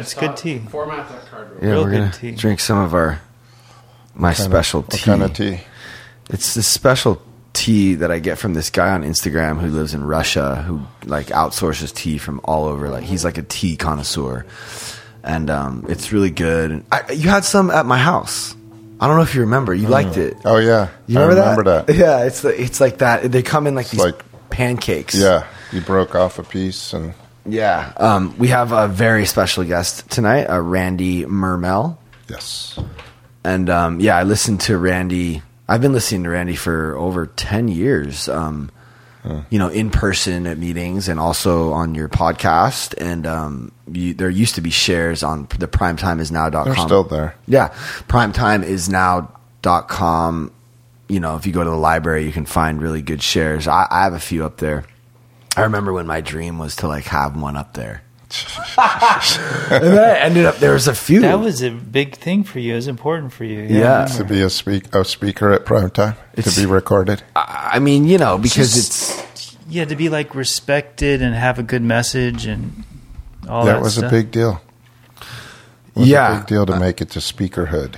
It's good tea. Format that card. real Yeah, Real we're good gonna tea. drink some of our my Kind of- special what kind of tea? It's this special tea that I get from this guy on Instagram who lives in Russia who like outsources tea from all over. Like he's like a tea connoisseur, and um, it's really good. I, you had some at my house. I don't know if you remember. You liked it. Oh yeah, You I remember, remember that. Yeah, it's the, it's like that. They come in like these like- pancakes. Yeah, you broke off a piece and yeah. Um, we have a very special guest tonight, uh, Randy Mermel. yes, And um, yeah, I listened to Randy. I've been listening to Randy for over ten years. Um, You know, in person at meetings and also on your podcast. And um, you, there used to be shares on the primetimeisnow.com. they're still there. Yeah, primetimeisnow.com. You know, if you go to the library, you can find really good shares. I, I have a few up there. I remember when my dream was to like have one up there. and then I ended up there was a few. That was a big thing for you. It was important for you. Yeah. To be a speak a speaker at prime time It's- to be recorded. I I mean, you know, because Just- it's Yeah, to be like respected and have a good message and all that that was stuff. a big deal. Was Yeah. a big deal to make it to speakerhood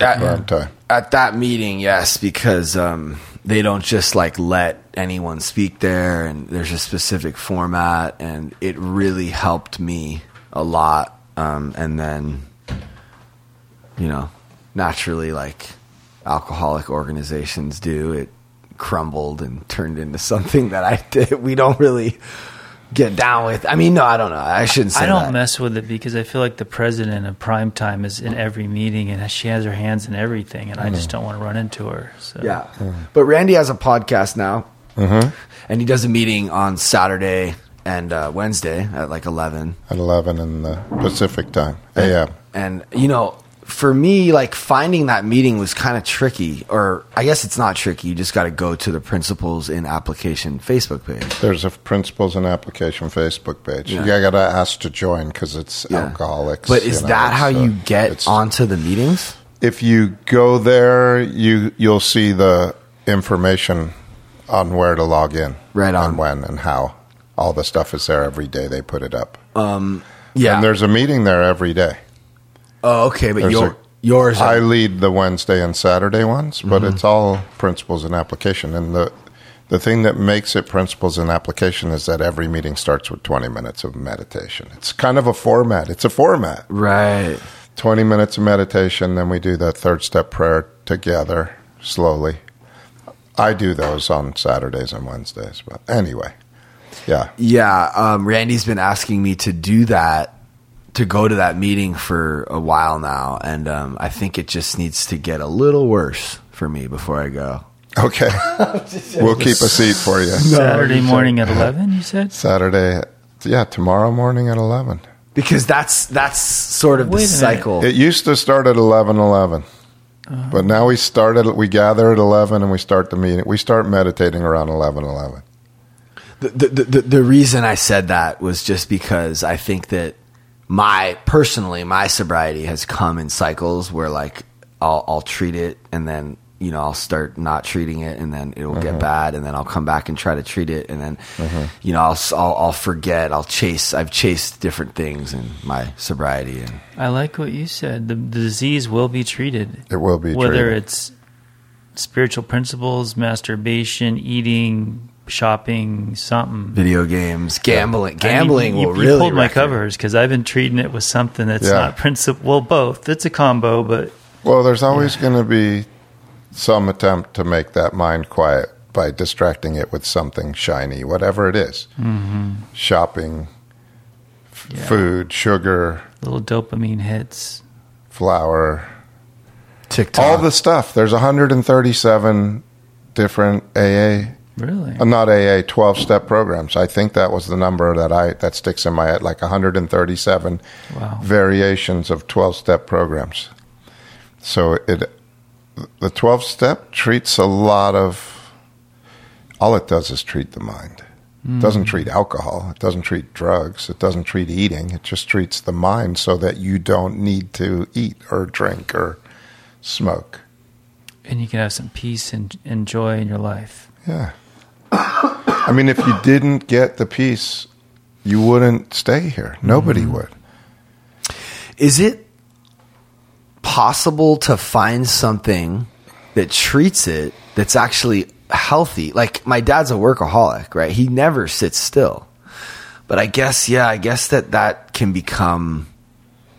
Uh, at prime time. at that meeting, yes, because um, they don't just like let anyone speak there, and there's a specific format, and it really helped me a lot. Um, and then, you know, naturally, like alcoholic organizations do, it crumbled and turned into something that I did. We don't really get down with. I mean, no, I don't know. I shouldn't say I don't that. mess with it because I feel like the president of prime time is in every meeting and she has her hands in everything, and I just don't want to run into her. So Yeah. But Randy has a podcast now. And he does a meeting on Saturday and uh, Wednesday at like 11. At 11 in the Pacific time, AM. And, you know, for me, like finding that meeting was kind of tricky. Or I guess it's not tricky. You just got to go to the Principles in Application Facebook page. There's a Principles in Application Facebook page. Yeah. You got to ask to join because it's Yeah. alcoholics. But is you know, that how uh, you get onto the meetings? If you go there, you you'll see the information on where to log in, Right on. and when and how. All the stuff is there every day. They put it up, Yeah. and there's a meeting there every day. Oh, okay. But There's your, a- yours I lead the Wednesday and Saturday ones, but Mm-hmm. it's all principles and application. And the the thing that makes it principles and application is that every meeting starts with 20 minutes of meditation. It's kind of a format. It's a format. right. 20 minutes of meditation, then we do the third step prayer together slowly. I do those on Saturdays and Wednesdays, but anyway. Yeah. Yeah, um, Randy's been asking me to do that, to go to that meeting for a while now, and um, I think it just needs to get a little worse for me before I go. Okay. we'll keep a seat for you. Saturday morning at eleven, you said. Saturday, yeah, tomorrow morning at 11. Because that's that's sort of Wait the cycle. It used to start at 11 11. But now we started, we gather at 11 and we start the meeting. We start meditating around 11 11. the, the, the, the reason I said that was just because I think that my personally my sobriety has come in cycles where like I'll I'll treat it and then you know I'll start not treating it and then it will get uh-huh. bad and then I'll come back and try to treat it and then uh-huh. you know I'll, s- I'll I'll forget I'll chase I've chased different things in my sobriety and I like what you said. The, the disease will be treated. It will be whether treated. it's spiritual principles, masturbation, eating, shopping, something. video games gambling I mean, gambling you, will you really pulled my wreck covers because I've been treating it with something that's Yeah. not principle. Well, both. It's a combo, but Well, there's always going to be some attempt to make that mind quiet by distracting it with something shiny, whatever it is. Mm-hmm. Shopping, f- Yeah. food, sugar, little dopamine hits. flour, TikTok all the stuff. There's 137 different AA Really? Not AA, 12 step programs. I think that was the number that I that sticks in my head like 137 Wow. variations of 12 step programs. So it the 12 step treats a lot of all it does is treat the mind. It doesn't hmm. treat alcohol, it doesn't treat drugs, it doesn't treat eating, it just treats the mind so that you don't need to eat or drink or smoke. and you can have some peace and, and joy in your life. Yeah. I mean, if you didn't get the peace, you wouldn't stay here. Nobody mm-hmm. would. Is it possible to find something that treats it that's actually healthy? Like my dad's a workaholic, right? He never sits still. But I guess, yeah, I guess that that can become.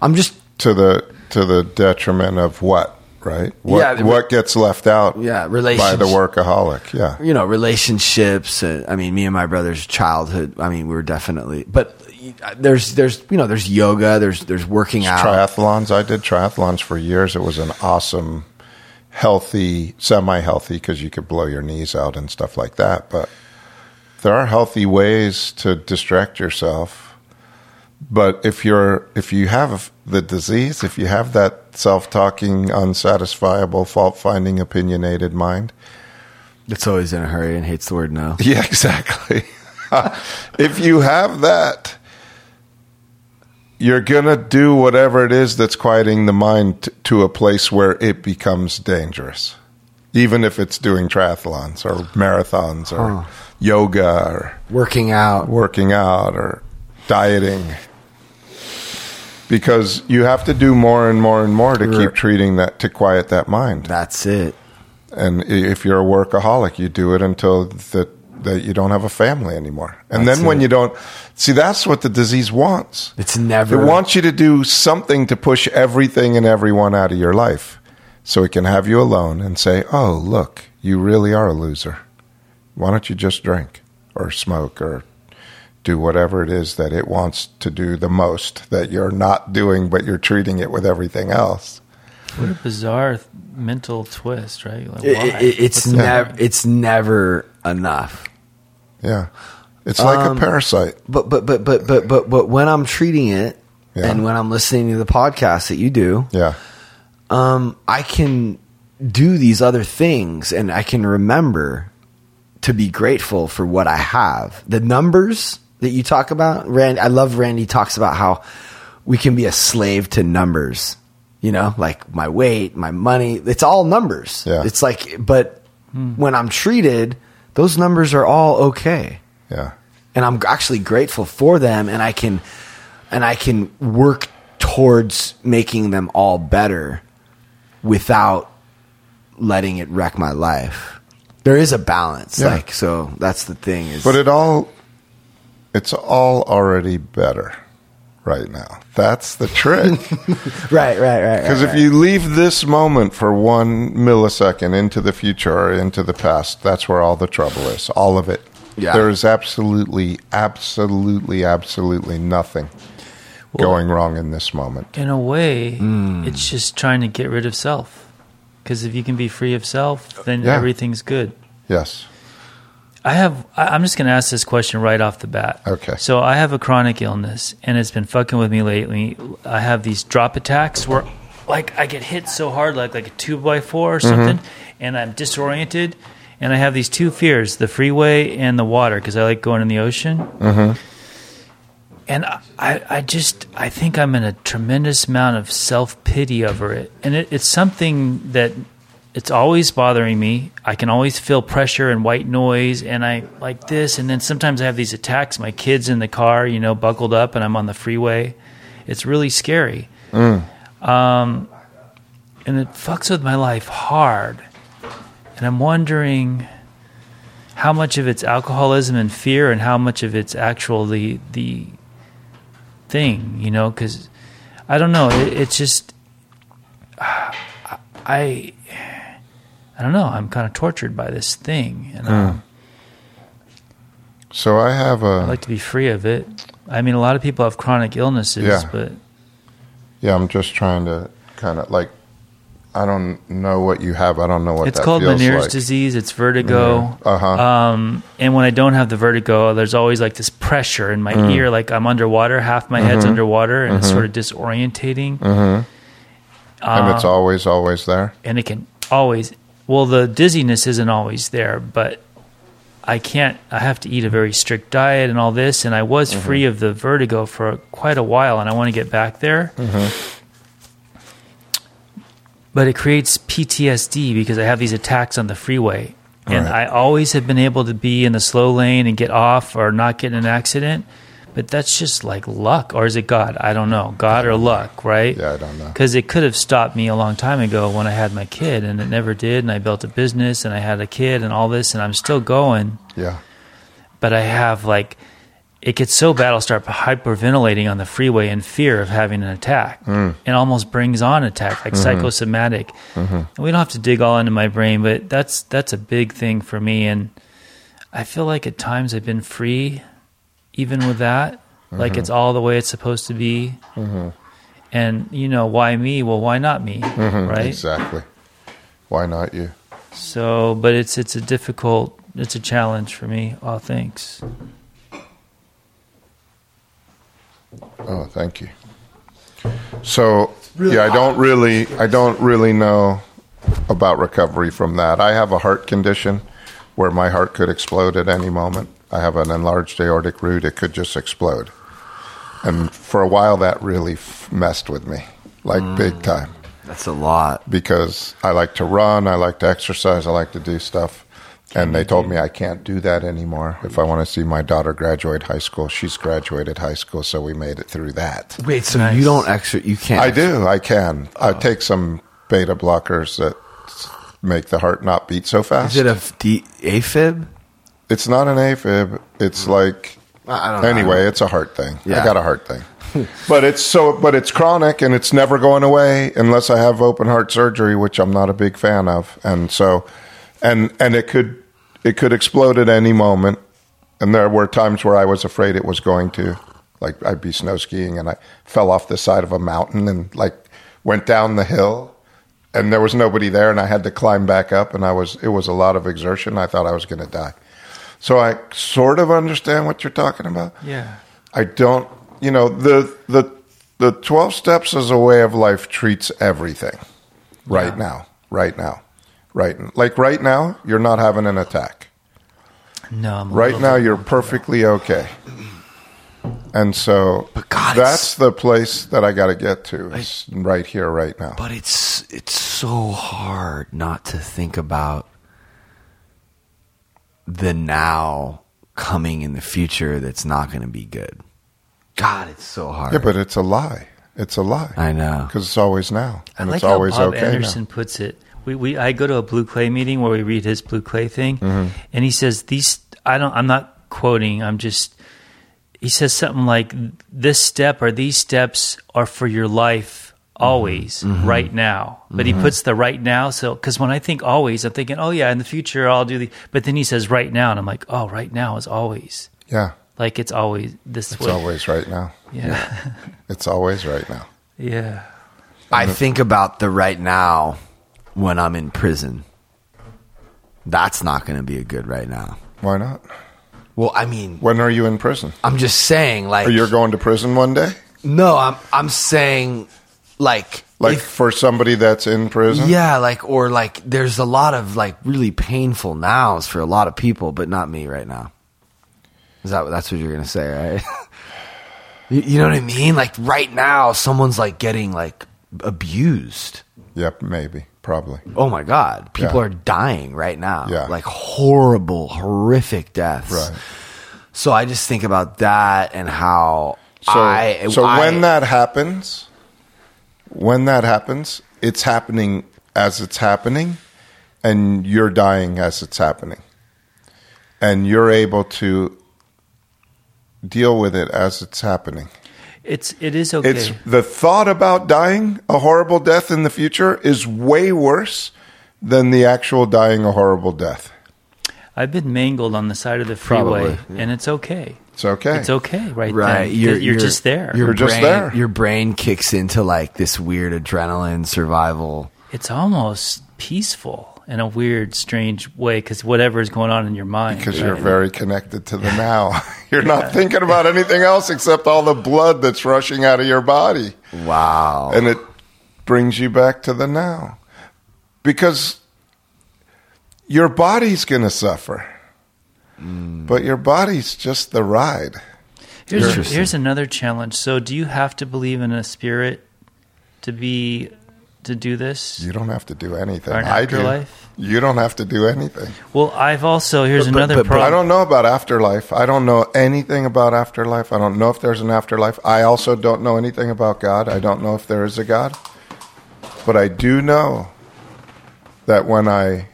I'm just to the to the detriment of what, right? What Yeah, the- what gets left out? Yeah, by the workaholic. Yeah, you know relationships uh, i mean me and my brother's childhood i mean we were definitely but uh, there's there's you know there's yoga there's there's working out triathlons. I did triathlons for years. It was an awesome, healthy, semi-healthy because you could blow your knees out and stuff like that. But there are healthy ways to distract yourself. But if you're if you have the disease, if you have that self-talking, unsatisfiable, fault-finding, opinionated mind, it's always in a hurry and hates the word no Yeah, exactly. if you have that, you're going to do whatever it is that's quieting the mind t- to a place where it becomes dangerous. Even if it's doing triathlons or marathons or yoga or working out working out or dieting. Because you have to do more and more and more to keep treating that, to quiet that mind. that's it And if you're a workaholic, you do it until that that you don't have a family anymore. And That's then when it. you don't see, that's what the disease wants. it's never It wants you to do something to push everything and everyone out of your life, so it can have you alone and say, "Oh, look, you really are a loser. Why don't you just drink or smoke or do whatever it is that it wants to do the most that you're not doing, but you're treating it with everything else." What a bizarre th- mental twist, right? Like, it, why? it- it's never it's never enough Yeah, it's like Um, a parasite. but but but but but but but when i'm treating it Yeah. and when i'm listening to the podcast that you do Yeah. um, I can do these other things and I can remember to be grateful for what I have. The numbers that you talk about, Rand, I love Randy talks about how we can be a slave to numbers. You know, like my weight, my money, it's all numbers. Yeah. It's like, but hmm. when I'm treated, those numbers are all okay Yeah. and I'm actually grateful for them and I can and I can work towards making them all better without letting it wreck my life. There is a balance Yeah. like so that's the thing is But it all, it's all already better right now. That's the trick. right right right Because right, if you leave this moment for one millisecond into the future or into the past, that's where all the trouble is. All of it. Yeah. There is absolutely, absolutely, absolutely nothing going wrong in this moment. in a way, Hmm. it's just trying to get rid of self. Because if you can be free of self, then Yeah. everything's good. Yes. I have. I'm just going to ask this question right off the bat. Okay. So I have a chronic illness, and it's been fucking with me lately. I have these drop attacks where, like, I get hit so hard, like like a two by four or mm-hmm. something, and I'm disoriented, and I have these two fears: the freeway and the water, because I like going in the ocean. Mm-hmm. And I, I I just, I think I'm in a tremendous amount of self pity over it, and it, it's something that it's always bothering me. I can always feel pressure and white noise, and I like this. And then sometimes I have these attacks. My kids in the car, you know, buckled up, and I'm on the freeway. It's really scary, um, and it fucks with my life hard. And I'm wondering how much of it's alcoholism and fear, and how much of it's actually the thing, you know? Because I don't know. It, it's just I I don't know. I'm kind of tortured by this thing, and um, So I have a. I'd like to be free of it. I mean, a lot of people have chronic illnesses, Yeah. but yeah, I'm just trying to kind of like. I don't know what you have. I don't know what it's called Meniere's like. disease. It's vertigo. Uh huh. Um, and when I don't have the vertigo, there's always like this pressure in my Mm. ear, like I'm underwater. Half my Mm-hmm. head's underwater, and it's sort of disorientating. and it's uh, always, always there. and it can always well the dizziness isn't always there but i can't i have to eat a very strict diet and all this and i was Mm-hmm. free of the vertigo for quite a while and i want to get back there Mm-hmm. but it creates ptsd because i have these attacks on the freeway and Right. i always have been able to be in the slow lane and get off or not get in an accident But that's just like luck, or is it God? I don't know. God or luck, right? Yeah, I don't know. Because it could have stopped me a long time ago when I had my kid, and it never did. And I built a business, and I had a kid, and all this, and I'm still going. Yeah. But I have like, it gets so bad, I'll start hyperventilating on the freeway in fear of having an attack. Hmm. It almost brings on attack, like mm-hmm. psychosomatic. Mm-hmm. And we don't have to dig all into my brain, but that's that's a big thing for me. And I feel like at times I've been free, even with that. Like it's mm-hmm. all the way it's supposed to be. Mm-hmm. And you know why me? Well, why not me? Mm-hmm. Right. Exactly. Why not you? So, but it's it's a difficult, it's a challenge for me. Oh, thanks. Oh, thank you. So, yeah, I don't really, I don't really know about recovery from that. I have a heart condition where my heart could explode at any moment. I have an enlarged aortic root; it could just explode. And for a while, that really f- messed with me, like big mm. time, That's a lot. because I like to run, I like to exercise, I like to do stuff. And they told me I can't do that anymore if I want to see my daughter graduate high school. She's graduated high school, so we made it through that. Wait, so Nice. you don't extra? You can't. I do. I can. I oh. take some beta blockers that make the heart not beat so fast. Is it a f- D- AFib? It's not an AFib. It's mm. like I don't know. anyway. It's a heart thing. Yeah. I got a heart thing. but it's so. But it's chronic and it's never going away unless I have open heart surgery, which I'm not a big fan of. And so, and and it could it could explode at any moment. And there were times where I was afraid it was going to. Like I'd be snow skiing and I fell off the side of a mountain and like went down the hill and there was nobody there and I had to climb back up and I was it was a lot of exertion. I thought I was going to die. So I sort of understand what you're talking about. Yeah. I don't, you know, the the the 12 steps as a way of life treats everything right Yeah. now. Right now. Right. Like right now, you're not having an attack. No, I'm Right now you're perfectly okay. And so But God, that's the place that I got to get to. Is right here right now. But it's it's so hard not to think about the now coming in the future that's not going to be good. God, it's so hard. Yeah, but it's a lie. It's a lie. I know. Because it's always now. I And like it's how always Bob okay Anderson now. puts it. We, we I go to a blue clay meeting where we read his blue clay thing, Mm-hmm. and he says these. I don't. I'm not quoting. I'm just. He says something like, "This step or these steps are for your life always, Mm-hmm. right now." But he puts the right now. So because when I think always, I'm thinking, "Oh yeah, in the future I'll do the." But then he says right now, and I'm like, "Oh, right now is always." Yeah. Like it's always this It's way. always right now. yeah. It's always right now. yeah. I think about the right now when I'm in prison. That's not going to be a good right now. Why not? Well, I mean, When are you in prison? I'm just saying, like, Or you're going to prison one day? no, I'm I'm saying, like, Like if- for somebody that's in prison? Yeah, like or like there's a lot of like really painful nows for a lot of people, but not me right now. Is that that's what you're gonna say, right? you, you know what I mean? Like right now, someone's like getting like abused. Yep, maybe. Probably. Oh my god, people Yeah. are dying right now. Yeah. like horrible, horrific deaths. Right. So I just think about that and how So, I. so I- when that happens, when that happens, it's happening as it's happening, and you're dying as it's happening, and you're able to deal with it as it's happening. It's it is okay. It's the thought about dying a horrible death in the future is way worse than the actual dying a horrible death. I've been mangled on the side of the freeway, Probably, and it's okay. It's okay. It's okay, right? Right, then. You're, just there. Your You're just brain, there. Your brain kicks into like this weird adrenaline survival. it's almost peaceful in a weird, strange way because whatever is going on in your mind. because right? you're very connected to the now. You're not thinking about anything else except all the blood that's rushing out of your body. Wow. And it brings you back to the now. Because your body's going to suffer. Mm. But your body's just the ride. Here's, here's another challenge. So, do you have to believe in a spirit to be to do this? You don't have to do anything. Or an I do. afterlife? You don't have to do anything. Well, I've also here's But- but- another but- but problem. I don't know about afterlife. I don't know anything about afterlife. I don't know if there's an afterlife. I also don't know anything about God. I don't know if there is a God. But I do know that when I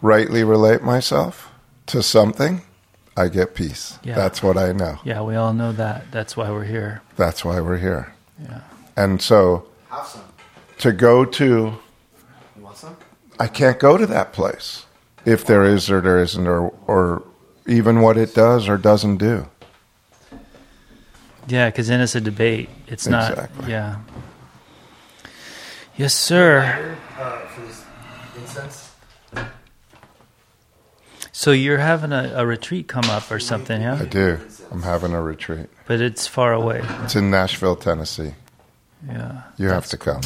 rightly relate myself to something, I get peace. Yeah. That's what I know. Yeah, we all know that. That's why we're here. That's why we're here. Yeah. And so Have some. to go to You want some? I can't go to that place if there is or there isn't, or or even what it does or doesn't do. Yeah, because then it's a debate. It's not. Yeah. Yes, sir. Uh, for this So you're having a, a retreat come up or something, yeah? I do. I'm having a retreat. But it's far away. It's in Nashville, Tennessee. Yeah. You have to come.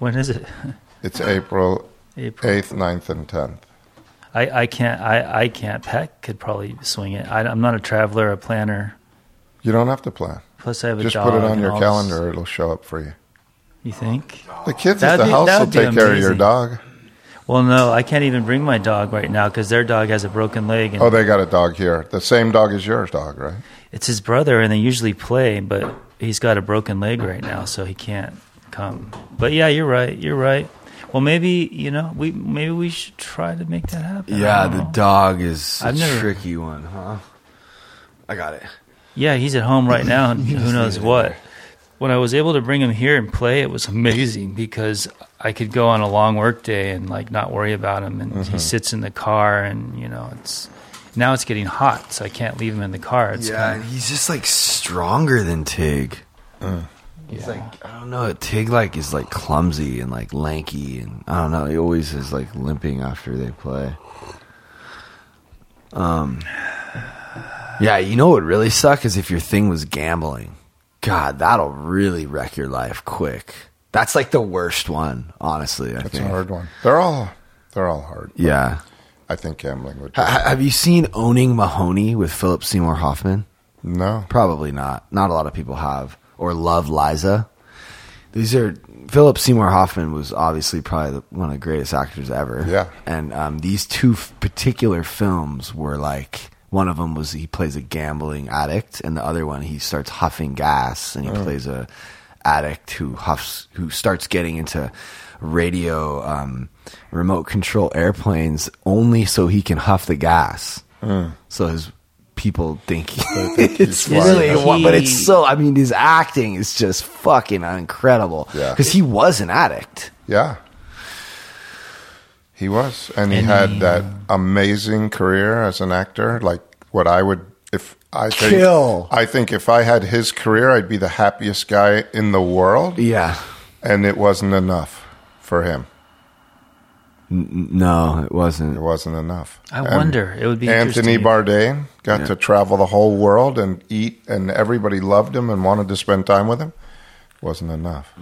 When is it? It's April April. 8th, 9th, and 10th. I, I can't. I, I can't. Peck could probably swing it. I, I'm not a traveler, a planner. You don't have to plan. Plus, I have a Just put it on your all this- calendar. It'll show up for you. You think? The kids That'd at the be- house will take care of your dog. Well, no, I can't even bring my dog right now because their dog has a broken leg, and Oh, they got a dog here. The same dog as yours dog, right? it's his brother, and they usually play, but he's got a broken leg right now, so he can't come. But yeah, you're right. You're right. Well, maybe you know, we maybe we should try to make that happen. Yeah, the dog is a I've never- tricky one, huh? I got it. Yeah, he's at home right now, and who knows leave it what. There. When I was able to bring him here and play, it was amazing because I could go on a long work day and like not worry about him. And Mm-hmm. he sits in the car, and you know, it's now it's getting hot, so I can't leave him in the car. It's yeah, kind and he's just like stronger than Tig. He's like I don't know. Tig like is like clumsy and like lanky, and I don't know. He always is like limping after they play. Um, yeah, you know what would really suck is if your thing was gambling. God, that'll really wreck your life quick. That's like the worst one, honestly. I That's think. a hard one. They're all they're all hard. Yeah. I think gambling would. Be. Have you seen Owning Mahowny with Philip Seymour Hoffman? No. Probably not. Not a lot of people have. Or Love Liza. These are Philip Seymour Hoffman was obviously probably the, one of the greatest actors ever. Yeah. And um, these two f- particular films were like one of them was he plays a gambling addict, and the other one he starts huffing gas, and he plays a addict who huffs who starts getting into radio um, remote control airplanes only so he can huff the gas. So his people think think it's really, Isn't but it's so. I mean, his acting is just fucking incredible. Yeah. because he was an addict. Yeah. He was. And he And had he- that amazing career as an actor. Like what I would if I think Kill. I think if I had his career I'd be the happiest guy in the world. Yeah, And it wasn't enough for him. N- no, it It wasn't. It wasn't enough. I And wonder. It would be Anthony interesting. Bourdain got Yeah. to travel the whole world and eat and everybody loved him and wanted to spend time with him. Wasn't enough.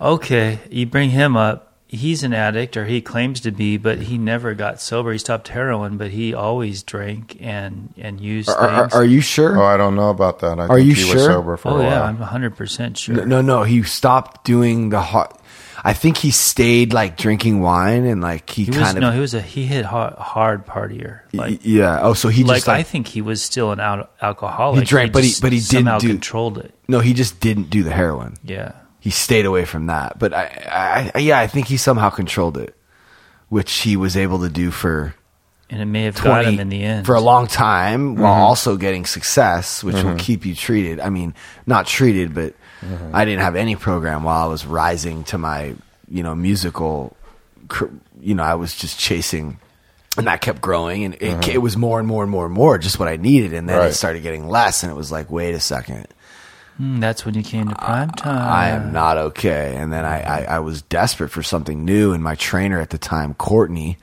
Okay, you bring him up. He's an addict, or he claims to be, but he never got sober. He stopped heroin, but he always drank and and used Are, are, things. are you sure? Oh, I don't know about that. I Are think you he was sure? sober for oh a yeah. I'm 100 percent sure. No, no, no, he stopped doing the hot. I think he stayed like drinking wine and like he, He was kind no, he was a he hit hard, hard partier. Like, yeah. Oh, so he like, just I think he was still an al- alcoholic. He drank, but he- just but he did somehow do- controlled it. no, he just didn't do the heroin. Yeah, He stayed away from that. But I, I, I yeah, I think he somehow controlled it, which he was able to do for and it may have got him in the end. for a long time while mm-hmm. also getting success, which will mm-hmm. keep you treated. I mean, not treated, but mm-hmm. I didn't have any program while I was rising to my, you know, musical. You know, I was just chasing, and that kept growing, and it, it was more and more and more and more just what I needed, and then it started getting less, and it was like, wait a second. Mm, that's when you came to prime time. I am not okay. And then I, I, I was desperate for something new. And my trainer at the time, Courtney,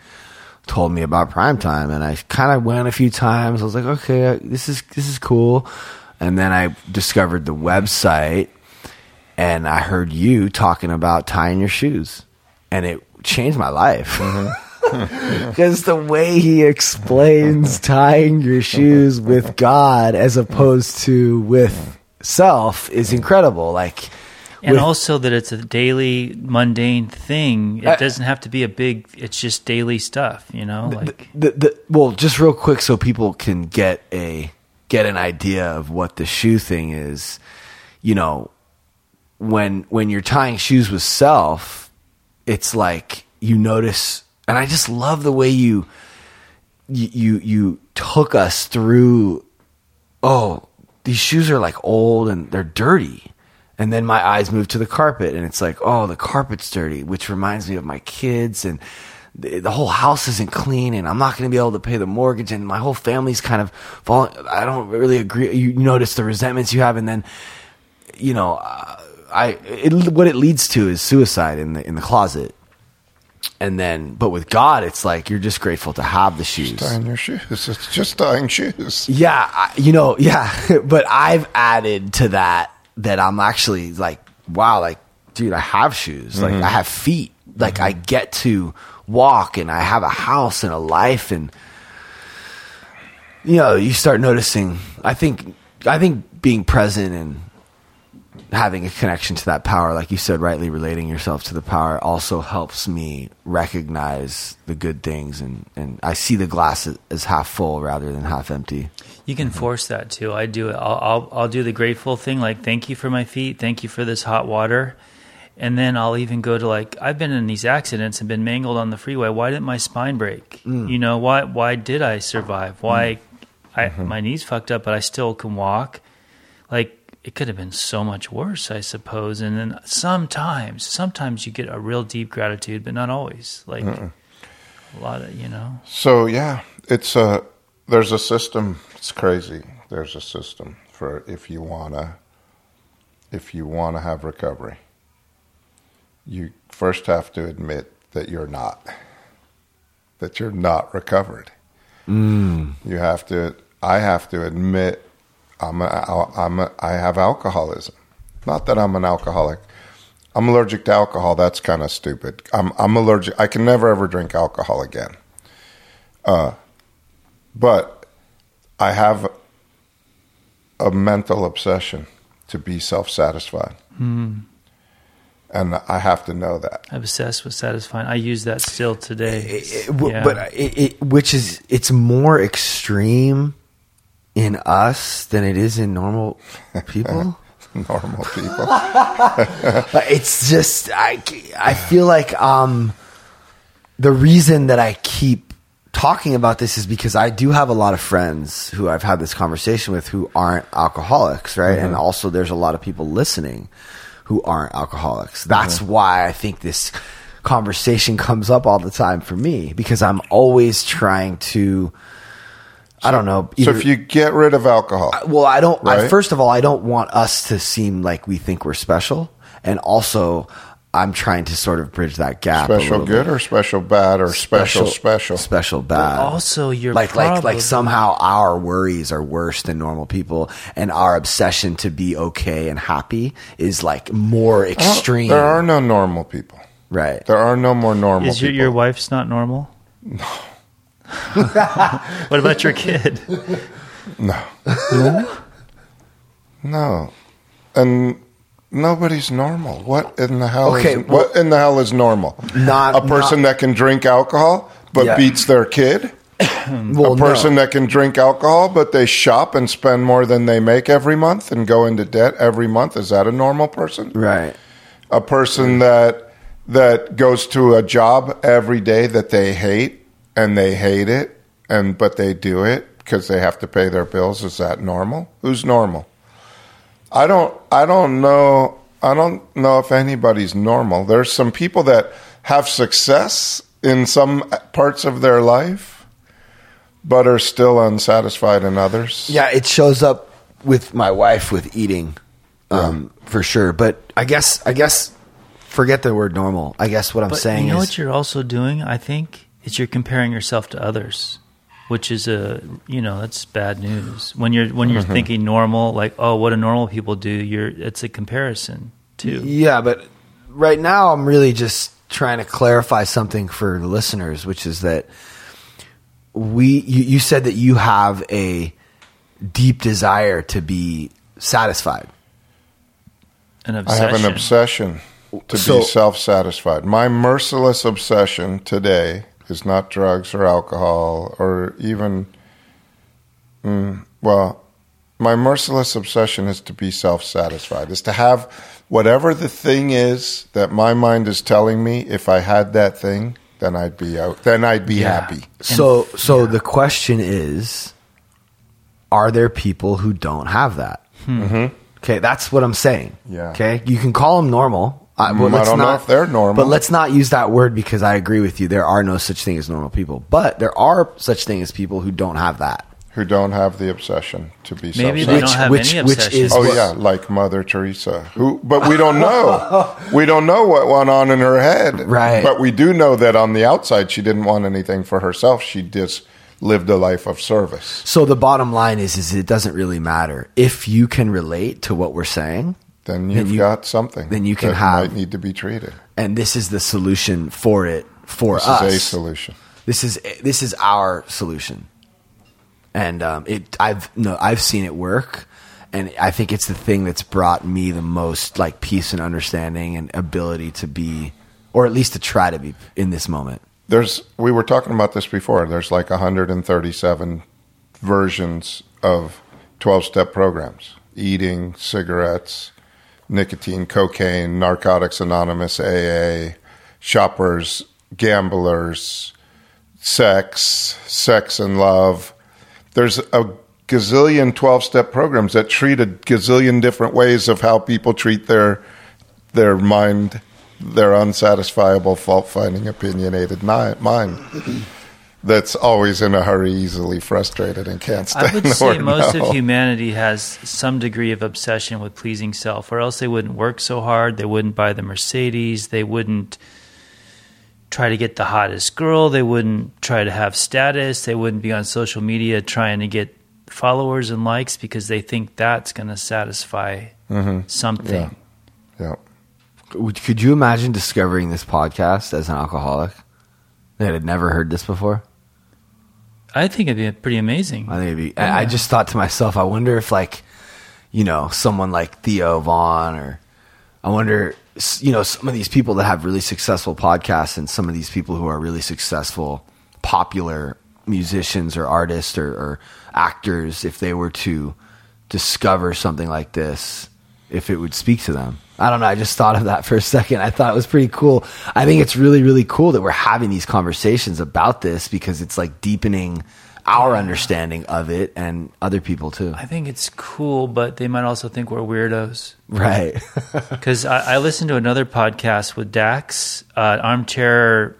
told me about primetime. And I kind of went a few times. I was like, okay, this is this is cool. And then I discovered the website, and I heard you talking about tying your shoes, and it changed my life. Because the way he explains tying your shoes with God as opposed to with self is incredible. Like and with- also that it's a daily mundane thing. It I- doesn't have to be a big. It's just daily stuff, you know. Like the, the well, just real quick, so people can get a get an idea of what the shoe thing is. You know, when when you're tying shoes with self, it's like you notice, and I just love the way you you you, you took us through. Oh, these shoes are like old and they're dirty. And then my eyes move to the carpet, and it's like, oh, the carpet's dirty, which reminds me of my kids, and the, the whole house isn't clean, and I'm not going to be able to pay the mortgage, and my whole family's kind of falling. I don't really agree. You notice the resentments you have, and then, you know, I it, what it leads to is suicide in the in the closet, and then, but with God, it's like you're just grateful to have the shoes. Tying your shoes. It's just tying shoes. Yeah, I, you know, yeah, but I've added to that that I'm actually like, wow, like, dude, I have shoes, like, mm-hmm. I have feet, like, I get to walk, and I have a house and a life, and you know, you start noticing. I think, I think being present and having a connection to that power, like you said, rightly relating yourself to the power, also helps me recognize the good things, and and I see the glass as- half full rather than half empty. You can mm-hmm. force that too. I do it. I'll, I'll I'll do the grateful thing, like thank you for my feet, thank you for this hot water, and then I'll even go to like I've been in these accidents and been mangled on the freeway. Why didn't my spine break? Mm. You know why? Why did I survive? Why? Mm. I mm-hmm. my knees fucked up, but I still can walk. Like it could have been so much worse, I suppose. And then sometimes, sometimes you get a real deep gratitude, but not always. Like a lot of you know. So yeah, it's a there's a system. It's crazy. There's a system for if you wanna if you wanna have recovery. You first have to admit that you're not that you're not recovered. Mm. You have to. I have to admit I'm a, I'm a, I have alcoholism. Not that I'm an alcoholic. I'm allergic to alcohol. That's kind of stupid. I'm I'm allergic. I can never ever drink alcohol again. Uh, but I have a mental obsession to be self-satisfied, and I have to know that. I'm obsessed with satisfying. I use that still today. It- it- Yeah. But it, it, which is it's more extreme in us than it is in normal people. Normal people. It's just I I feel like um the reason that I keep talking about this is because I do have a lot of friends who I've had this conversation with who aren't alcoholics, right? And also there's a lot of people listening who aren't alcoholics. That's why I think this conversation comes up all the time for me because I'm always trying to I don't know. so if you get rid of alcohol, well, I don't. I, first of all, I don't want us to seem like we think we're special, and also, I'm trying to sort of bridge that gap. special little good bit. or special bad or special special. special bad. also, you're like like probably- like somehow our worries are worse than normal people, and our obsession to be okay and happy is like more extreme. There are no normal people. right. There are no more normal Is your, people. your wife's not normal? No. what about your kid? No, No. and nobody's normal. What in the hell? Okay, is, well- what in the hell is normal? Not- a person that can drink alcohol but Yeah. beats their kid. Well, a person no. that can drink alcohol but they shop and spend more than they make every month and go into debt every month. Is that a normal person? right. A person that that goes to a job every day that they hate and they hate it and but they do it because they have to pay their bills. Is that normal? Who's normal? I don't I don't know I don't know if anybody's normal. There's some people that have success in some parts of their life but are still unsatisfied in others. Yeah, it shows up with my wife with eating, um, for sure. But I guess I guess forget the word normal. I guess what I'm But saying you know is what you're also doing? I think is you're comparing yourself to others, which is a you know that's bad news. When you're when you're mm-hmm. thinking normal, like oh, what do normal people do? You're it's a comparison too. Yeah, but right now I'm really just trying to clarify something for the listeners, which is that we you, you said that you have a deep desire to be satisfied. An I have an obsession to So- be self satisfied. My merciless obsession today is not drugs or alcohol or even, mm, well, my merciless obsession is to be self satisfied, is to have whatever the thing is that my mind is telling me if I had that thing, then I'd be out, then I'd be Yeah. happy. So, so the question is, are there people who don't have that? Okay, that's what I'm saying. Yeah. Okay, you can call them normal. I, Mm, I don't know if they're normal. But let's not use that word because I agree with you. There are no such thing as normal people, but there are such thing as people who don't have that. Who don't have the obsession to be self Maybe they Which- don't have which- any which obsession. is- Oh what- yeah, like Mother Teresa. Who but we don't know. we don't know what went on in her head. Right. But we do know that on the outside she didn't want anything for herself. She just lived a life of service. So the bottom line is, is it doesn't really matter if you can relate to what we're saying, Then you've you- got something. then you can that have- might need to be treated. and this is the solution for it for This us. is a solution. This is this is our solution, and um, it I've no I've seen it work, and I think it's the thing that's brought me the most like peace and understanding and ability to be, or at least to try to be in this moment. There's we were talking about this before. There's like 137 versions of 12 step programs. Eating, cigarettes, nicotine, cocaine, narcotics anonymous, AA, shoppers, gamblers, sex, sex and love. There's a gazillion 12 step programs that treat a gazillion different ways of how people treat their their mind, their unsatisfiable, fault finding, opinionated mind that's always in a hurry, easily frustrated, and can't stop. I would the say word most no. of humanity has some degree of obsession with pleasing self, or else they wouldn't work so hard. They wouldn't buy the Mercedes. They wouldn't try to get the hottest girl. They wouldn't try to have status. They wouldn't be on social media trying to get followers and likes because they think that's going to satisfy mm-hmm. something. Yeah. Would- Could you imagine discovering this podcast as an alcoholic that had never heard this before? I think it'd be pretty amazing. I think it'd be. I I just thought to myself, I wonder if like, you know, someone like Theo Von, or I wonder, you know, some of these people that have really successful podcasts, and some of these people who are really successful, popular musicians or artists or, or actors, if they were to discover something like this, if it would speak to them. I don't know. I just thought of that for a second. I thought it was pretty cool. I think it's really, really cool that we're having these conversations about this because it's like deepening our understanding of it and other people too. I think it's cool, but they might also think we're weirdos. Right. Because I, I listened to another podcast with Dax, uh, armchair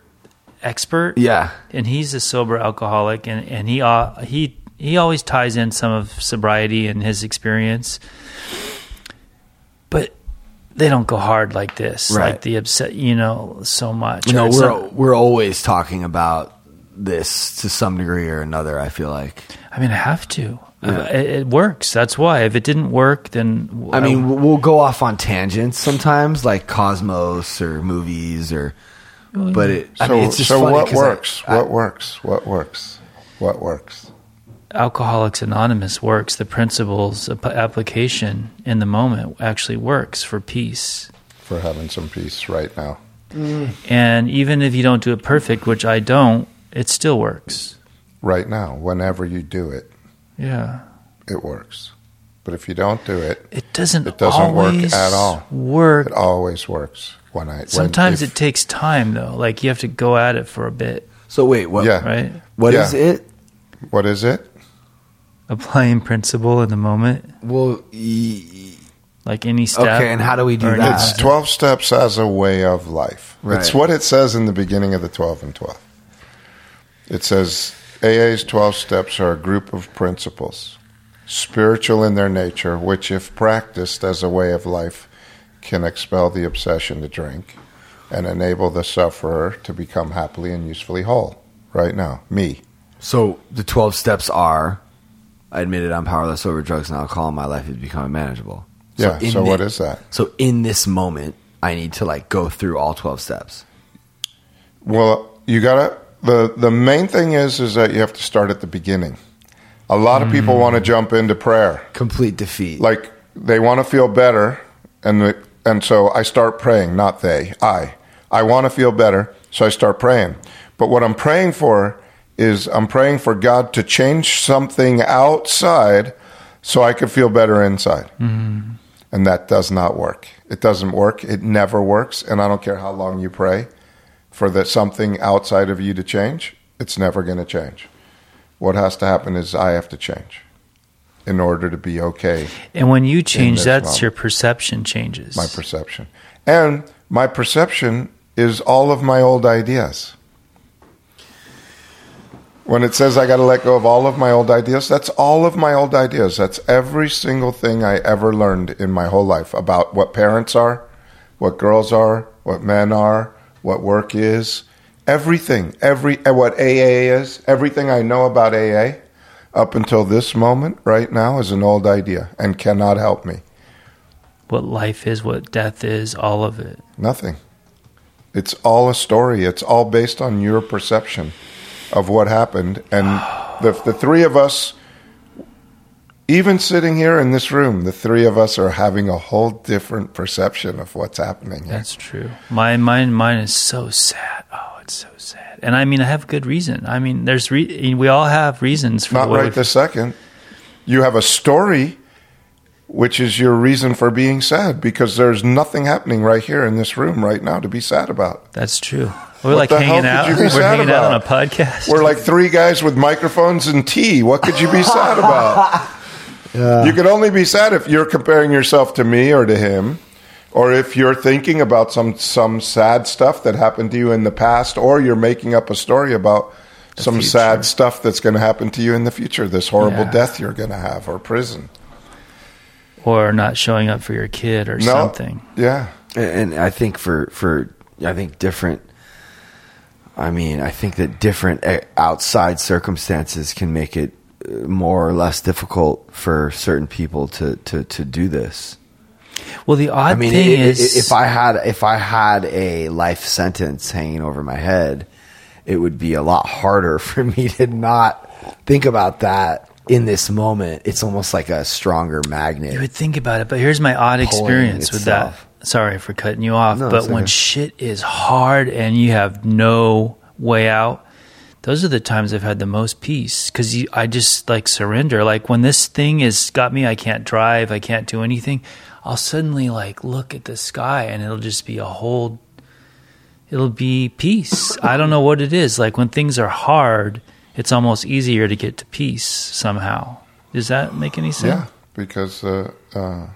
expert. yeah. and he's a sober alcoholic, and and he uh, he he always ties in some of sobriety and his experience, but they don't go hard like this, Right. like the upset, you know, so much. You know, we're some- we're always talking about this to some degree or another, I feel like. I mean, I have to. Uh, it, it works. That's why. If it didn't work, then I mean, we'll go off on tangents sometimes, like Cosmos or movies, or. But it, I So, mean, it's just so funny what 'cause I- works? What works? What works? What works? Alcoholics Anonymous works. The principles ap- application in the moment actually works for peace. For having some peace right now. Mm. And even if you don't do it perfect, which I don't, it still works. Right now. Whenever you do it, Yeah. it works. But if you don't do it, It doesn't. It doesn't work at all. Work. it always works. When I when- Sometimes if- it takes time though. Like you have to go at it for a bit, So wait, what? Yeah. right? What is Yeah. it? What is it? Applying principle in the moment, Well, y- like any step. Okay, and how do we do that? It's 12 steps as a way of life. It's what it says in the beginning of the 12 and 12. It says AA's 12 steps are a group of principles, spiritual in their nature, which, if practiced as a way of life, can expel the obsession to drink and enable the sufferer to become happily and usefully whole. Right now, me. So the twelve steps are: I admitted I'm powerless over drugs and alcohol. And my life is becoming manageable. Yeah. So, thi- what is that? So in this moment, I need to like go through all twelve steps. Well, you gotta the the main thing is is that you have to start at the beginning. A lot of people want to mm. jump into prayer. Complete defeat. Like they want to feel better and the, and so I start praying, not they, I. I want to feel better, so I start praying. But what I'm praying for is I'm praying for God to change something outside so I could feel better inside. Mm-hmm. And that does not work. It doesn't work. It never works. And I don't care how long you pray for that something outside of you to change, it's never going to change. What has to happen is I have to change in order to be okay, And when you change, that's moment. your perception changes. my perception. And my perception is all of my old ideas. When it says I got to let go of all of my old ideas, that's all of my old ideas. That's every single thing I ever learned in my whole life about what parents are, what girls are, what men are, what work is, everything, every uh, what AA is, everything I know about AA up until this moment right now is an old idea and cannot help me. what life is, what death is, all of it. Nothing. It's all a story. It's all based on your perception of what happened. And the, the three of us, even sitting here in this room, the three of us are having a whole different perception of what's happening here. That's true. My mine mine is so sad. Oh, it's so sad. And I mean, I have good reason. I mean, there's re- we all have reasons for Not right this second. You have a story, which is your reason for being sad, because there's nothing happening right here in this room right now to be sad about. That's true. We're What like the hell hanging out. could you be We're sad hanging out on a podcast. We're like three guys with microphones and tea. What could you be sad about? You could only be sad if you're comparing yourself to me or to him, or if you're thinking about some some sad stuff that happened to you in the past, or you're making up a story about some future. sad stuff that's going to happen to you in the future. This horrible Yeah. death you're going to have, or prison. or not showing up for your kid or No, something. Yeah, and I think for for I think different. I mean, I think that different eh, outside circumstances can make it uh, more or less difficult for certain people to to to do this. Well, the odd I mean, thing i- i- is, if I had if I had a life sentence hanging over my head, it would be a lot harder for me to not think about that in this moment. It's almost like a stronger magnet. You would think about it, but here's my odd experience with that. Itself. Sorry for cutting you off, No, but it's when okay. shit is hard and you have no way out, those are the times I've had the most peace because I just like surrender. Like when this thing has got me, I can't drive, I can't do anything. I'll suddenly like look at the sky and it'll just be a whole. It'll be peace. I don't know what it is. Like when things are hard, it's almost easier to get to peace somehow. Does that make any sense? yeah, because uh, uh,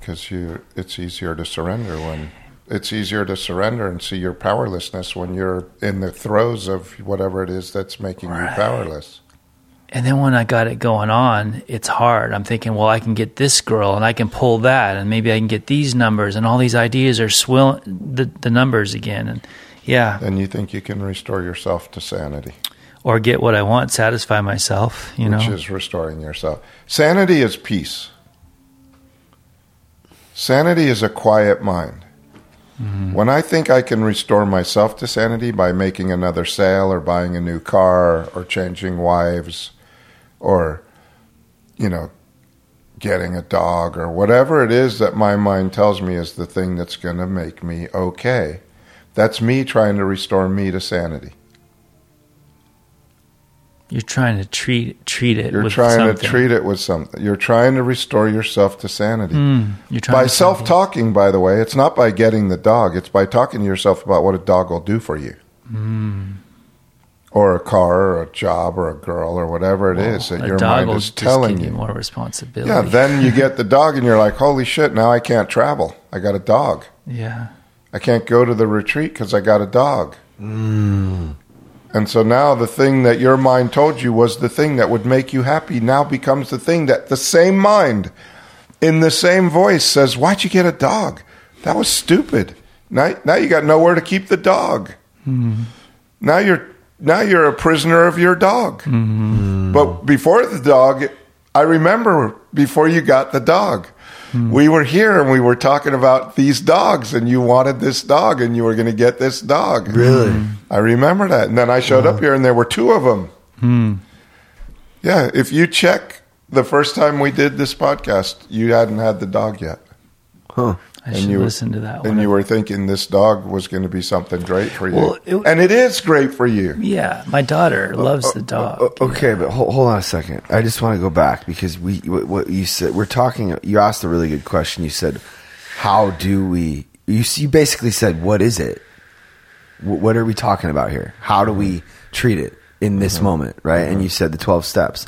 because you it's easier to surrender when it's easier to surrender and see your powerlessness when you're in the throes of whatever it is that's making you powerless. And then when I got it going on, it's hard. I'm thinking, well, I can get this girl and I can pull that and maybe I can get these numbers and all these ideas are swilling the, the numbers again. And yeah, And you think you can restore yourself to sanity, or get what I want, satisfy myself, you which know? is restoring yourself. Sanity is peace. Sanity is a quiet mind. Mm-hmm. When I think I can restore myself to sanity by making another sale or buying a new car or changing wives or, you know, getting a dog or whatever it is that my mind tells me is the thing that's going to make me okay, that's me trying to restore me to sanity. You're trying to treat treat it You're with trying something. to treat it with something. You're trying to restore yourself to sanity. Mm, you're trying by to self talking, by the way, it's not by getting the dog. It's by talking to yourself about what a dog will do for you, Hmm. or a car, or a job, or a girl, or whatever it is that your dog mind will is just telling give you. you more responsibility. Yeah, then you get the dog, and you're like, "Holy shit! Now I can't travel. I got a dog. yeah. I can't go to the retreat because I got a dog." And so now the thing that your mind told you was the thing that would make you happy now becomes the thing that the same mind in the same voice says, Why'd you get a dog? That was stupid. Now, now you got nowhere to keep the dog. Mm-hmm. Now you're now you're a prisoner of your dog. Mm-hmm. But before the dog, I remember before you got the dog. Hmm. We were here and we were talking about these dogs, and you wanted this dog, and you were going to get this dog. Really? I remember that. And then I showed up here, and there were two of them. Hmm. Yeah, if you check the first time we did this podcast, you hadn't had the dog yet. Huh. I And should you- listen to that And you were thinking this dog was going to be something great for you. Well, it- and it is great for you. yeah, my daughter uh, loves uh, the dog. O- okay, but hold, hold on a second. I just want to go back because we what, what you said. We're talking. You asked a really good question. You said, "How do we?" You you basically said, "What is it? Wh- What are we talking about here? How do we mm-hmm. treat it in this mm-hmm. moment?" Right? And mm-hmm. you said the twelve steps.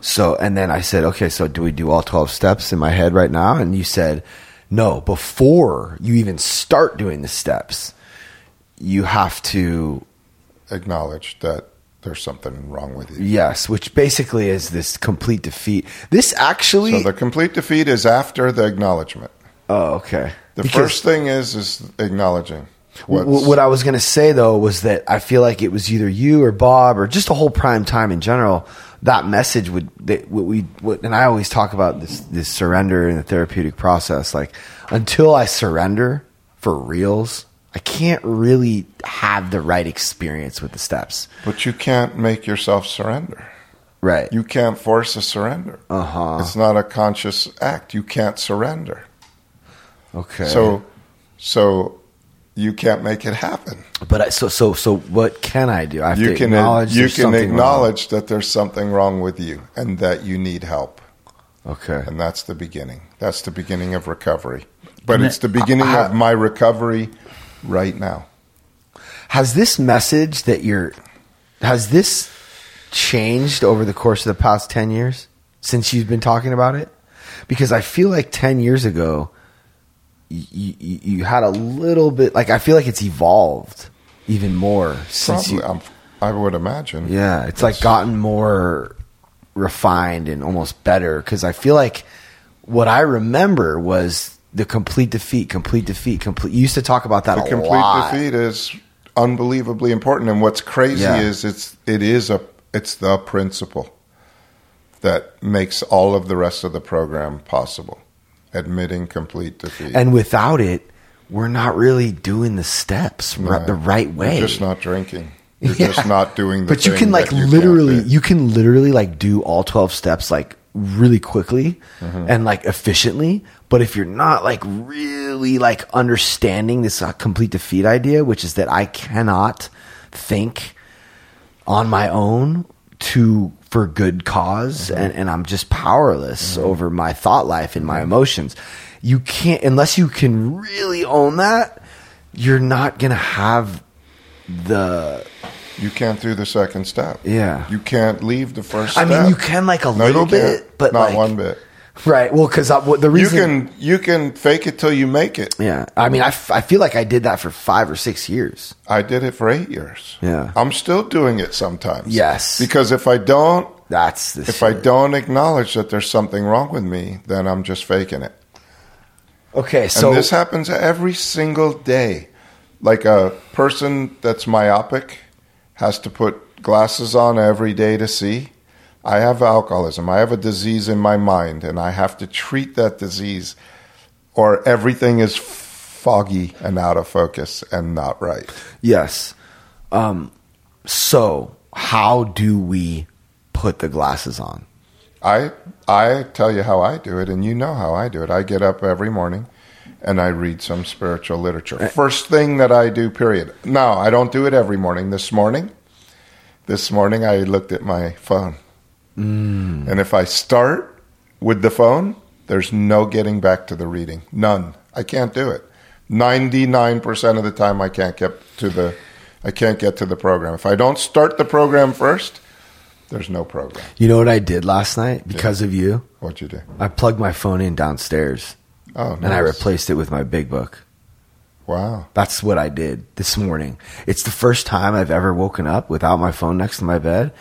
So, and then I said, "Okay, so do we do all twelve steps in my head right now?" And you said, "No. Before you even start doing the steps, you have to Acknowledge that there's something wrong with you. Yes, which basically is this complete defeat. This actually. So the complete defeat is after the acknowledgement. oh, okay. The Because first thing is is acknowledging. what's- what I was going to say though was that I feel like it was either you or Bob or just a whole prime time in general. That message would that what we what, and I always talk about this this surrender in the therapeutic process. Like until I surrender for reals, I can't really have the right experience with the steps. But you can't make yourself surrender. Right. You can't force a surrender. Uh-huh. It's not a conscious act. You can't surrender. okay. So, so you can't make it happen. but I, so so so what can I do? I have You to can acknowledge you can something wrong. acknowledge that there's something wrong with you and that you need help, Okay. and that's the beginning. That's the beginning of recovery. But And it's the beginning I- of my recovery right now. Has this message that you're has this changed over the course of the past 10 years since you've been talking about it? Because I feel like 10 years ago you, you, you had a little bit like I feel like it's evolved even more since Probably, you I'm, I would imagine. Yeah, it's like gotten more refined and almost better because I feel like what I remember was the complete defeat, complete defeat, complete. You used to talk about that the complete lot. defeat is unbelievably important and what's crazy Yeah. is it's it is a it's the principle that makes all of the rest of the program possible admitting complete defeat And without it, we're not really doing the steps Right. the right way. you're just not drinking you're Yeah. just not doing the but you can like you literally, you can literally like do all twelve steps like really quickly Mm-hmm. and like efficiently. But if you're not like really like understanding this uh, complete defeat idea, which is that I cannot think on my own to for good because Mm-hmm. and, and I'm just powerless over my thought life and my emotions. You can't unless you can really own that, you're not gonna have the you can't do the second step Yeah. you can't leave the first I step mean, you can like a no, little bit, but not like, one bit Right. Well, because the reason you can you can fake it till you make it Yeah. I mean, I, f- I feel like I did that for five or six years. I did it for eight years. Yeah. I'm still doing it sometimes. Yes. Because if I don't, That's the if I don't acknowledge that there's something wrong with me, then I'm just faking it. Okay. So and this happens every single day. Like a person that's myopic has to put glasses on every day to see. I have alcoholism. I have a disease in my mind, and I have to treat that disease, or everything is foggy and out of focus and not right. yes. Um, so how do we put the glasses on? I I tell you how I do it, and you know how I do it. I get up every morning and I read some spiritual literature. First thing that I do, period. No, I don't do it every morning. This morning, this morning I looked at my phone, Mm. and if I start with the phone, there's no getting back to the reading. None. I can't do it. Ninety nine percent of the time, I can't get to the. I can't get to the program. If I don't start the program first, there's no program. You know what I did last night because of you? What'd you do? I plugged my phone in downstairs Oh, and I replaced it with my big book. Wow. That's what I did this morning. It's the first time I've ever woken up without my phone next to my bed,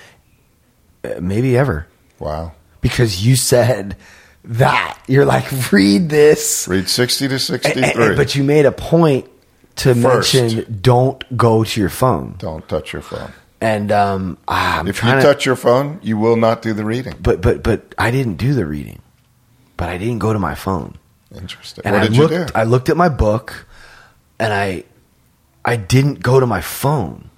maybe ever. Wow. Because you said that. You're like, read this. Read 60 to 63. and- and- but you made a point to First. mention don't go to your phone. Don't touch your phone. And um, ah, If you to, touch your phone, you will not do the reading. but but but I didn't do the reading. But I didn't go to my phone. Interesting. And what I did looked. you do? I looked at my book, and I, I didn't go to my phone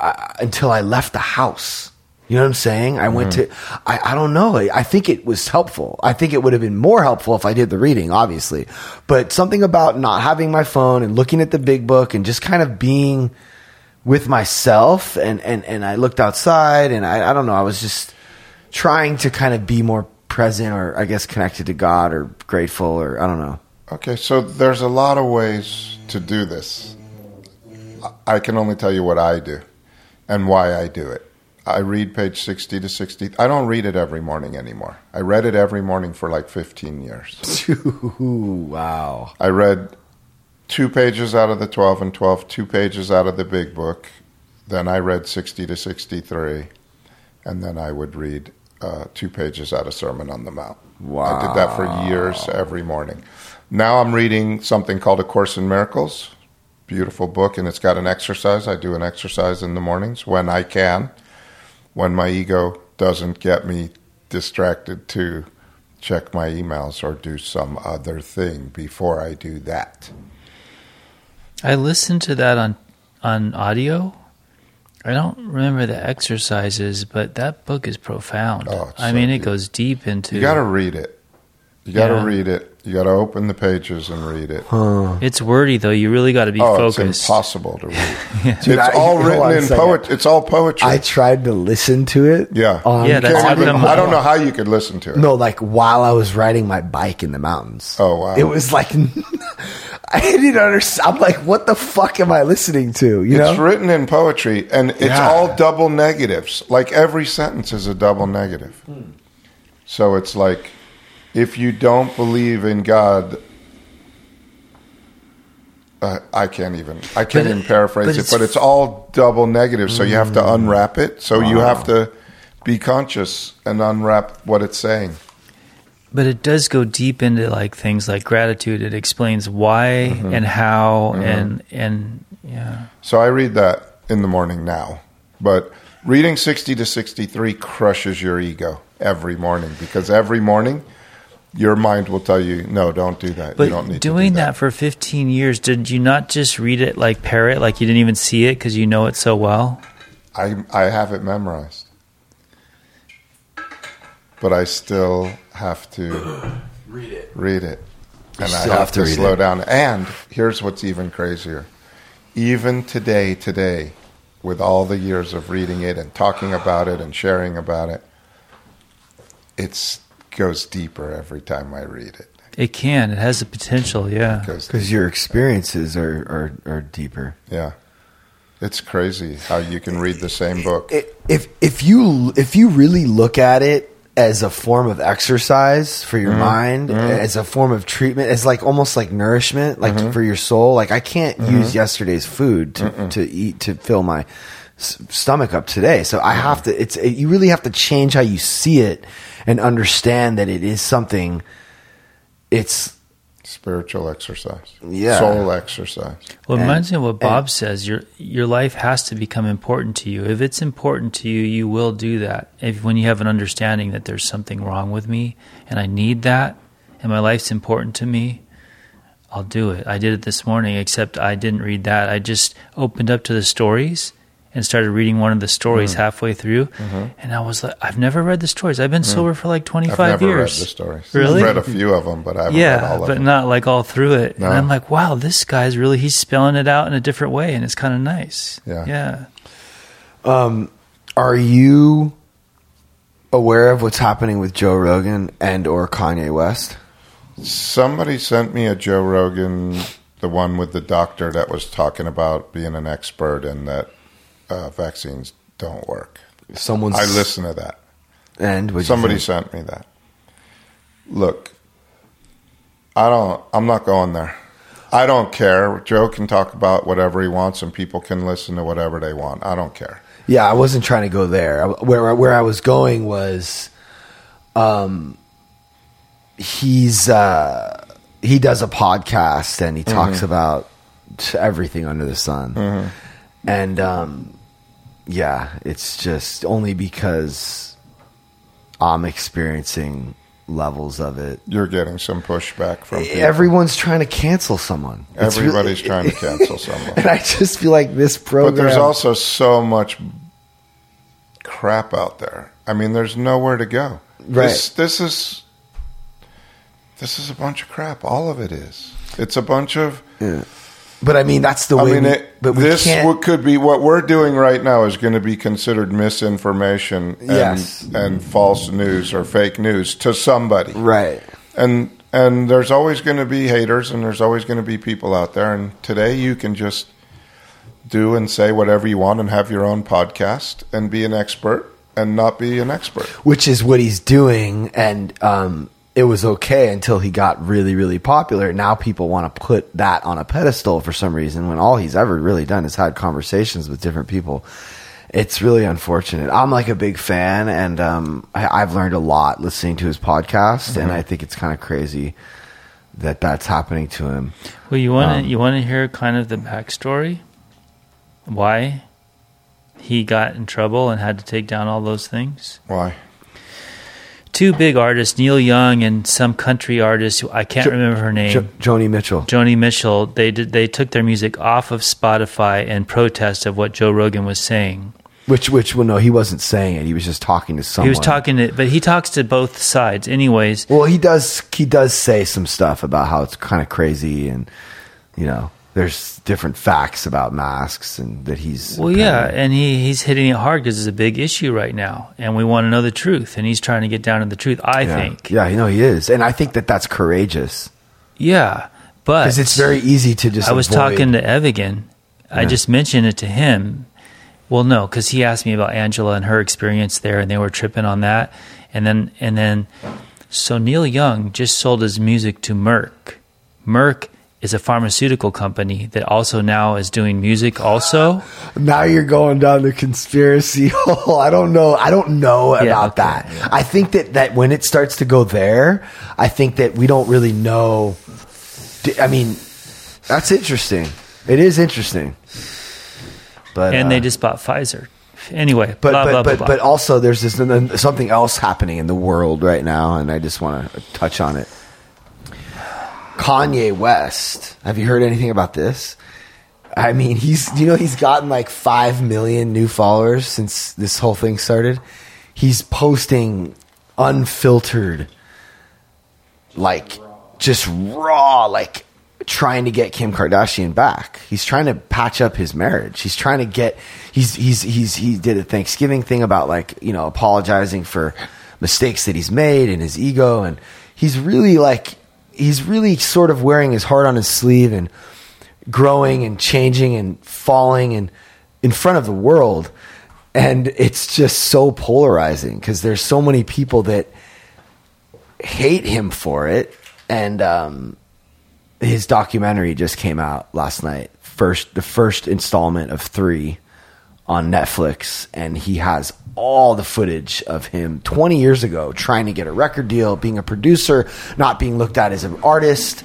I, until I left the house. You know what I'm saying? I went mm-hmm. to, I, I don't know. I, I think it was helpful. I think it would have been more helpful if I did the reading, obviously. But something about not having my phone and looking at the big book and just kind of being with myself and, and, and I looked outside and I, I don't know, I was just trying to kind of be more present or I guess connected to God or grateful or I don't know. Okay, so there's a lot of ways to do this. I can only tell you what I do and why I do it. I read page 60 to 60. I don't read it every morning anymore. I read it every morning for like 15 years. Wow. I read two pages out of the 12 and 12, two pages out of the big book. Then I read 60 to 63. And then I would read uh, two pages out of Sermon on the Mount. Wow. I did that for years every morning. Now I'm reading something called A Course in Miracles. Beautiful book, and it's got an exercise. I do an exercise in the mornings when I can, when my ego doesn't get me distracted to check my emails or do some other thing before I do that. I listened to that on on audio. I don't remember the exercises, but that book is profound. Oh, I so mean, it goes deep into. You got to read it. You got to Yeah. read it. You got to open the pages and read it. It's wordy though. You really got to be oh, focused. it's impossible to read. Dude, it's I- all written in poetry. poet. It's all poetry. I tried to listen to it. Yeah. on Yeah, that's even- come- I don't know how you could listen to it. No, like while I was riding my bike in the mountains. Oh, wow. It was like I didn't understand. I'm like, what the fuck am I listening to? You It's know? written in poetry, and it's Yeah. all double negatives. Like every sentence is a double negative. Hmm. So it's like, if you don't believe in God, uh, I can't even. I can't But even paraphrase but it, but it's all double negative. So you have to unwrap it. So you have to be conscious and unwrap what it's saying. But it does go deep into like things like gratitude. It explains why Mm-hmm. and how and and yeah. So I read that in the morning now. But reading 60 to 63 crushes your ego every morning because every morning your mind will tell you, no, don't do that. But you don't need doing to do that. for 15 years, did you not just read it like parrot, like you didn't even see it because you know it so well? I, I have it memorized. But I still have to Read it. read it. And I have, have to to, slow it. down. And here's what's even crazier. Even today, today, with all the years of reading it and talking about it and sharing about it, it goes deeper every time I read it. It can. It has the potential. Yeah. Because your experiences are, are, are deeper. Yeah. It's crazy how you can read the same book. If if you if you really look at it as a form of exercise for Mm-hmm. your mind, as a form of treatment, as like almost like nourishment, like Mm-hmm. for your soul. Like I can't use yesterday's food to, to eat to fill my s- stomach up today. So I have to. It's you really have to change how you see it and understand that it is something. It's Spiritual exercise. Yeah. Soul exercise. Well, it And- reminds me of what Bob and- says. Your your life has to become important to you. If it's important to you, you will do that. If when you have an understanding that there's something wrong with me and I need that, and my life's important to me, I'll do it. I did it this morning, except I didn't read that. I just opened up to the stories and started reading one of the Mm. stories halfway through, and I was like, I've never read the stories. I've been sober for like twenty Mm-hmm. I've never years. read the stories. Really? I've read a few of them, but I haven't read Yeah, all of but them. not like all through it. No. And I'm like, wow, this guy's really he's spelling it out in a different way, and it's kind of nice. Yeah. yeah. are you aware of what's happening with Joe Rogan and or Kanye West? Somebody sent me a Joe Rogan, the one with the doctor that was talking about being an expert and that uh, vaccines don't work. Someone's I listened to that. and Somebody sent me that. Look, I don't. I'm not going there. I don't care. Joe can talk about whatever he wants, and people can listen to whatever they want. I don't care. Yeah, I wasn't trying to go there. Where where I was going was, um, he's uh, he does a podcast and he talks Mm-hmm. about everything under the sun, and um, yeah, it's just only because I'm experiencing levels of it. You're getting some pushback from people. Everyone's trying to cancel someone. It's really- Everybody's trying to cancel someone. and I just feel like this program. But there's also so much crap out there. I mean, there's nowhere to go. Right. This, this is this is a bunch of crap. All of it is. It's a bunch of. But I mean, that's the way. I mean, we, it, but we this what could be what we're doing right now is going to be considered misinformation and, Yes. and false news or fake news to somebody. right. And and there's always going to be haters and there's always going to be people out there. And today you can just do and say whatever you want and have your own podcast and be an expert and not be an expert. which is what he's doing and um, it was okay until he got really really popular. Now people want to put that on a pedestal for some reason when all he's ever really done is had conversations with different people. It's really unfortunate. I'm like a big fan and um, I, i've learned a lot listening to his podcast and i think it's kind of crazy that that's happening to him. Well, you want to Um, you want to hear kind of the backstory, why he got in trouble and had to take down all those things. Why? Two big artists, Neil Young and some country artist who I can't Jo- remember her name. jo- joni mitchell Joni Mitchell, they did they took their music off of Spotify in protest of what Joe Rogan was saying. which which well no he wasn't saying it he was just talking to someone He was talking to, but he talks to both sides. Anyways, Well, he does. He does say some stuff about how it's kind of crazy, and you know, there's different facts about masks, and that he's. well, yeah, and he he's hitting it hard because it's a big issue right now, and we want to know the truth, and he's trying to get down to the truth. I yeah. think, Yeah, you know, he is, and I think that that's courageous yeah, but because it's very easy to just. I was avoid- talking to Evigan. I Yeah. just mentioned it to him. Well, no, because he asked me about Angela and her experience there, and they were tripping on that. And then, and then, so Neil Young just sold his music to Merck. Merck is a pharmaceutical company that also now is doing music. Also, Now you're going down the conspiracy hole. I don't know. I don't know Yeah, about okay, that. I think that that when it starts to go there, I think that we don't really know. I mean, that's interesting. It is interesting. But and uh, they just bought Pfizer. Anyway, but blah but blah but, blah. but blah. also there's this something else happening in the world right now, and I just want to touch on it. Kanye West. Have you heard anything about this? I mean, he's you know he's gotten like five million new followers since this whole thing started. He's posting unfiltered, like just raw, like trying to get Kim Kardashian back. He's trying to patch up his marriage. He's trying to get. He's he's he's he did a Thanksgiving thing about like you know apologizing for mistakes that he's made and his ego, and he's really like he's really sort of wearing his heart on his sleeve and growing and changing and falling and in front of the world. And it's just so polarizing because there's so many people that hate him for it. And um, his documentary just came out last night. First the first installment of three on netflix and he has all the footage of him 20 years ago trying to get a record deal being a producer not being looked at as an artist.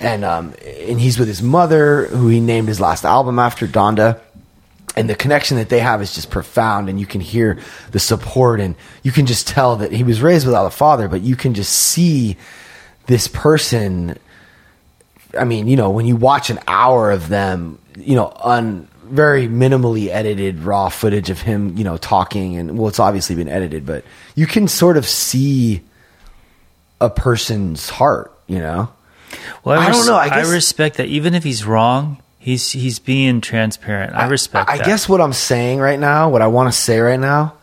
And um, and he's with his mother who he named his last album after donda. And the connection that they have is just profound and you can hear the support and you can just tell that he was raised without a father but you can just see this person i mean you know when you watch an hour of them you know on very minimally edited raw footage of him you know talking and well it's obviously been edited but you can sort of see a person's heart you know well, I don't know, I guess- respect that. Even if he's wrong, he's he's being transparent. I respect. I, guess what I'm saying right now, what I want to say right now,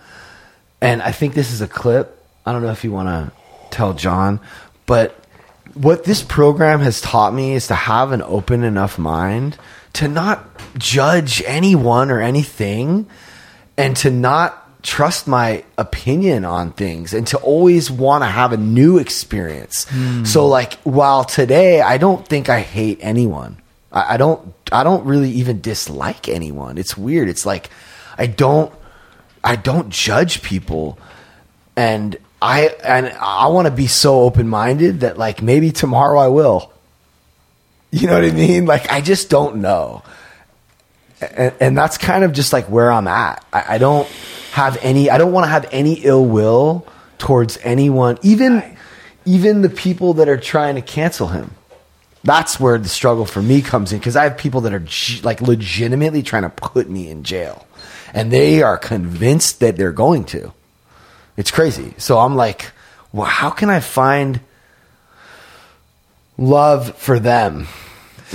and I think this is a clip. I don't know if you want to tell John, but what this program has taught me is to have an open enough mind to not judge anyone or anything and to not trust my opinion on things and to always want to have a new experience. Hmm. So like while today I don't think I hate anyone. I, I don't I don't really even dislike anyone. It's weird. It's like I don't I don't judge people and I and I want to be so open minded that like maybe tomorrow I will. You know what I mean? Like I just don't know and, and that's kind of just like where I'm at. I, I don't have any. I don't want to have any ill will towards anyone, even even the people that are trying to cancel him. That's where the struggle for me comes in because I have people that are like legitimately trying to put me in jail. and they are convinced that they're going to. It's crazy. So I'm like, well, how can I find love for them?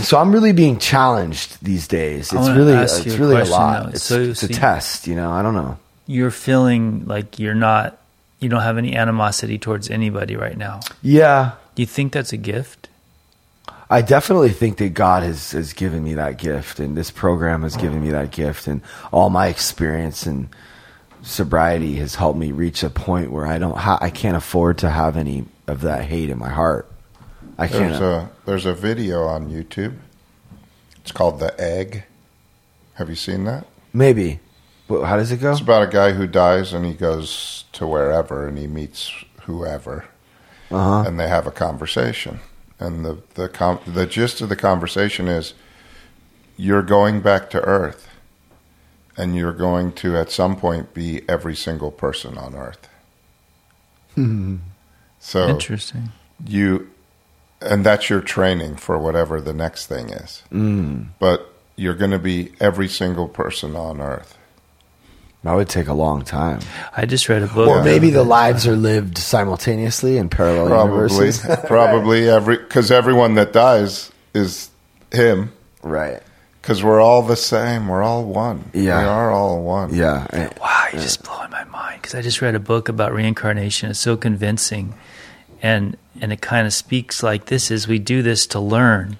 So I'm really being challenged these days. It's really, it's a really a lot. though. It's, So, it's a test, you know. I don't know. You're feeling like you're not, you don't have any animosity towards anybody right now. Yeah, Do you think that's a gift? I definitely think that God has, has given me that gift, and this program has given me that gift, and all my experience and sobriety has helped me reach a point where I don't, ha- I can't afford to have any of that hate in my heart. I can't. There's a there's a video on YouTube. It's called The Egg. Have you seen that? maybe. But how does it go? It's about a guy who dies and he goes to wherever and he meets whoever Uh huh. and they have a conversation. And the the com- the gist of the conversation is you're going back to Earth, and you're going to at some point be every single person on Earth. So Interesting. you, and that's your training for whatever the next thing is. Mm. But you're going to be every single person on Earth. That would take a long time. I just read a book. Or Yeah. maybe the lives are lived simultaneously in parallel Probably, universes. probably every because everyone that dies is him. right. Because we're all the same. We're all one. Yeah. We are all one. Yeah. I- Wow, you're just blowing my mind because I just read a book about reincarnation. It's so convincing, and and it kind of speaks like this: is we do this to learn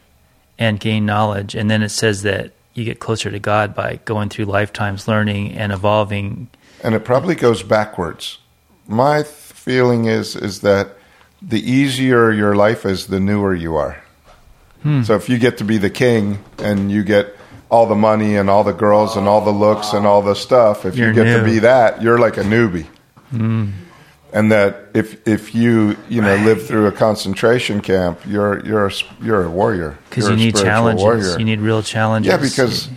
and gain knowledge, and then it says that you get closer to God by going through lifetimes learning and evolving. And it probably goes backwards. My th- feeling is is that the easier your life is, the newer you are. Hmm. So if you get to be the king and you get all the money and all the girls and all the looks and all the stuff, if You're you get to be that, you're like a newbie. Hmm. And that if if you you know live through a concentration camp, you're you're a, you're a warrior Because you need challenges. warrior. You need real challenges. Yeah, because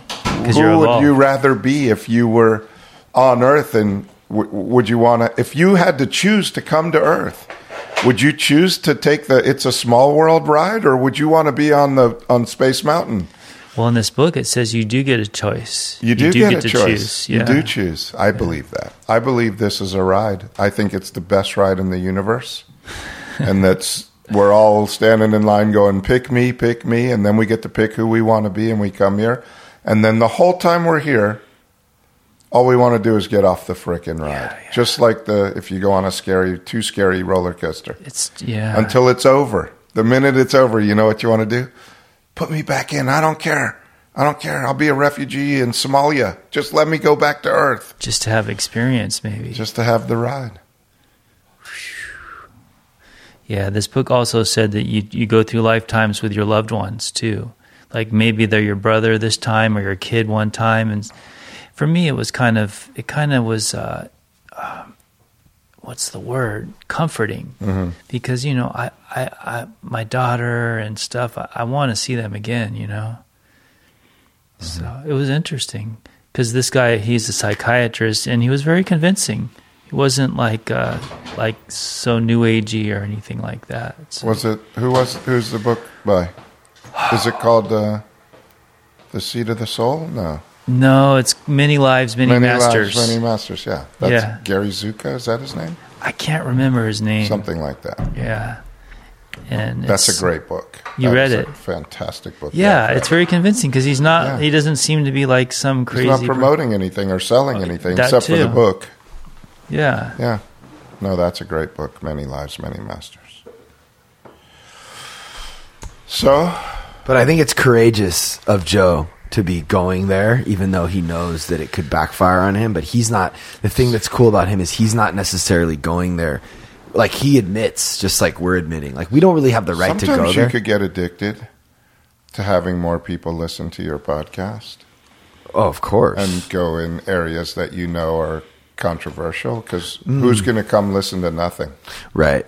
'Cause who would you rather be if you were on Earth? And w- would you want to? If you had to choose to come to Earth, would you choose to take the "It's a Small World" ride, or would you want to be on the on Space Mountain? Well, in this book, it says you do get a choice. You do, get, a to choice. choose. Yeah. You do choose. I believe that. I believe this is a ride. I think it's the best ride in the universe, and that's we're all standing in line going, "Pick me, pick me," and then we get to pick who we want to be, and we come here, and then the whole time we're here, all we want to do is get off the frickin' ride. Just like the if you go on a scary, too scary roller coaster It's yeah. until it's over. The minute it's over, you know what you want to do? Put me back in. I don't care. I don't care. I'll be a refugee in Somalia. Just let me go back to Earth just to have experience, maybe. just to have the ride. Yeah, this book also said that you you go through lifetimes with your loved ones too. Like maybe they're your brother this time or your kid one time, and for me it was kind of it kind of was uh, um, what's the word? Comforting. Because you know I, I, I my daughter and stuff I, I want to see them again you know? So it was interesting. Because this guy he's a psychiatrist and he was very convincing. He wasn't like uh, like so new agey or anything like that. So, Was it who was who's the book by? Is it called uh, The Seat of the Soul? No. No it's many lives many, masters Many Lives, many masters. Yeah, that's Yeah. Gary Zukav. Is that his name? I can't remember his name Something like that. yeah and That's a great book. You That read is a it? fantastic book. yeah Yeah, it's very convincing because he's not Yeah. he doesn't seem to be like some crazy He's not promoting anything or selling anything That except for the book. yeah Yeah. No, that's a great book. Many Lives, Many Masters. So, But I think it's courageous of Joe to be going there, even though he knows that it could backfire on him. But he's not. The thing that's cool about him is he's not necessarily going there. Like he admits, just like we're admitting, like we don't really have the right to go sometimes you there. could get addicted to having more people listen to your podcast oh, of course. and go in areas that you know are controversial because Mm. who's going to come listen to nothing? right.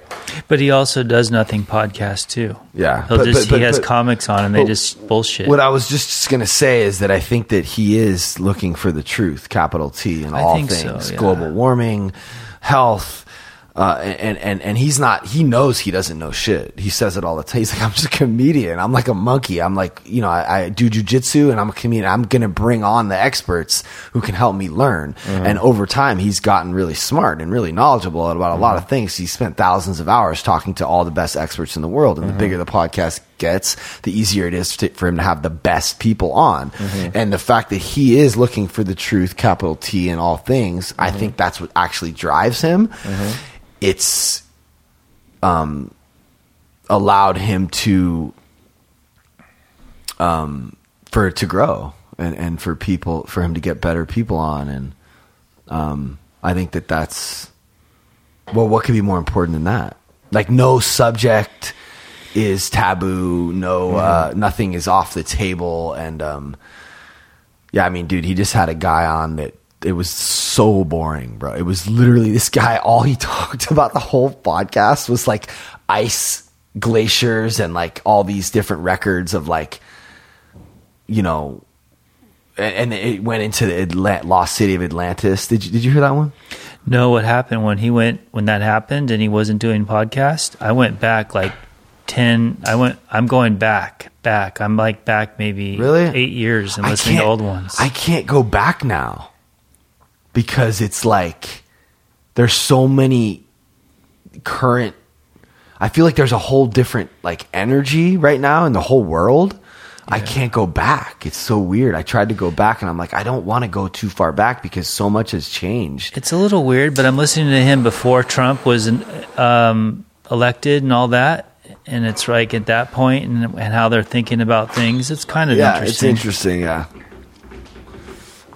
but he also does nothing podcast too Yeah. He'll But- just, but- but- he has but- comics on and they just bullshit What I was just going to say is that I think that he is looking for the truth, capital T, in I all think so, things yeah. global warming, health, Uh, and, and, and he's not, he knows he doesn't know shit. He says it all the time. He's like, I'm just a comedian. I'm like a monkey. I'm like, you know, I, I do jujitsu and I'm a comedian. I'm going to bring on the experts who can help me learn. Mm-hmm. And over time, he's gotten really smart and really knowledgeable about a lot mm-hmm. of things. He spent thousands of hours talking to all the best experts in the world. And the mm-hmm. bigger the podcast gets, the easier it is to, for him to have the best people on. And the fact that he is looking for the truth, capital T in all things, I think that's what actually drives him. It's um, allowed him to um, for it to grow and, and for people for him to get better people on. And um, I think that that's well what could be more important than that? Like no subject is taboo. No uh, nothing is off the table. And um, yeah I mean dude he just had a guy on that it was so boring bro it was literally this guy all he talked about the whole podcast was like ice glaciers and like all these different records of like you know, and, and it went into the Atlant- lost city of Atlantis. Did you did you hear that one? No, what happened when he went when that happened and he wasn't doing podcast? I went back like ten. I went. I'm going back, back. I'm like back maybe Really? eight years and listening to old ones. I can't go back now because it's like there's so many current. I feel like there's a whole different like energy right now in the whole world. I can't go back. It's so weird. I tried to go back and I'm like, I don't want to go too far back because so much has changed. it's a little weird, but I'm listening to him before Trump was um, elected and all that. And it's like at that point and, and how they're thinking about things. It's kind of yeah, interesting. it's interesting. Yeah.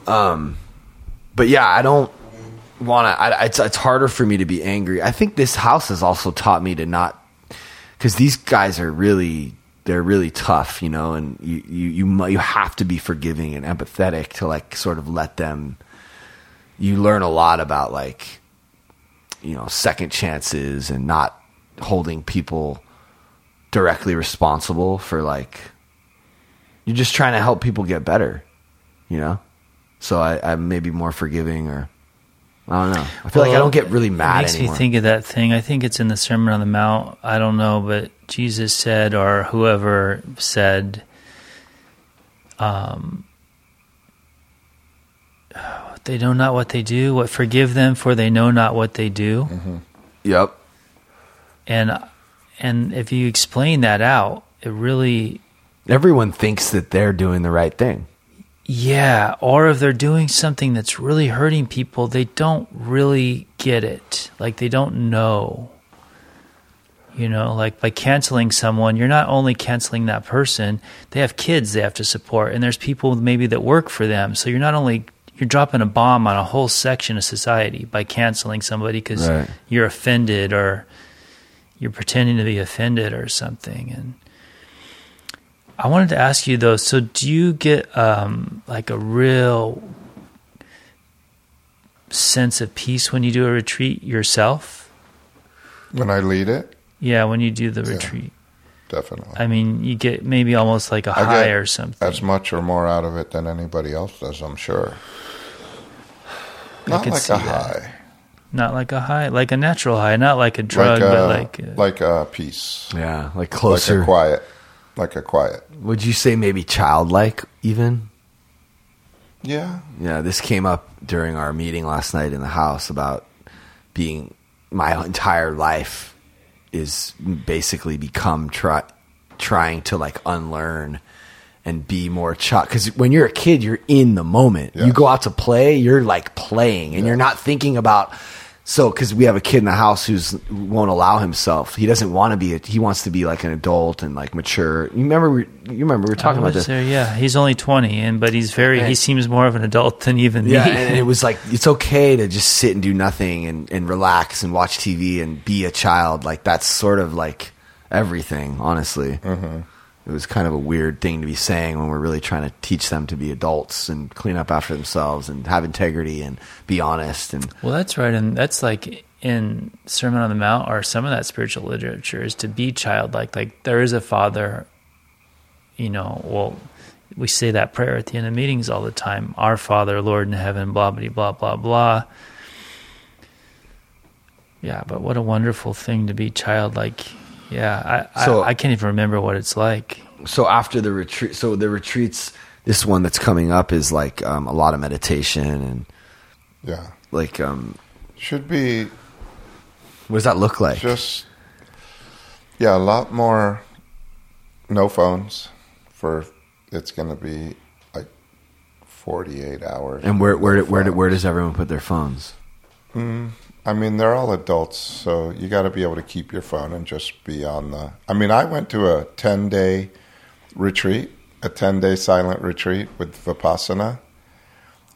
Um, but yeah, I don't want to. It's it's harder for me to be angry. I think this house has also taught me to not, because these guys are really they're really tough, you know, and you you you you have to be forgiving and empathetic to like sort of let them. You learn a lot about like, you know, second chances and not holding people directly responsible for like you're just trying to help people get better, you know. So I, I'm maybe more forgiving, or I don't know. I feel like I don't get really mad it makes anymore. me think of that thing. I think it's in the Sermon on the Mount. I don't know, but Jesus said, or whoever said, um, they know not what they do. What forgive them, for they know not what they do. yep. And and if you explain that out, it really, Everyone thinks that they're doing the right thing. Yeah. Or if they're doing something that's really hurting people, they don't really get it. Like they don't know. You know, like by canceling someone, you're not only canceling that person, they have kids they have to support, and there's people maybe that work for them. So you're not only you're dropping a bomb on a whole section of society by canceling somebody because Right. you're offended or you're pretending to be offended or something. And I wanted to ask you though, so do you get um, like a real sense of peace when you do a retreat yourself? When I lead it, Yeah, when you do the Yeah. retreat. definitely. I mean, you get maybe almost like a I high get or something. As much or more out of it than anybody else does, I'm sure. I Not like see a that. high. Not like a high, like a natural high, not like a drug, like a, but like a, like a peace. Yeah, like Like closer. a quiet. Like a quiet. Would you say maybe childlike even? Yeah. Yeah, this came up during our meeting last night in the house about being my entire life is basically become try, trying to like unlearn and be more child because when you're a kid you're in the moment you go out to play you're like playing and you're not thinking about so because we have a kid in the house who's won't allow himself he doesn't want to be a, he wants to be like an adult and like mature you remember we, you remember we were talking about this there, yeah, he's only twenty, and but he's very. He seems more of an adult than even Yeah, me. and it was like it's okay to just sit and do nothing and, and relax and watch TV and be a child. Like that's sort of like everything, honestly. Mm-hmm. It was kind of a weird thing to be saying when we're really trying to teach them to be adults and clean up after themselves and have integrity and be honest and Well, that's right, and that's like in Sermon on the Mount or some of that spiritual literature is to be childlike. Like there is a father, you know. Well, we say that prayer at the end of meetings all the time. Our Father, Lord in heaven, blah blah blah blah blah. Yeah, but what a wonderful thing to be childlike. Yeah, I, So- I, I can't even remember what it's like. So after the retreat, so the retreats, this one that's coming up is like um, a lot of meditation and Yeah. like um, Should be what does that look like? just yeah, a lot more no phones for it's going to be like 48 hours. and where where no where phones. where does everyone put their phones? I mean, they're all adults, so you got to be able to keep your phone and just be on the. I mean, I went to a 10 day retreat, a 10 day silent retreat with Vipassana,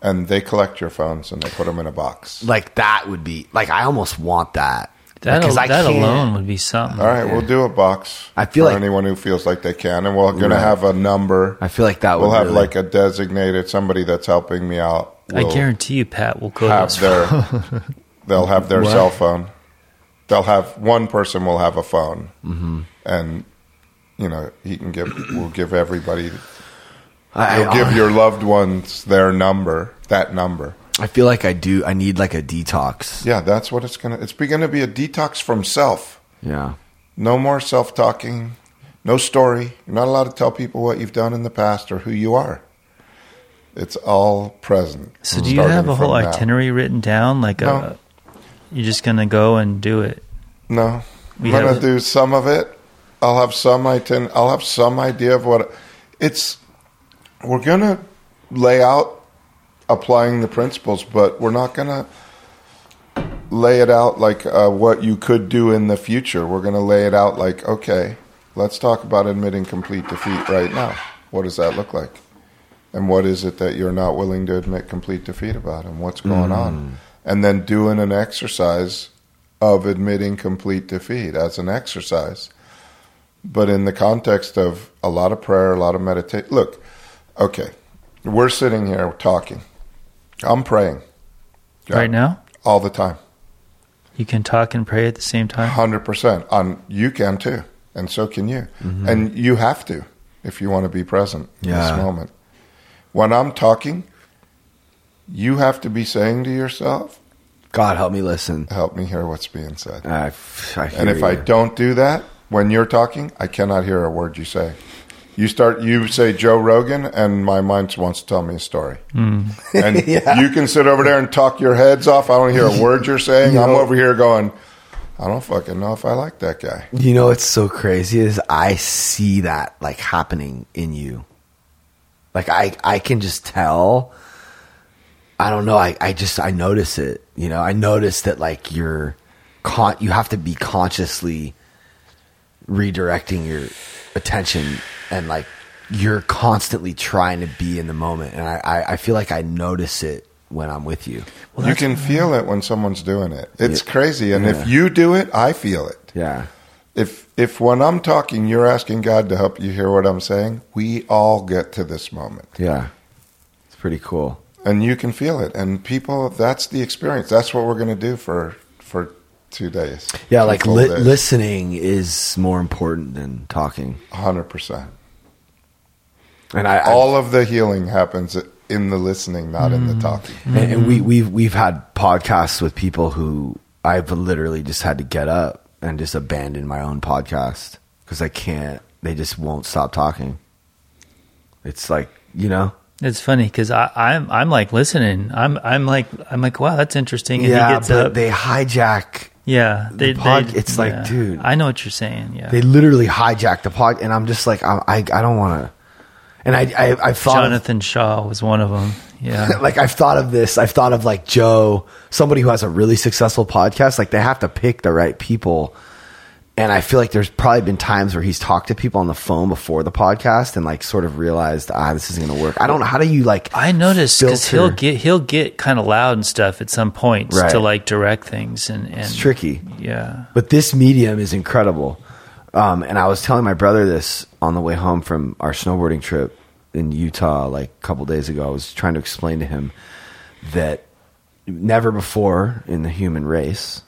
and they collect your phones and they put them in a box. Like that would be like I almost want that. That, Because I that alone would be something. All right, we'll do a box I feel for like- anyone who feels like they can, and we're going Right. to have a number. I feel like that We'll have really- like a designated somebody that's helping me out. I will guarantee you, Pat will go to have this their they'll have their What? cell phone. They'll have one person will have a phone, Mm-hmm. and you know he can give. We'll give everybody. I, You'll give your loved ones their number. That number. I feel like I do. I need like a detox. Yeah, that's what it's gonna. It's going to be a detox from self. Yeah. No more self talking. No story. You're not allowed to tell people what you've done in the past or who you are. It's all present. So do you have a whole from now. itinerary written down? Like No. a, you're just gonna go and do it. No, We I'm gonna have- do some of it. I'll have some itin- I'll have some idea of what it's. We're gonna lay out applying the principles, but we're not gonna lay it out like uh, what you could do in the future. We're gonna lay it out like, okay, let's talk about admitting complete defeat right now. What does that look like? And what is it that you're not willing to admit complete defeat about? And what's going on? And then doing an exercise of admitting complete defeat as an exercise. But in the context of a lot of prayer, a lot of meditation. Look, okay, we're sitting here talking. I'm praying. Yeah, Right now, All the time. you can talk and pray at the same time. Hundred percent. On you can too, and so can you, mm-hmm. and you have to if you want to be present in this moment. When I'm talking, you have to be saying to yourself, God help me listen. "Help me hear what's being said." I, I And if I don't do that when you're talking, I cannot hear a word you say. You start, you say Joe Rogan, and my mind wants to tell me a story. Hmm. And you can sit over there and talk your heads off. I don't hear a word you're saying. You I'm know- over here going, I don't fucking know if I like that guy. You know what's so crazy is I see that like happening in you. Like I I can just tell. I don't know. I, I just I notice it. You know, I notice that like you're con you have to be consciously redirecting your attention and like you're constantly trying to be in the moment. And I, I, I feel like I notice it when I'm with you. you can feel it when someone's doing it. It's Yeah. crazy. And Yeah. if you do it, I feel it. Yeah. If if when I'm talking, you're asking God to help you hear what I'm saying, we all get to this moment. Yeah. It's pretty cool. And you can feel it and people that's the experience that's what we're going to do for for two days Yeah, Two like li- days. listening is more important than talking. 100% And I, I all of the healing happens in the listening not in the mm. talking and, and we we've we've had podcasts with people who I've literally just had to get up and just abandon my own podcast because I can't. They just won't stop talking. It's like you know, It's funny because I'm I'm like listening. I'm I'm like I'm like wow that's interesting. And yeah, but up. they hijack. yeah, they, the pod- they- it's like, yeah. dude. I know what you're saying. Yeah, They literally hijack the pod, and I'm just like, I I, I don't want to. And I I I've thought of- Jonathan Shaw was one of them. Yeah, like I've thought of this. I've thought of like Joe, somebody who has a really successful podcast. Like they have to pick the right people. And I feel like there's probably been times where he's talked to people on the phone before the podcast and like sort of realized, ah, this isn't going to work. I don't know. How do you like? I noticed because he'll get he'll get kind of loud and stuff at some points Right. to like direct things and, and It's tricky. Yeah, But this medium is incredible. Um, and I was telling my brother this on the way home from our snowboarding trip in Utah, like a couple days ago. I was trying to explain to him that never before in the human race,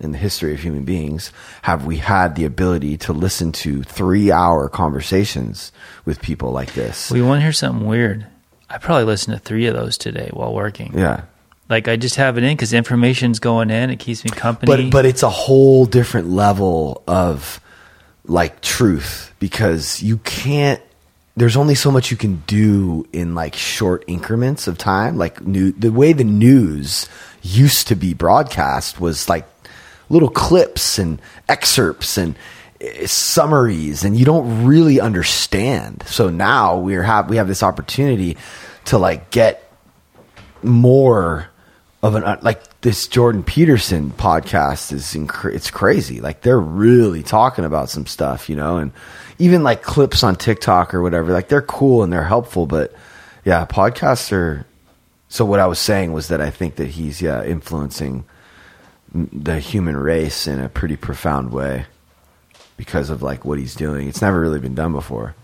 in the history of human beings, have we had the ability to listen to three hour conversations with people like this. we want to hear something weird. I probably listened to three of those today while working. yeah. Like I just have it in because information's going in. It keeps me company. but but it's a whole different level of like truth because you can't there's only so much you can do in like short increments of time like new the way the news used to be broadcast was like little clips and excerpts and eh, summaries and you don't really understand so now we're have we have this opportunity to like get more of an uh, like this Jordan Peterson podcast is inc- it's crazy. Like they're really talking about some stuff, you know, and even like clips on TikTok or whatever. Like they're cool and they're helpful, but yeah, podcasts are. So what I was saying was that I think that he's yeah influencing the human race in a pretty profound way because of like what he's doing. It's never really been done before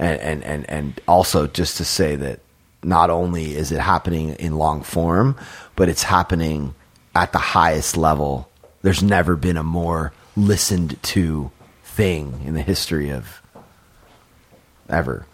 and and and and also just to say that not only is it happening in long form, but it's happening at the highest level. There's never been a more listened to thing in the history of ever.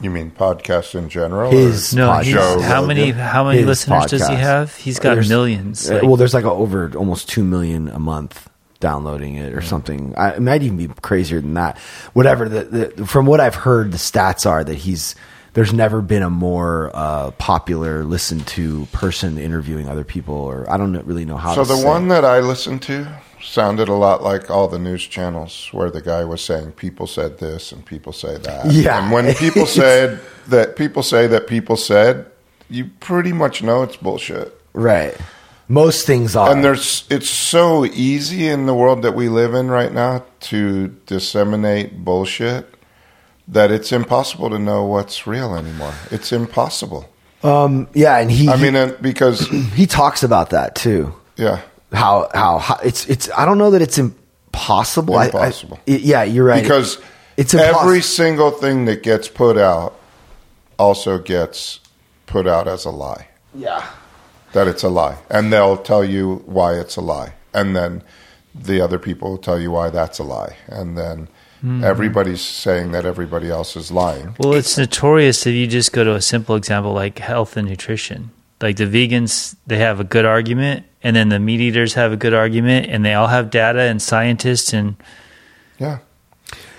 You mean podcasts in general? His no, podcast. he's, Joe how many how many His listeners does he podcast. have? He's got There's- millions. Uh, Like, well, there's like a, over almost two million a month downloading it or something. I, it might even be crazier than that. Whatever. The, the, from what I've heard, the stats are that he's there's never been a more uh, popular, listened to person interviewing other people, or I don't really know how. So to the say. one that I listened to sounded a lot like all the news channels where the guy was saying people said this and people say that. Yeah. And when people said that people say that people said, you pretty much know it's bullshit. right? Most things are. And there's it's so easy in the world that we live in right now to disseminate bullshit that it's impossible to know what's real anymore. It's impossible. um, yeah, and he. I mean, and because he talks about that too. yeah, How how, how it's it's. I don't know that it's impossible. I- I- Impossible. yeah, you're right. because it's every single thing that gets put out also gets put out as a lie. yeah. That it's a lie, and they'll tell you why it's a lie, and then the other people will tell you why that's a lie, and then Mm-hmm. everybody's saying that everybody else is lying. Well, it's notorious if you just go to a simple example like health and nutrition. Like the vegans, they have a good argument, and then the meat eaters have a good argument, and they all have data and scientists and Yeah,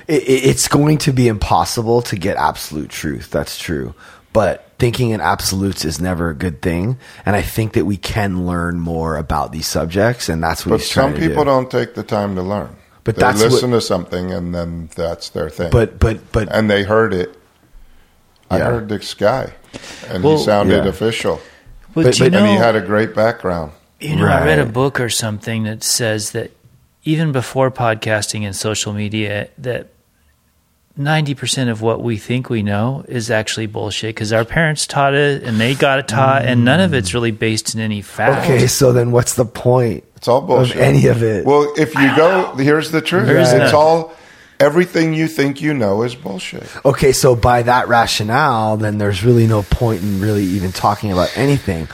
it, it- it's going to be impossible to get absolute truth. That's true. But thinking in absolutes is never a good thing. And I think that we can learn more about these subjects. And that's what but he's trying some to people do. don't take the time to learn. But they that's what- listen to something, and then that's their thing. But, but, but, and they heard it. I heard this guy, and Well, he sounded yeah. official, but, But- you know, and he had a great background. You know, I read a book or something that says that even before podcasting and social media, that ninety percent of what we think we know is actually bullshit because our parents taught it and they got it taught, and none of it's mm. really based in any fact. okay. So then what's the point It's all bullshit. of any of it? Well, if you go, here's the truth. There's it's none. all everything you think you know is bullshit. okay. So by that rationale, then there's really no point in really even talking about anything.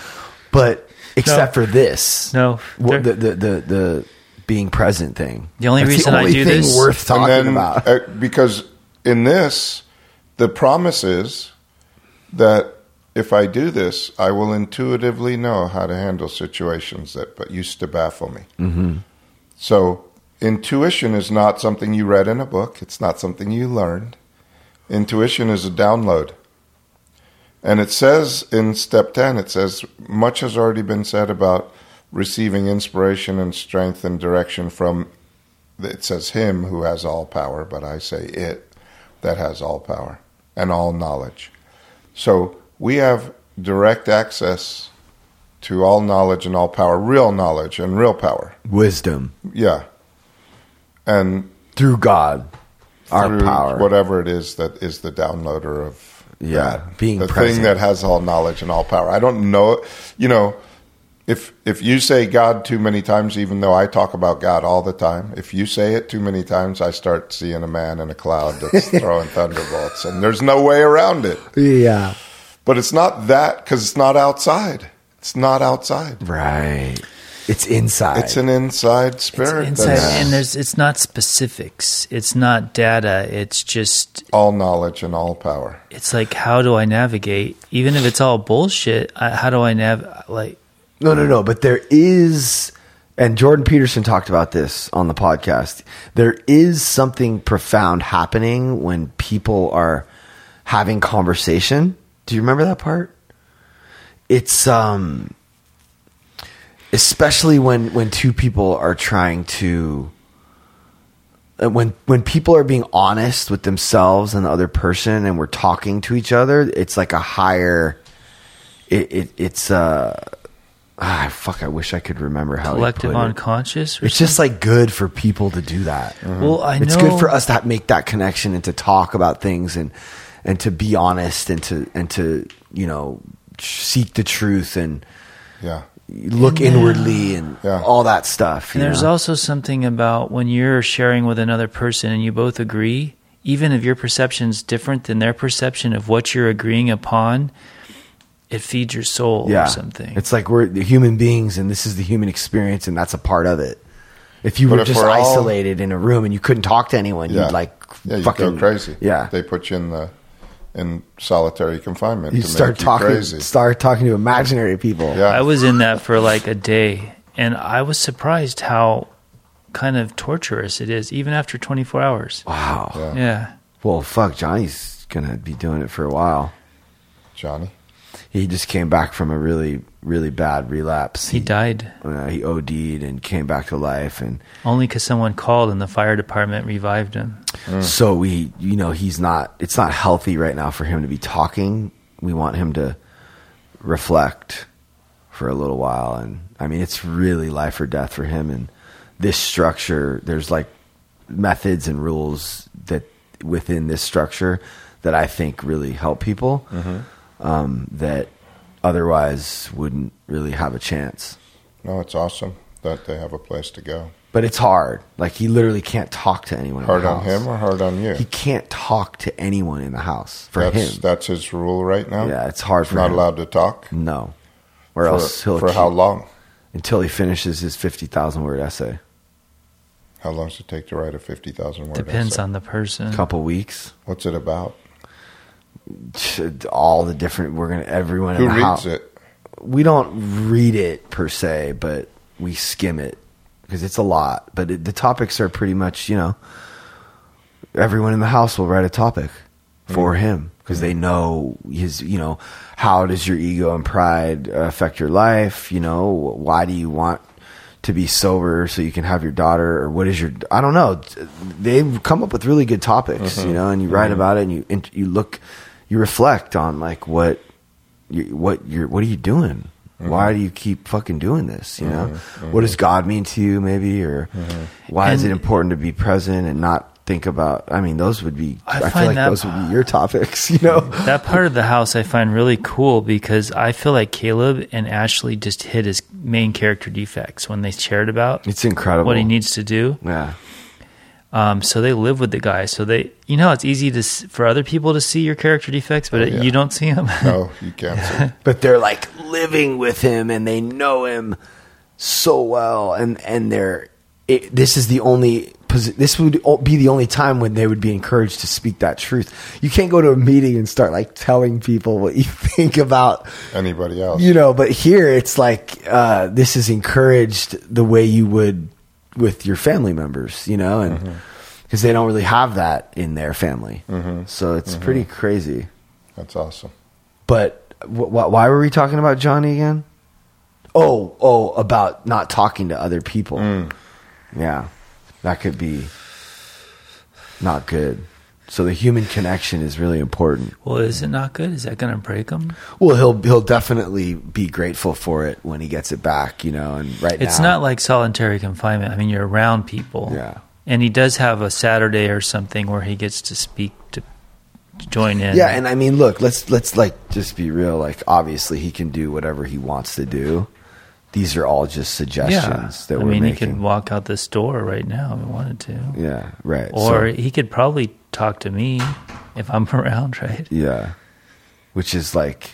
But except for this, No, What- the, the, the, the being present thing. The only That's reason I only do thing this- worth talking and then, about. uh, because in this, the promise is that if I do this, I will intuitively know how to handle situations that but used to baffle me. Mm-hmm. So intuition is not something you read in a book. It's not something you learned. Intuition is a download. And it says in step 10, it says, much has already been said about receiving inspiration and strength and direction from, it says him who has all power, but I say it that has all power and all knowledge. So we have direct access to all knowledge and all power, real knowledge and real power. Wisdom Yeah. And through God, our through power. whatever it is that is the downloader of Yeah, that. being the present. thing that has all knowledge and all power. I don't know, you know, if if you say God too many times, even though I talk about God all the time, if you say it too many times, I start seeing a man in a cloud that's throwing thunderbolts, and there's no way around it. Yeah. But it's not that because it's not outside. It's not outside. Right. It's inside. It's an inside spirit. It's spirit. inside, that's and there's it's not specifics. It's not data. It's just all knowledge and all power. it's like how do I navigate? Even if it's all bullshit, I, how do I nav like? No, no, no. But there is, and Jordan Peterson talked about this on the podcast. There is something profound happening when people are having conversation. Do you remember that part? It's um, especially when when two people are trying to. uh, When when people are being honest with themselves and the other person, and we're talking to each other, it's like a higher. It, it it's uh Ah, fuck! I wish I could remember how collective put it. unconscious. Or It's just like good for people to do that. Well, I know it's good for us to make that connection and to talk about things and and to be honest and to and to you know seek the truth and Yeah. Look uh, inwardly and Yeah. all that stuff. And there's know? also something about when you're sharing with another person and you both agree, even if your perception's different than their perception of what you're agreeing upon, it feeds your soul yeah, or something. It's like we're the human beings and this is the human experience and that's a part of it. If you But were if just we're all- isolated in a room and you couldn't talk to anyone, Yeah. you'd like Yeah, you fucking go crazy. Yeah, They put you in the in solitary confinement you to start make you talking, crazy. start talking to imaginary people. Yeah. I was in that for like a day and I was surprised how kind of torturous it is even after 24 hours. Wow. Yeah. Yeah. Well, fuck, Johnny's gonna be doing it for a while. Johnny. He just came back from a really, really bad relapse. He died Uh, he OD'd and came back to life, and only because someone called and the fire department revived him. so we, you know, he's not. It's not healthy right now for him to be talking. We want him to reflect for a little while, and I mean, it's really life or death for him. And this structure, there's like methods and rules that within this structure that I think really help people um, that otherwise wouldn't really have a chance. No, it's awesome that they have a place to go. But it's hard. Like he literally can't talk to anyone. in Hard the on him or hard on you? He can't talk to anyone in the house for that's him. that's his rule right now. yeah, it's hard He's for not him. allowed to talk. No, or for, else he'll for how long? until he finishes his fifty thousand word essay. How long does it take to write a fifty thousand word? Essay? Depends essay? on the person. A couple weeks. what's it about. All the different. We're gonna everyone Who in the reads house. it? We don't read it per se, but we skim it because it's a lot. But it, the topics are pretty much you know. Everyone in the house will write a topic for Mm. him because they know his. You know, how does your ego and pride affect your life? You know, why do you want to be sober so you can have your daughter or what is your i don't know they've come up with really good topics Mm-hmm. you know and you write about it and you and you look you reflect on like what you, what you're what are you doing? Mm-hmm. why do you keep fucking doing this you know? What does god mean to you maybe or Mm-hmm. why is it important to be present and not think about i mean those would be I i, feel like that- those would be your topics you know? That part of the house I find really cool because I feel like Caleb and Ashley just hit his main character defects when they shared about it's incredible. what he needs to do. yeah Um, so they live with the guy. So they, you know, it's easy to for other people to see your character defects, but it, yeah. you don't see them. No, you can't. see. but they're like living with him and they know him so well and and they're it, this is the only posi- this would be the only time when they would be encouraged to speak that truth you can't go to a meeting and start like telling people what you think about Anybody else? you know but here it's like uh, this is encouraged the way you would with your family members you know and mm-hmm. because they don't really have that in their family mm-hmm. so it's mm-hmm. pretty crazy That's awesome. but wh- wh- why were we talking about Johnny again? Oh, oh, about not talking to other people. Mm. Yeah, that could be not good. So the human connection is really important. well, is it not good? Is that going to break him? Well, he'll he'll definitely be grateful for it when he gets it back. You know, and right It's now, not like solitary confinement. I mean, you're around people. Yeah. And he does have a Saturday or something where he gets to speak to, to join in. Yeah, and I mean, look, let's let's like just be real. Like, obviously, he can do whatever he wants to do. These are all just suggestions that I we're mean, he could walk out this door right now if he wanted to. yeah, right. Or So- he could probably talk to me if I'm around, right? Yeah. Which is like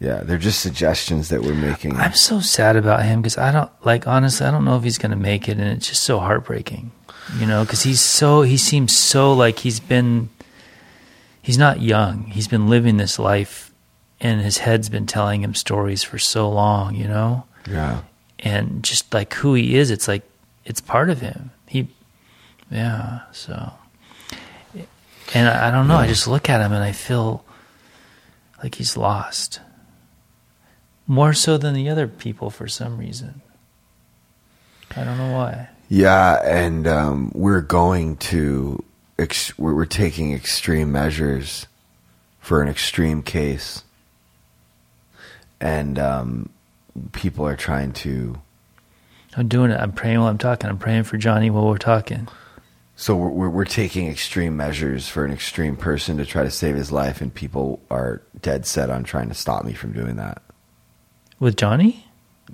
Yeah, they're just suggestions that we're making. I'm so sad about him because I don't like honestly. I don't know if he's going to make it, and it's just so heartbreaking. You know, because he's so he seems so like he's been. He's not young. He's been living this life, and his head's been telling him stories for so long. You know, yeah. and just like who he is, it's like it's part of him. He, yeah. So, and I, I don't know. I just look at him and I feel like he's lost more so than the other people for some reason. I don't know why. Yeah, and um, we're going to ex- we're, we're taking extreme measures for an extreme case, and um, people are trying to. I'm doing it. I'm praying while I'm talking. I'm praying for Johnny while we're talking. So we're, we're taking extreme measures for an extreme person to try to save his life, and people are dead set on trying to stop me from doing that. With Johnny?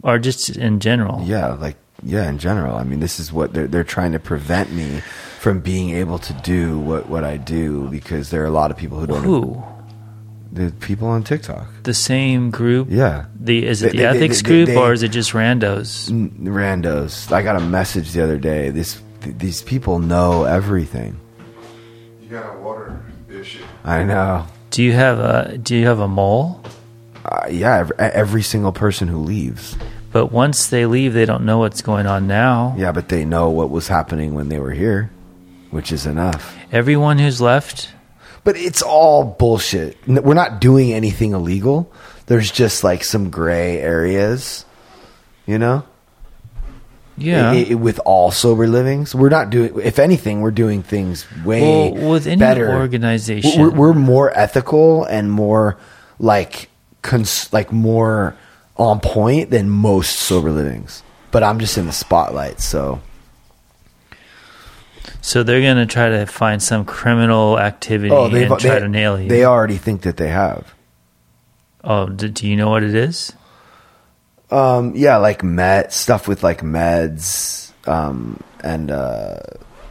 Or just in general? Yeah, like yeah, in general. I mean, this is what they're they're trying to prevent me from being able to do what what I do because there are a lot of people who don't. Who? The people on TikTok. The same group? Yeah, The is it They- the they- they- ethics they- group they- or is it just randos? Randos. I got a message the other day. This th- these people know everything. You got a water issue. I know. Do you have a do you have a mole? Uh, yeah, every, every single person who leaves. But once they leave, they don't know what's going on now. Yeah, but they know what was happening when they were here, which is enough. Everyone who's left, But it's all bullshit. We're not doing anything illegal. There's just like some gray areas, you know? yeah. I- I- with all sober livings. We're not doing, if anything, we're doing things way well, with any better. organization, We're, we're more ethical and more like, cons- like more on point than most sober livings. But I'm just in the spotlight, so so they're gonna try to find some criminal activity oh, and try they, to nail you. they already think that they have. oh, do, do you know what it is? Um, yeah, like med stuff with like meds, um, and uh,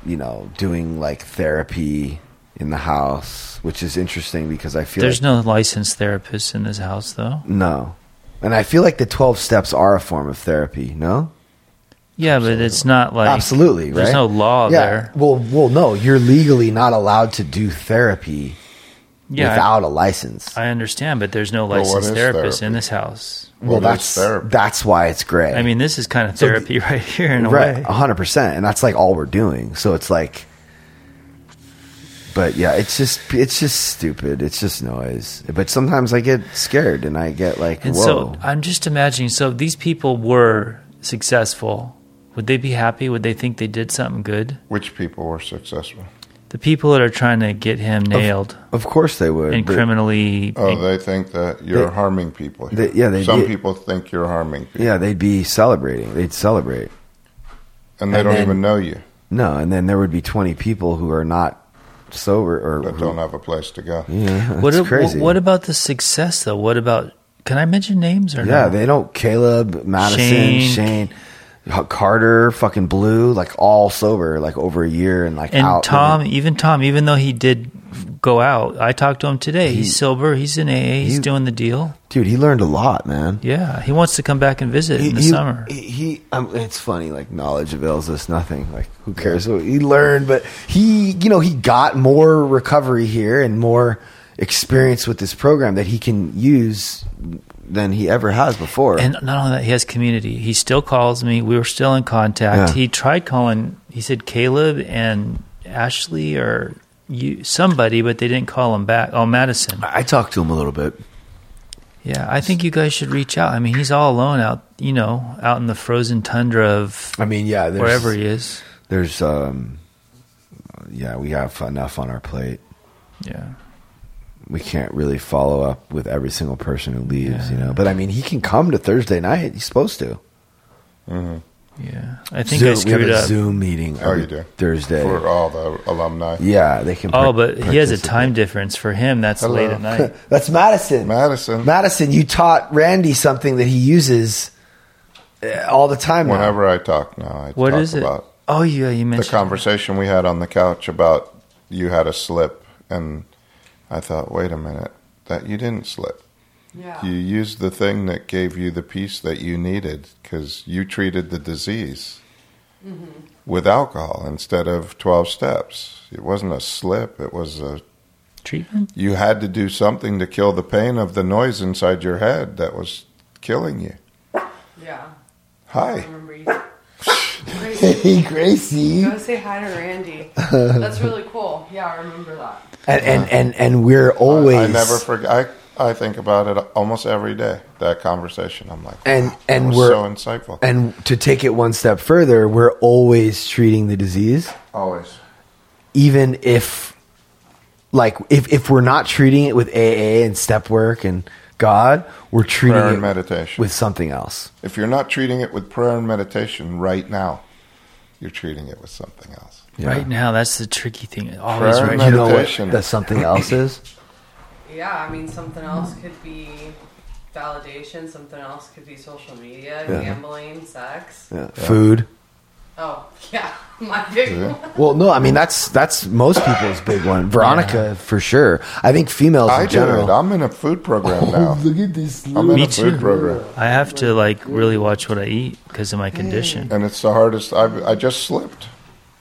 you know, doing like therapy in the house, which is interesting because I feel There's like, no licensed therapist in this house, though. no, and I feel like the twelve steps are a form of therapy. No, Yeah, but it's not like absolutely, right? There's no law yeah. there. Well, well, no, you're legally not allowed to do therapy Yeah, without a license. I understand, but there's no licensed is therapist in this house. well, What is that's that's why it's gray. I mean, this is kind of So the- therapy right here in a right, way. hundred percent, and that's like all we're doing. So it's like, but yeah, it's just it's just stupid. It's just noise. But sometimes I get scared and I get like, And whoa. so I'm just imagining. So these people were successful. Would they be happy? Would they think they did something good? Which people were successful? The people that are trying to get him nailed of course they would. and criminally. Oh, they think that you're They- harming people. they- yeah, they Some did- people think you're harming people, yeah, they'd be celebrating. They'd celebrate. and they and don't then- even know you, No, and then there would be twenty people who are not sober or but who- don't have a place to go. Yeah, what, a- crazy. what about the success though? What about? Can I mention names or Yeah, no? they don't. Caleb, Madison, Shane. Shane, H- Carter, fucking Blue, like all sober, like over a year and like and out. Tom, even Tom, even though he did go out, I talked to him today. He- he's sober. He's in AA. He's he- doing the deal. dude, he learned a lot, man. Yeah, he wants to come back and visit in the he, summer. He, he um, it's funny, like knowledge avails us nothing. Like who cares? He learned, but he, you know, he got more recovery here and more experience with this program that he can use than he ever has before. And not only that, he has community. He still calls me. We were still in contact. Yeah. He tried calling. He said Caleb and Ashley or you somebody, but they didn't call him back. Oh, Madison. I talked to him a little bit. Yeah, I think you guys should reach out. I mean, he's all alone out, you know, out in the frozen tundra of I mean, yeah, wherever he is. there's, um, yeah, we have enough on our plate. Yeah. We can't really follow up with every single person who leaves, you know. But I mean, he can come to Thursday night. He's supposed to. hmm Yeah. I think Zoom, I we screwed have a up. Zoom meeting Oh, you do? Thursday. For all the alumni. yeah, they can. Oh, par- but he has a time difference. For him, that's Hello. late at night. That's Madison. Madison. Madison, you taught Randy something that he uses uh, all the time. now. Whenever I talk now, I What talk is it? about Oh, yeah, you mentioned the mentioned. conversation we had on the couch about you had a slip, and I thought, wait a minute, that you didn't slip. Yeah. You used the thing that gave you the peace that you needed because you treated the disease mm-hmm. with alcohol instead of 12 steps. It wasn't a slip, it was a. Treatment? You had to do something to kill the pain of the noise inside your head that was killing you. Yeah. I Hi. Remember you. Gracie, Hey, Gracie. go say hi to Randy. That's really cool. Yeah, I remember that. And and and, and we're always I never forget. I, I think about it almost every day, that conversation. I'm like, And- wow, and that was we're- so insightful. and to take it one step further, we're always treating the disease, Always. even if like if if we're not treating it with AA and step work and God, we're treating Prayer it and meditation. with something else. If you're not treating it with prayer and meditation right now, you're treating it with something else. Yeah. Right now, that's the tricky thing. Always Prayer right and now. You know what Meditation. that something else is? Yeah, I mean, something else could be validation. Something else could be social media, Yeah. gambling, sex. Yeah. Food. Oh, yeah, my big Yeah. one. Well, no, I mean that's that's most people's big one. Veronica for sure. I think females I in do general. it. I'm in a food program now. look at this. I'm in Me a food too. program, I have to like really watch what I eat because of my condition. and it's the hardest. I I just slipped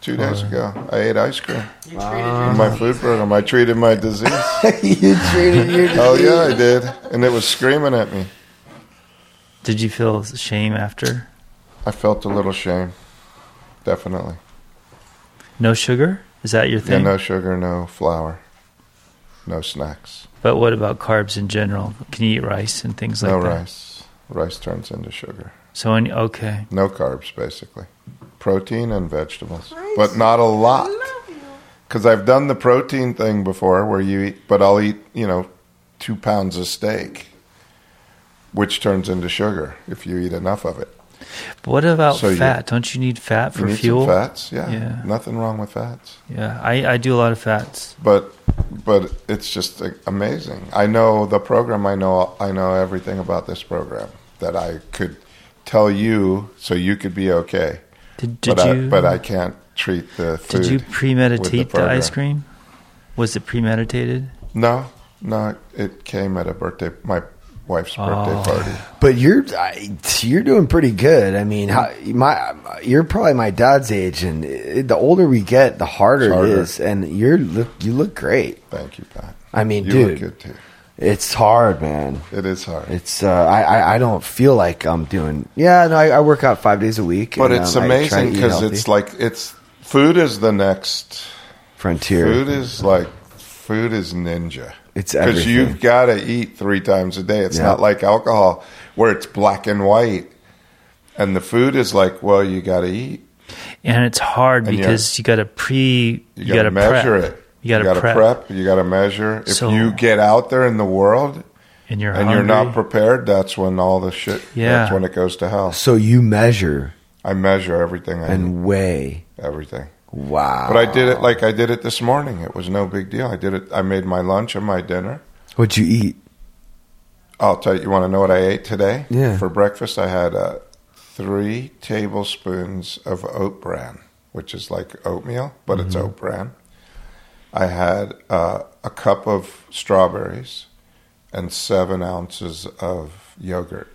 two days ago. I ate ice cream You treated Uh, in my food program. I treated my disease. you treated your disease. oh yeah, I did, and it was screaming at me. Did you feel shame after? I felt a little shame. Definitely. No sugar? Is that your thing? Yeah, thing? no sugar, no flour, no snacks, But what about carbs in general? Can you eat rice and things like no that? No rice. Rice turns into sugar. So, when, okay. No carbs, basically. Protein and vegetables, but not a lot. Because I've done the protein thing before, where you eat, but I'll eat, you know, two pounds of steak, which turns into sugar if you eat enough of it. What about So fat? Don't you need fat for fuel? fats, yeah. Yeah. Nothing wrong with fats, Yeah, I, I do a lot of fats. but but it's just amazing. I know the program. I know I know everything about this program that I could tell you, so you could be okay. Did, did but you? I, but I can't treat the food. did you premeditate the, program. ice cream? Was it premeditated? No, no, it came at a birthday, my wife's birthday Oh. party. But you're I, you're doing pretty good. I mean, how, my you're probably my dad's age, and it, the older we get, the harder, It's harder. it is. And you're look you look great. Thank you, Pat. I mean, You dude, look good too. it's hard, man. It is hard, It's uh, I, I I don't feel like I'm doing. Yeah, no, I, I work out five days a week. but and, it's um, I try to amazing because it's like it's food is the next. frontier. Food is like food is ninja. It's because you've got to eat three times a day. It's Yeah. not like alcohol where it's black and white, and the food is like, well, you got to eat. And it's hard And because you got to pre. You, You, got got to to measure prep. it. You got to prep. prep. You got to measure. If So- you get out there in the world And you're and you're not prepared, that's when all the shit. Yeah. That's when it goes to hell. so you measure I measure everything. I eat, and weigh. everything. Wow. But I did it like I did it this morning. It was no big deal. I did it. I made my lunch and my dinner. What'd you eat? I'll tell you. You want to know what I ate today? Yeah. For breakfast, I had uh, three tablespoons of oat bran, which is like oatmeal, but it's Mm-hmm. oat bran. I had uh, a cup of strawberries and seven ounces of yogurt.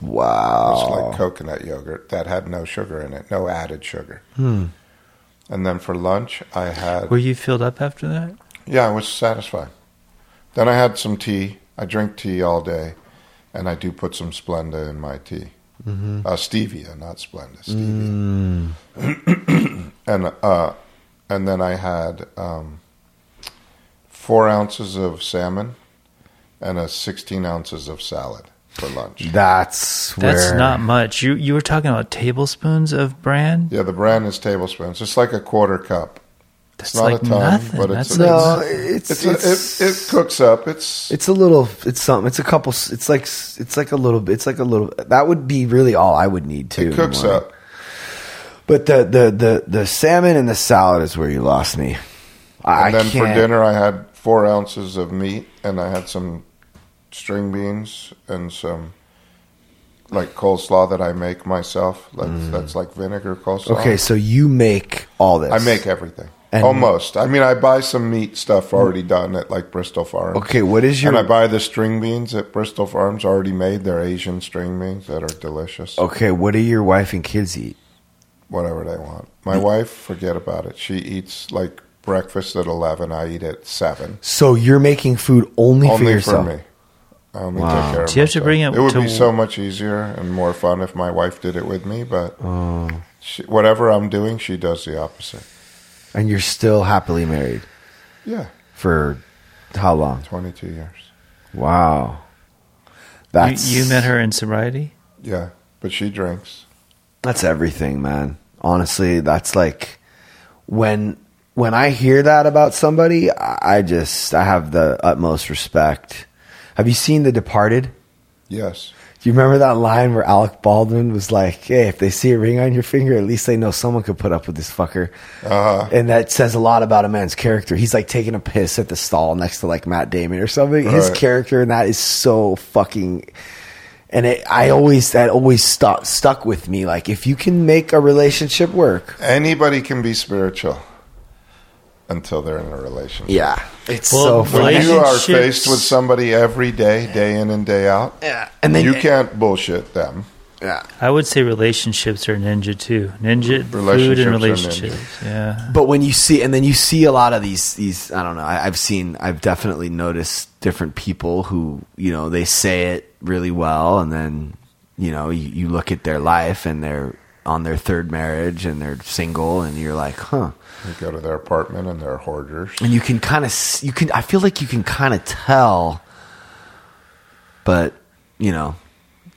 Wow. Wow. like coconut yogurt that had no sugar in it, no added sugar. Hmm. And then for lunch, I had Were you filled up after that? yeah, I was satisfied. Then I had some tea. I drink tea all day, and I do put some Splenda in my tea. Mm-hmm. Uh, stevia, not Splenda, stevia. Mm. And uh, and then I had um, four ounces of salmon and a sixteen ounces of salad for lunch. That's That's where not much. You you were talking about tablespoons of bran. Yeah, the brand is tablespoons. It's like a quarter cup. That's not like a ton, nothing. but it's That's a- like, no. It's It's, it's a, it, it cooks up. It's It's a little. It's something. It's a couple. It's like. It's like a little bit. It's like a little. That would be really all I would need too. it cooks more. up. But the the the the salmon and the salad is where you lost me. I And then can't. for dinner, I had four ounces of meat, and I had some string beans and some like coleslaw that I make myself. That's, that's like vinegar coleslaw. Mm. Okay, so you make all this. I make everything. And Almost. I mean, I buy some meat stuff already done at like Bristol Farms. Okay, what is your And I buy the string beans at Bristol Farms already made. They're Asian string beans that are delicious. okay? What do your wife and kids eat? Whatever they want. My wife, forget about it. She eats like breakfast at eleven. I eat at seven. So you're making food only, for Only for, yourself. me. Um, I only Wow. take care of Do you have to bring it It would to- be so much easier and more fun if my wife did it with me, but Oh. she, whatever I'm doing, she does the opposite. And you're still happily married Yeah, for how long? 22 years. Wow. You, That's you met her in sobriety. Yeah, but she drinks. That's everything, man. Honestly, that's like when when I hear that about somebody, I I just I have the utmost respect. Have you seen The Departed? Yes. Do you remember that line where Alec Baldwin was like, "Hey, if they see a ring on your finger, at least they know someone could put up with this fucker." Uh-huh. And that says a lot about a man's character. He's like taking a piss at the stall next to like Matt Damon or something. His character in that is so fucking. And it, I always that always stuck stuck with me. Like if you can make a relationship work, Anybody can be spiritual until they're in a relationship. yeah, it's Well, so When funny. you are faced with somebody every day, day in and day out, Yeah, and then you can't bullshit them. Yeah. I would say relationships are ninja too. Ninja food Relationships and are relationships. ninja. Yeah. But when you see, and then you see a lot of these, these, I don't know. I, I've seen, I've definitely noticed different people who, you know, they say it really well, and then, you know, you, you look at their life and they're on their third marriage and they're single, and you're like, huh. You go to their apartment and they're hoarders. And you can kind of, you can, I feel like you can kind of tell, but, you know,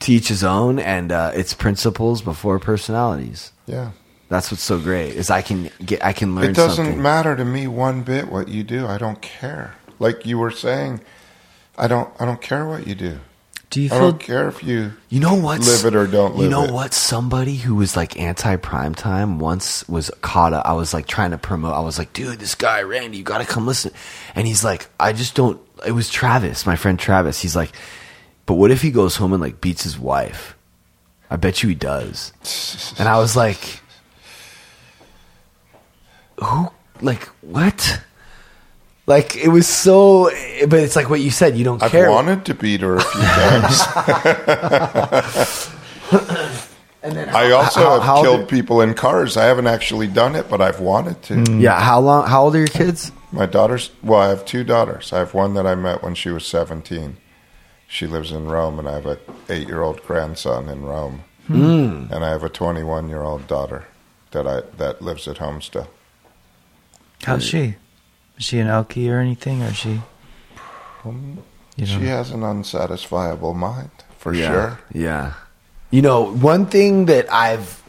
to each his own, and uh, it's principles before personalities. Yeah. That's what's so great is I can get, I can learn. It doesn't something. matter to me one bit what you do. I don't care. Like you were saying, I don't I don't care what you do. Do you I feel don't care if you You know what? Live it or don't live it? You know it. what? Somebody who was like anti prime time once was caught up. I was like trying to promote. I was like, dude, this guy Randy, you got to come listen. And he's like, I just don't. It was Travis, my friend Travis. He's like, but what if he goes home and like beats his wife? I bet you he does. And I was like, who? Like what? Like it was so, but it's like what you said. You don't care. I've care. wanted to beat her a few times. And then I also how- have how killed people in cars. I haven't actually done it, but I've wanted to. Yeah. How long? How old are your kids? My daughter's well, I have two daughters. I have one that I met when she was seventeen. She lives in Rome, and I have a eight-year-old grandson in Rome, Hmm. and I have a twenty-one-year-old daughter that I that lives at home still. how's she? Is she an alkie or anything? Or is she? You She know, has an unsatisfiable mind, for yeah, sure. Yeah. You know, one thing that I've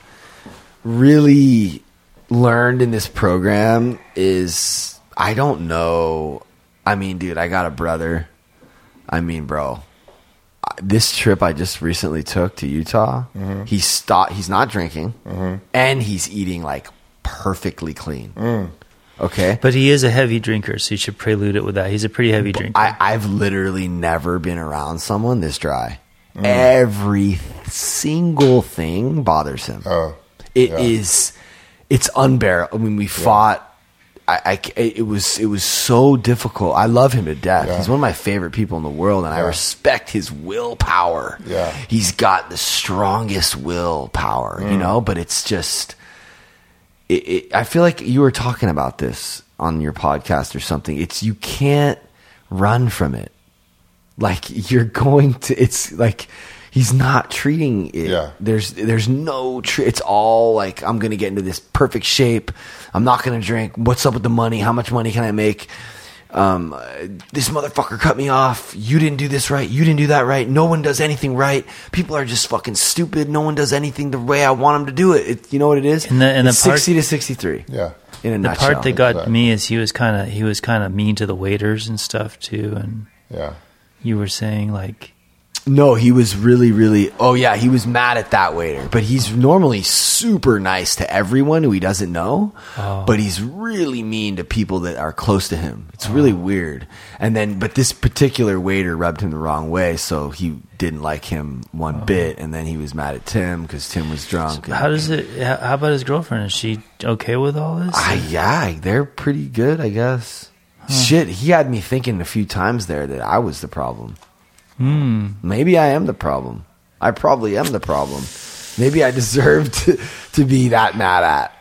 really learned in this program is I don't know. I mean, dude, I got a brother. I mean, bro, this trip I just recently took to Utah, mm-hmm. he's stopped. He's not drinking, mm-hmm. and he's eating like perfectly clean. Mm. Okay, but he is a heavy drinker, so you should prelude it with that. He's a pretty heavy drinker. I, I've literally never been around someone this dry. Every single thing bothers him. Oh, It yeah. is, it's unbearable. I mean, we fought. I, I it was it was so difficult. I love him to death. Yeah. He's one of my favorite people in the world, and I respect his willpower. Yeah. he's got the strongest willpower, Mm. you know. But it's just, it, it, I feel like you were talking about this on your podcast or something. It's you can't run from it. Like you're going to. It's like he's not treating it. Yeah. There's there's no. Tr- it's all like I'm gonna get into this perfect shape. I'm not gonna drink. What's up with the money? How much money can I make? Um, uh, this motherfucker cut me off. You didn't do this right. You didn't do that right. No one does anything right. People are just fucking stupid. No one does anything the way I want them to do it. it you know what it is? And the- and the part- sixty to sixty-three. Yeah. In a the nutshell. part that got Exactly. me is he was kind of he was kind of mean to the waiters and stuff too, and Yeah. you were saying like No, he was really, really. Oh yeah, he was mad at that waiter, but he's normally super nice to everyone who he doesn't know. Oh. But he's really mean to people that are close to him. It's really weird. And then, but this particular waiter rubbed him the wrong way, so he didn't like him one bit. And then he was mad at Tim because Tim was drunk. and- How does it? How how about his girlfriend? Is she okay with all this? Ah, yeah, they're pretty good, I guess. Shit, he had me thinking a few times there that I was the problem. Hmm. Maybe I am the problem. I probably am the problem. Maybe I deserve to, to be that mad at.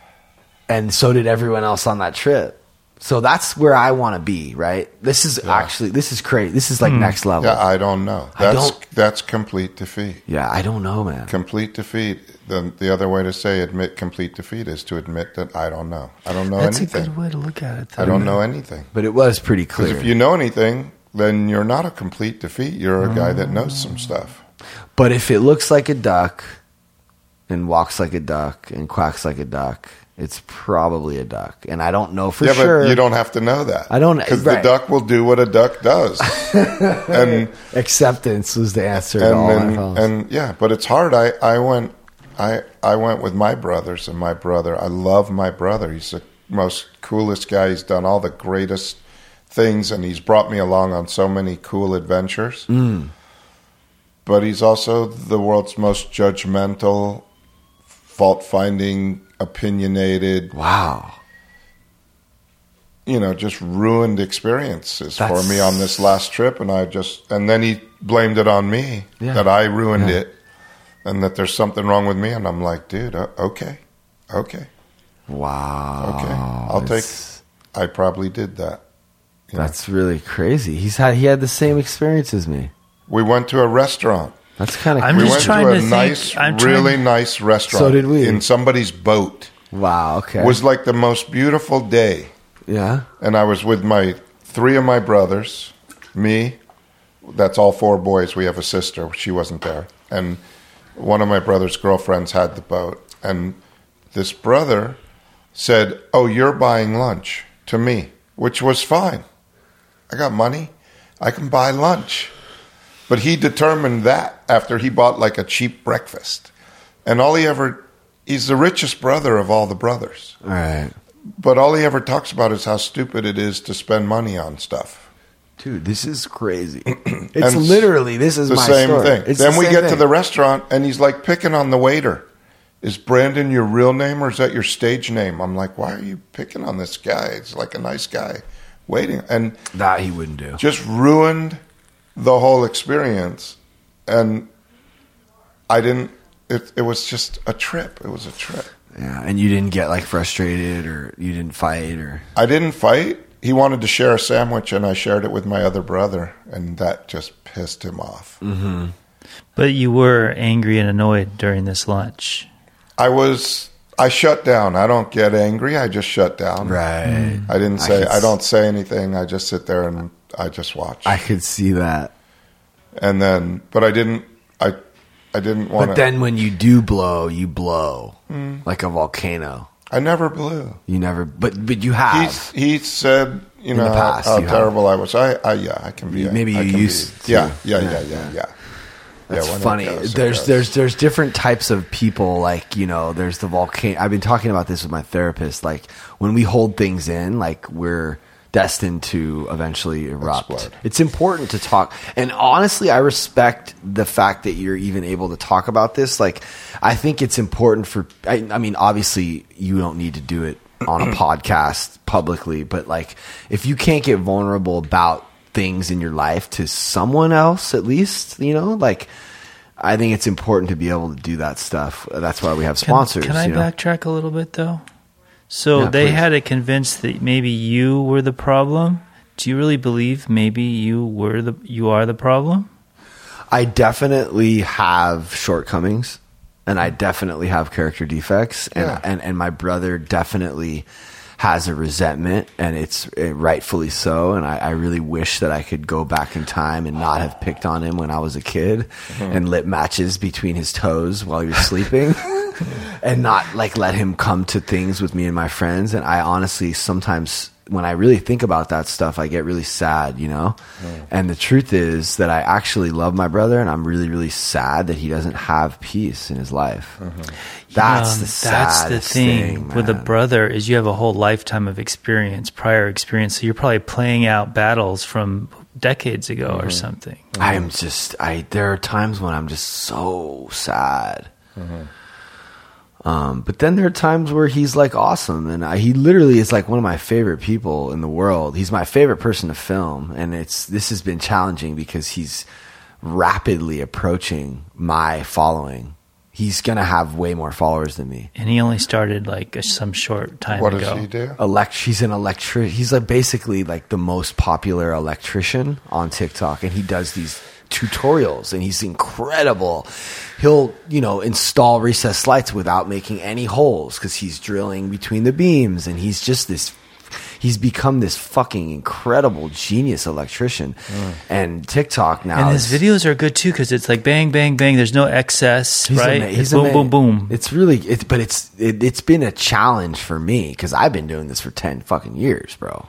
And so did everyone else on that trip. So that's where I want to be, right? This is actually, this is crazy. This is like next level. Yeah, I don't know. I That's don't- that's complete defeat. yeah, I don't know, man. Complete defeat. The the other way to say admit complete defeat is to admit that I don't know. I don't know anything. That's a good way to look at it. Though. I don't know anything. But it was pretty Because clear. if you know anything, then you're not a complete defeat. You're a guy that knows some mm. stuff. But if it looks like a duck and walks like a duck and quacks like a duck, it's probably a duck. And I don't know for yeah, sure. but you don't have to know that. I don't- because right. the duck will do what a duck does, and Acceptance was the answer to and my and, and yeah, but it's hard. I I went I I went with my brothers and my brother. I love my brother. He's the most coolest guy. He's done all the greatest things, and he's brought me along on so many cool adventures. Mm. But he's also the world's most judgmental, fault finding, opinionated. wow. you know, just ruined experiences for me on this last trip. And I just, and then he blamed it on me Yeah. that I ruined Yeah. it and that there's something wrong with me. And I'm like, dude, okay, okay, Wow. okay. I'll take, I probably did that. You know. That's really crazy. He's had he had the same experience as me. We went to a restaurant. That's kind of I'm we just went trying to a to think- nice, I'm trying- really nice restaurant. So did we. In somebody's boat. wow. Okay. It was like the most beautiful day. yeah. and I was with my three of my brothers, me. That's all four boys. We have a sister. She wasn't there, and one of my brother's girlfriends had the boat. And this brother said, "Oh, you're buying lunch to me," which was fine. I got money. I can buy lunch. But he determined that after he bought like a cheap breakfast. And all he ever, he's the richest brother of all the brothers. All right. But all he ever talks about is how stupid it is to spend money on stuff. Dude, this is crazy. It's And literally this is the my same story. thing. It's then the we same get to the restaurant and he's like picking on the waiter. Is Brandon your real name or is that your stage name? I'm like, why are you picking on this guy? It's like a nice guy waiting. And that he wouldn't do. just ruined the whole experience. And I didn't, it, it was just a trip. It was a trip. Yeah, and you didn't get like frustrated or you didn't fight or I didn't fight. He wanted to share a sandwich, and I shared it with my other brother, and that just pissed him off. Mm-hmm. But you were angry and annoyed during this lunch. I was, I shut down. I don't get angry. I just shut down. right. I didn't I say. could I, s- don't say anything. I just sit there and I just watch. I could see that. and then, but I didn't. I, I didn't want But to. then when you do blow, you blow Hmm. like a volcano. I never blew. You never, but but you have. He he said, you know, the past, how you have. terrible I was. I, I yeah, I can be. Maybe I you can be- used to. Yeah, yeah, Yeah, yeah, yeah, yeah. That's Yeah, funny. goes, there's goes. there's there's different types of people. Like you know, there's the volcano. I've been talking about this with my therapist. Like when we hold things in, like we're destined to eventually erupt. Explode. It's important to talk. And honestly, I respect the fact that you're even able to talk about this. Like I think it's important for. I, I mean, obviously, you don't need to do it on a podcast publicly, but like if you can't get vulnerable about things in your life to someone else, at least you know, like. I think it's important to be able to do that stuff. That's why we have Can- sponsors. Can, I you know? backtrack a little bit though? So Yeah, they please. had it convinced that maybe you were the problem. Do you really believe maybe you were the you are the problem? I definitely have shortcomings and I definitely have character defects and Yeah. and, and my brother definitely has a resentment and it's uh, rightfully so and I, I really wish that I could go back in time and not have picked on him when I was a kid and lit matches between his toes while you're sleeping and not like let him come to things with me and my friends and I honestly sometimes when I really think about that stuff, I get really sad, you know? And the truth is that I actually love my brother and I'm really, really sad that he doesn't have peace in his life. That's Um, the that's saddest the thing, with a brother is you have a whole lifetime of experience, prior experience. So you're probably playing out battles from decades ago Mm-hmm. or something. I am just I there are times when I'm just so sad. Um, but then there are times where he's like awesome, and I, he literally is like one of my favorite people in the world. He's my favorite person to film, and it's this has been challenging because he's rapidly approaching my following. He's gonna have way more followers than me. And he only started like a, some short time What ago. does he do? elect he's an electric he's like basically like the most popular electrician on TikTok and he does these tutorials and he's incredible. He'll, you know, install recessed lights without making any holes cuz he's drilling between the beams and he's just this he's become this fucking incredible genius electrician. Mm. And TikTok now and his videos are good too because it's like bang, bang, bang. There's no excess, right? ama- It's boom, ama- boom, boom. It's really, it, but it's it, it's been a challenge for me because I've been doing this for ten fucking years, bro.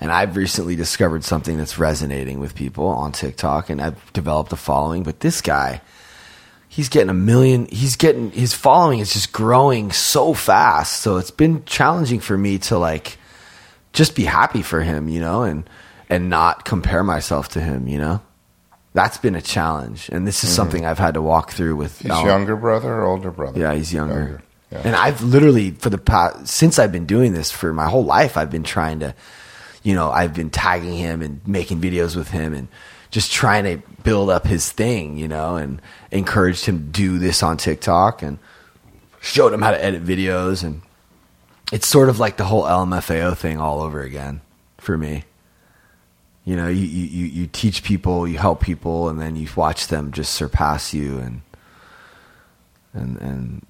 And I've recently discovered something that's resonating with people on TikTok, and I've developed a following. But this guy, he's getting a million. He's getting his following is just growing so fast. So it's been challenging for me to like just be happy for him, you know, and and not compare myself to him, you know. That's been a challenge, and this is mm-hmm. something I've had to walk through with. He's Alan. younger brother or older brother? Yeah, he's younger. Yeah. And I've literally for the past since I've been doing this for my whole life, I've been trying to, you know, I've been tagging him and making videos with him and just trying to build up his thing, you know, and encouraged him to do this on TikTok and showed him how to edit videos and it's sort of like the whole LMFAO thing all over again for me. You know, you, you, you teach people, you help people, and then you watch them just surpass you and and and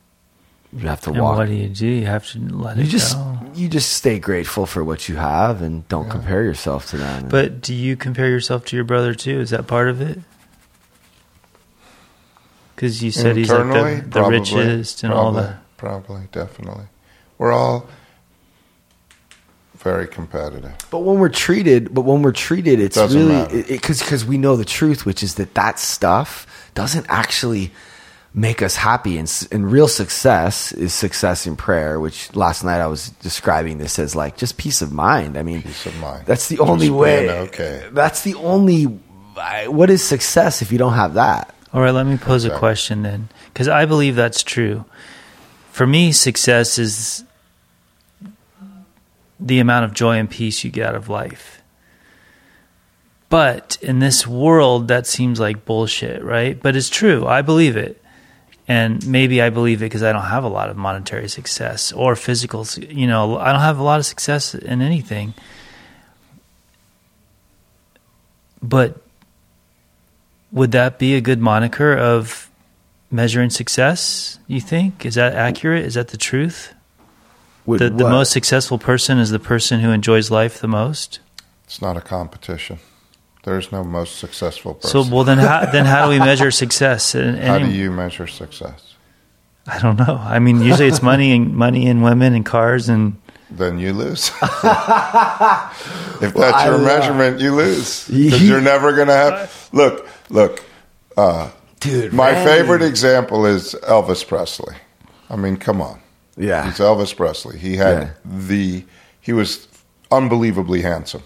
you have to and walk. what do you do? You have to let you it just go. you just stay grateful for what you have and don't compare yourself to them. But do you compare yourself to your brother too? Is that part of it? Because you said he's like the, the probably, richest and all that. Probably, definitely. We're all very competitive. But when we're treated, but when we're treated, it's Doesn't really matter. because because we know the truth, which is that that stuff doesn't actually make us happy. And, and real success is success in prayer. Which last night I was describing this as like just peace of mind. I mean, Peace of mind. That's the only being way. okay. That's the only. I- What is success if you don't have that? All right, let me pose a question then, because I believe that's true. For me, success is the amount of joy and peace you get out of life. But in this world, that seems like bullshit, right? But it's true. I believe it. And maybe I believe it because I don't have a lot of monetary success or physical, you know, I don't have a lot of success in anything. But would that be a good moniker of measuring success, you think? Is that accurate? Is that the truth? With The, the most successful person is the person who enjoys life the most? It's not a competition. There's no most successful person. So, well, then how, then how do we measure success? And, How do you measure success? I don't know. I mean, usually it's money and money and women and cars and Then you lose. if that's I your measurement, you lose. Because you're never going to have. Look, look. Uh, dude. my Randy- favorite example is Elvis Presley. I mean, come on. Yeah, He's Elvis Presley. He had Yeah. the. He was unbelievably handsome.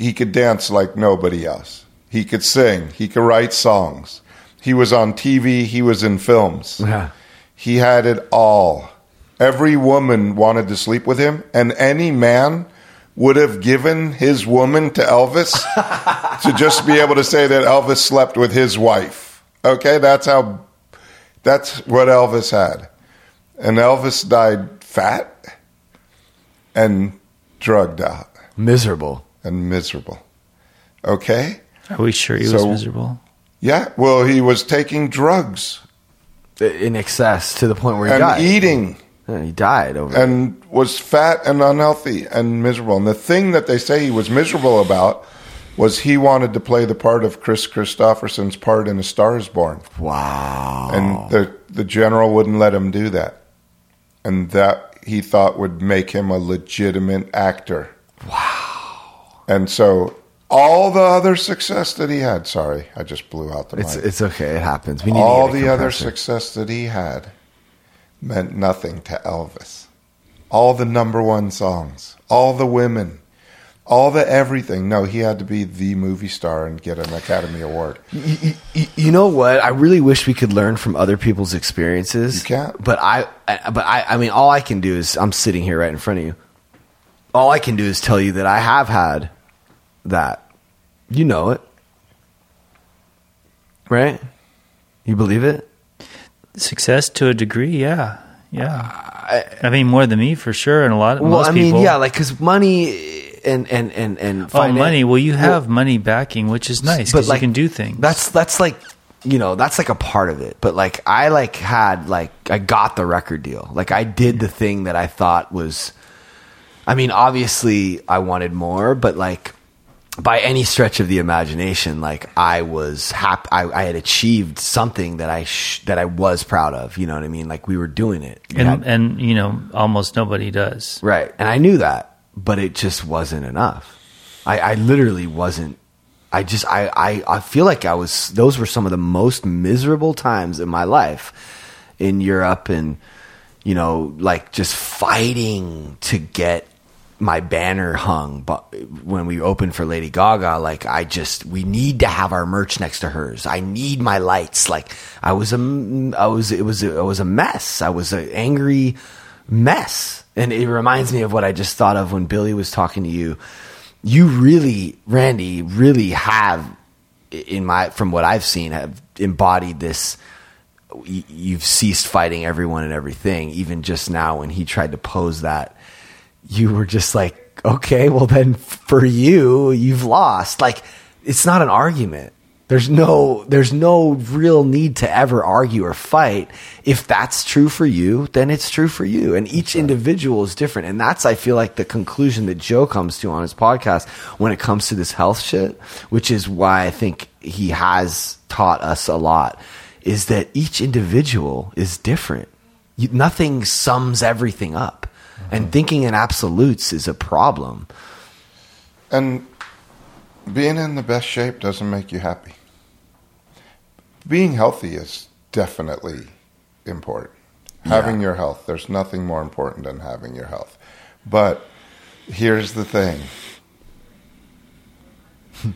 He could dance like nobody else. He could sing. He could write songs. He was on TV. He was in films. yeah. He had it all. Every woman wanted to sleep with him, and any man would have given his woman to Elvis to just be able to say that Elvis slept with his wife. Okay, that's how. That's what Elvis had, and Elvis died fat and drugged out miserable. And miserable. Okay, are we sure he was miserable? yeah. Well, he was taking drugs in excess to the point where he and died. eating. Yeah, he died over. it. and was fat and unhealthy and miserable. And the thing that they say he was miserable about was he wanted to play the part of Kris Kristofferson's part in A Star Is Born, wow. and the the general wouldn't let him do that, and that he thought would make him a legitimate actor. And so all the other success that he had, sorry, I just blew out the It's mic. it's okay. It happens. We need all the other success that he had meant nothing to Elvis. All the number one songs, all the women, all the everything. No, he had to be the movie star and get an Academy Award. You, you, you know what? I really wish we could learn from other people's experiences. You can't. But I but I, I mean, all I can do is I'm sitting here right in front of you. All I can do is tell you that I have had that. You know it, right? You believe it? Success to a degree, yeah, yeah. I, mean, more than me for sure, and a lot. Well, most I mean, people. yeah, like because money and and and and oh, money. Well, you have money backing, which is nice because you can do things. That's that's like you know that's like a part of it. But like I like had like I got the record deal. Like I did the thing that I thought was. I mean, obviously I wanted more, but like by any stretch of the imagination, like I was happy. I, I had achieved something that I sh- that I was proud of. You know what I mean? Like we were doing it. We and had- and you know, almost nobody does. Right. And I knew that, but it just wasn't enough. I, I literally wasn't. I just, I, I, I feel like I was, those were some of the most miserable times in my life in Europe and, you know, like just fighting to get my banner hung. But when we opened for Lady Gaga, like I just, we need to have our merch next to hers. I need my lights. Like I was a, I was, it was, a, it was a mess. I was an angry mess. And it reminds me of what I just thought of when Billy was talking to you. You really, Randy, really have, in my, from what I've seen, have embodied this. You've ceased fighting everyone and everything. Even just now, when he tried to pose that, you were just like, okay, well then for you, you've lost. Like, it's not an argument. There's no there's no real need to ever argue or fight. If that's true for you, then it's true for you. And each individual is different. And that's I feel like the conclusion that Joe comes to on his podcast when it comes to this health shit, which is why I think he has taught us a lot, is that each individual is different. You, nothing sums everything up. And thinking in absolutes is a problem. And being in the best shape doesn't make you happy. Being healthy is definitely important. Having your health, there's nothing more important than having your health. But here's the thing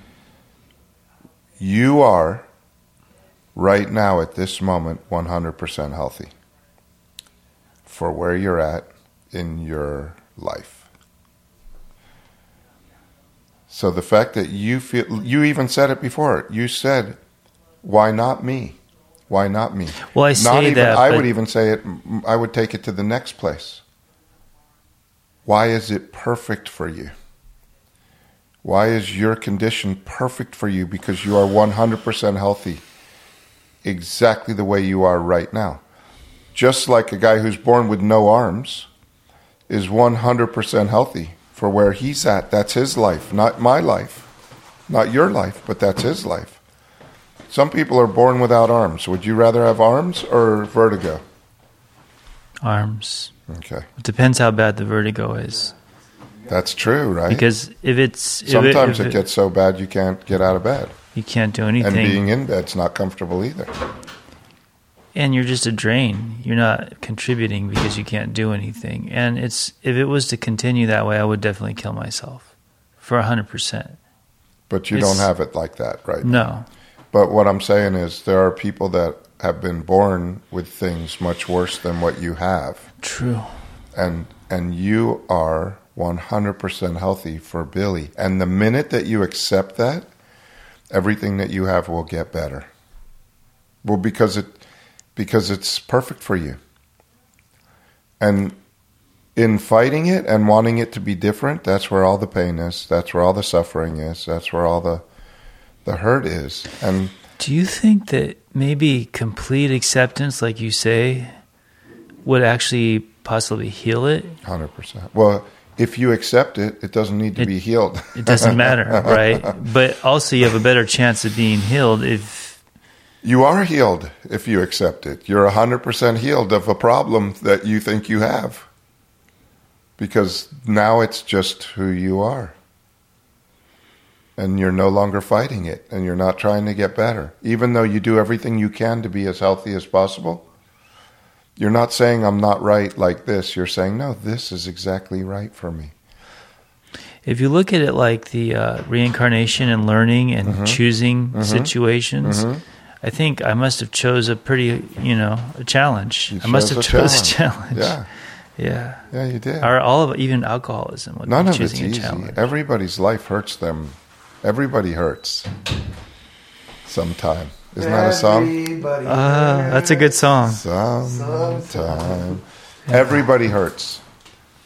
you are, right now at this moment, 100% healthy for where you're at in your life. So the fact that you feel, you even said it before. You said, "Why not me? Why not me?" Well, I not say even, that, I would even say it. I would take it to the next place. Why is it perfect for you? Why is your condition perfect for you? Because you are 100% healthy, exactly the way you are right now. Just like a guy who's born with no arms is 100% healthy for where he's at. That's his life, not my life. Not your life, but that's his life. Some people are born without arms. Would you rather have arms or vertigo? Arms. Okay. It depends how bad the vertigo is. That's true, right? Because if it's if sometimes if it gets so bad you can't get out of bed. you can't do anything. And being in bed's not comfortable either. And you're just a drain. You're not contributing because you can't do anything. And it's if it was to continue that way, I would definitely kill myself for hundred percent. But you It's- don't have it like that, right? No, But what I'm saying is there are people that have been born with things much worse than what you have. true. and and you are 100% healthy for Billy. And the minute that you accept that, everything that you have will get better. Well, because it because it's perfect for you. And in fighting it and wanting it to be different, that's where all the pain is. That's where all the suffering is. That's where all the the hurt is. And Do you think that maybe complete acceptance, like you say, would actually possibly heal it? Hundred percent. Well, if you accept it, it doesn't need to It- be healed. It doesn't matter, right? But also, you have a better chance of being healed if you are healed if you accept it. You're hundred percent healed of a problem that you think you have, because now it's just who you are. and you're no longer fighting it and you're not trying to get better. Even though you do everything you can to be as healthy as possible, you're not saying I'm not right like this. You're saying, no, this is exactly right for me. If you look at it like the uh, reincarnation and learning and Mm-hmm. choosing situations, I think I must have chose a pretty, you know, a challenge. You I must have chose chose a a challenge. Yeah, Yeah. yeah, you did. Or all of even alcoholism would None be of it's a easy. challenge. Everybody's life hurts them. Everybody hurts sometime. Isn't that a song? Ah, that's a good song. Sometime. Everybody hurts.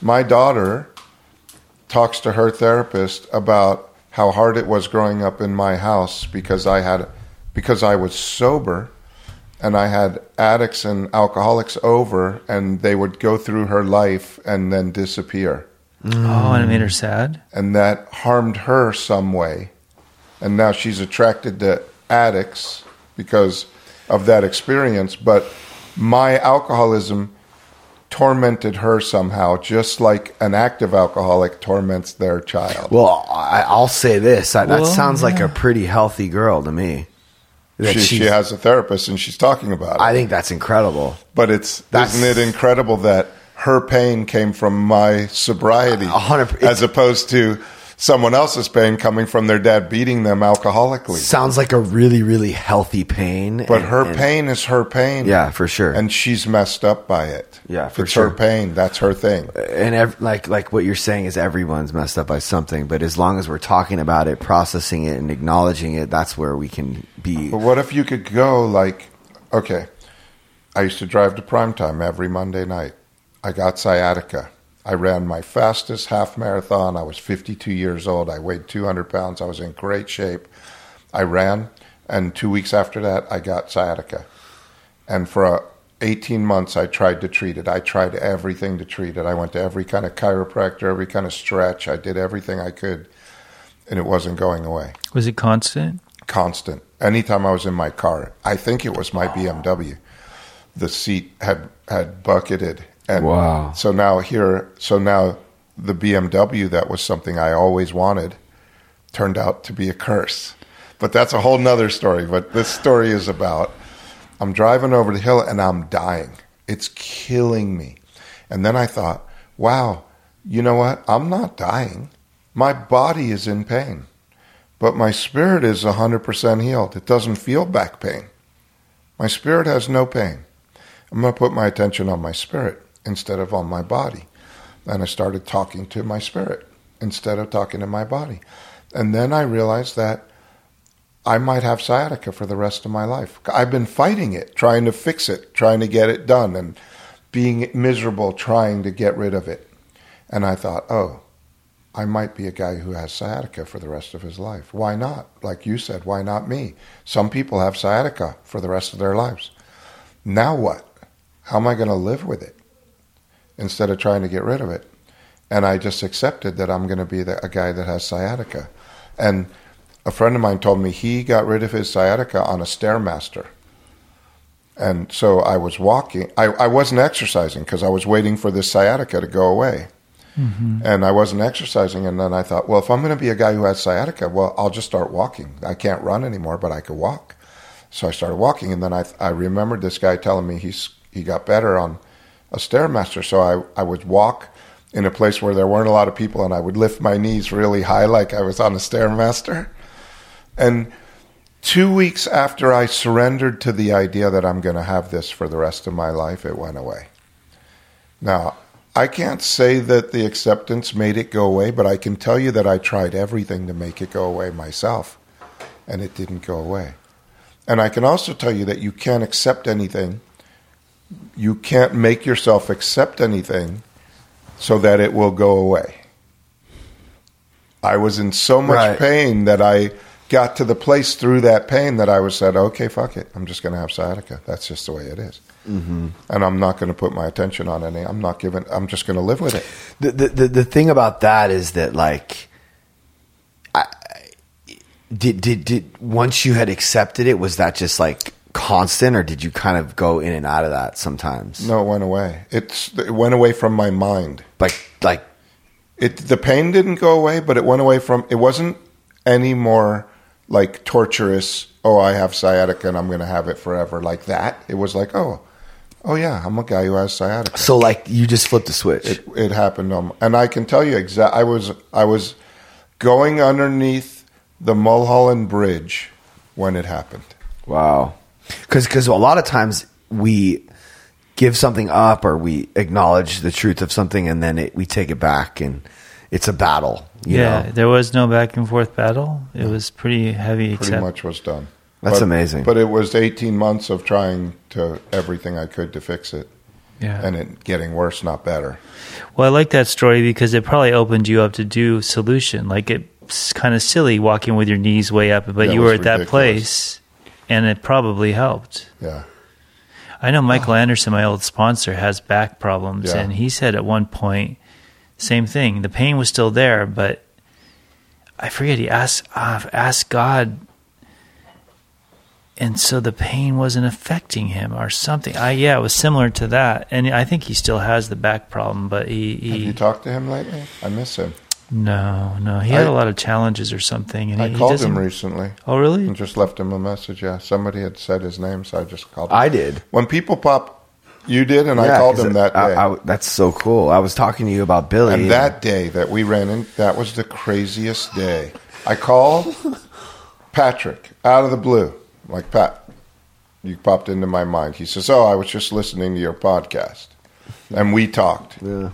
My daughter talks to her therapist about how hard it was growing up in my house because I had because I was sober and I had addicts and alcoholics over and they would go through her life and then disappear. Oh, and it made her sad. And that harmed her some way. And now she's attracted to addicts because of that experience. But my alcoholism tormented her somehow, just like an active alcoholic torments their child. Well, I, I'll say this. I, that Well, sounds like a pretty healthy girl to me. That she, she has a therapist and she's talking about it. I think that's incredible. but it's That's- isn't it incredible that her pain came from my sobriety A hundred- as opposed to someone else's pain coming from their dad beating them alcoholically. Sounds like a really, really healthy pain. But and- her and- pain is her pain. Yeah, for sure. And she's messed up by it. Yeah, for it's sure. her pain. That's her thing. and ev- like like what you're saying is everyone's messed up by something. But as long as we're talking about it, processing it, and acknowledging it, that's where we can be. But what if you could go like, okay, I used to drive to primetime every Monday night. I got sciatica. I ran my fastest half marathon. I was 52 years old. I weighed 200 pounds. I was in great shape. I ran, and two weeks after that, I got sciatica. And for uh, 18 months, I tried to treat it. I tried everything to treat it. I went to every kind of chiropractor, every kind of stretch. I did everything I could, and it wasn't going away Was it constant? constant. Anytime I was in my car, I think it was my BMW. The seat had had bucketed, and Wow. so now here, so now the BMW that was something I always wanted turned out to be a curse. But that's a whole nother story. But this story is about I'm driving over the hill and I'm dying. It's killing me. And then I thought, wow, you know what? I'm not dying. My body is in pain but my spirit is 100% healed. It doesn't feel back pain. My spirit has no pain. I'm going to put my attention on my spirit instead of on my body. And I started talking to my spirit instead of talking to my body. And then I realized that I might have sciatica for the rest of my life. I've been fighting it, trying to fix it, trying to get it done, and being miserable trying to get rid of it. And I thought, oh, I might be a guy who has sciatica for the rest of his life. Why not? Like you said, why not me? Some people have sciatica for the rest of their lives. Now what? How am I going to live with it instead of trying to get rid of it? And I just accepted that I'm going to be the, a guy that has sciatica. And a friend of mine told me he got rid of his sciatica on a Stairmaster. And so I was walking. I, I wasn't exercising because I was waiting for this sciatica to go away mm-hmm. and I wasn't exercising. And then I thought, well, if I'm going to be a guy who has sciatica, well, I'll just start walking. I can't run anymore, but I could walk. So I started walking, and then I I remembered this guy telling me he's he got better on a stairmaster. So I I would walk in a place where there weren't a lot of people, and I would lift my knees really high, like I was on a stairmaster. And two weeks after I surrendered to the idea that I'm going to have this for the rest of my life, it went away. Now, I can't say that the acceptance made it go away, but I can tell you that I tried everything to make it go away myself, and it didn't go away. And I can also tell you that you can't accept anything. You can't make yourself accept anything so that it will go away. I was in so much Right. pain that I got to the place through that pain that I was said, okay, fuck it. I'm just going to have sciatica. That's just the way it is. Mm-hmm. And I'm not going to put my attention on any. I'm not giving. I'm just going to live with it. The, the the the thing about that is that like, I did did did once you had accepted it, was that just like constant, or did you kind of go in and out of that sometimes? No, it went away. It's it went away from my mind. Like like It the pain didn't go away, but it went away from. It wasn't any more like torturous. Oh, I have sciatica and I'm going to have it forever, like that. It was like, oh, oh yeah, I'm a guy who has sciatica. So like you just flipped the switch. It, it happened, um, and I can tell you exact. I was I was going underneath the Mulholland Bridge when it happened. Wow. Because because a lot of times we give something up or we acknowledge the truth of something and then it, we take it back and it's a battle. You yeah, know? there was no back and forth battle. It was pretty heavy. Pretty except, much was done. That's But- amazing. But it was 18 months of trying to everything I could to fix it, Yeah. and it getting worse, not better. Well, I like that story because it probably opened you up to do solution. Like it's kind of silly walking with your knees way up, but That you were at that place, and it probably helped. Yeah. I know Michael Anderson, my old sponsor, has back problems, Yeah. and he said at one point, same thing. The pain was still there, but I forget. He asked uh, asked God, and so the pain wasn't affecting him or something. I yeah, it was similar to that, and I think he still has the back problem, but he, Have you talked to him lately? I miss him. No no he had I- a lot of challenges or something, and I he, he called doesn't. him recently oh really? and just left him a message. Yeah, somebody had said his name, so I just called. him. I did. when people pop, you did, and I called him that day. I- I- that's so cool. I was talking to you about Billy. And that day that we ran in, that was the craziest day. I called Patrick out of the blue, like Pat. You popped into my mind. He says, "Oh, I was just listening to your podcast," and we talked. Yeah.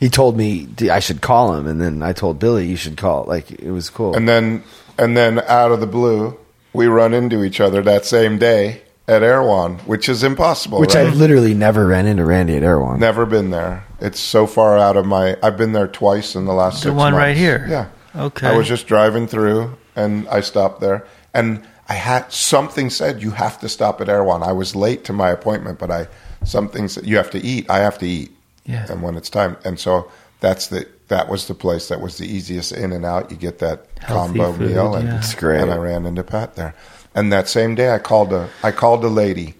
He told me I should call him, and then I told Billy you should call. Like it was cool. And then, and then out of the blue, we run into each other that same day at Erewhon, which is impossible. Which right? I've literally never ran into Randy at Erewhon. Never been there. It's so far out of my. I've been there twice in the last The six one right here? Yeah. Okay. I was just driving through and I stopped there and I had something said you have to stop at Erewhon. I was late to my appointment, but I something said you have to eat. I have to eat. Yeah. And when it's time, and so that's the that was the place that was the easiest in and out. You get that Healthy combo food, meal, and yeah. It's great. And I ran into Pat there. And that same day, I called a I called a lady.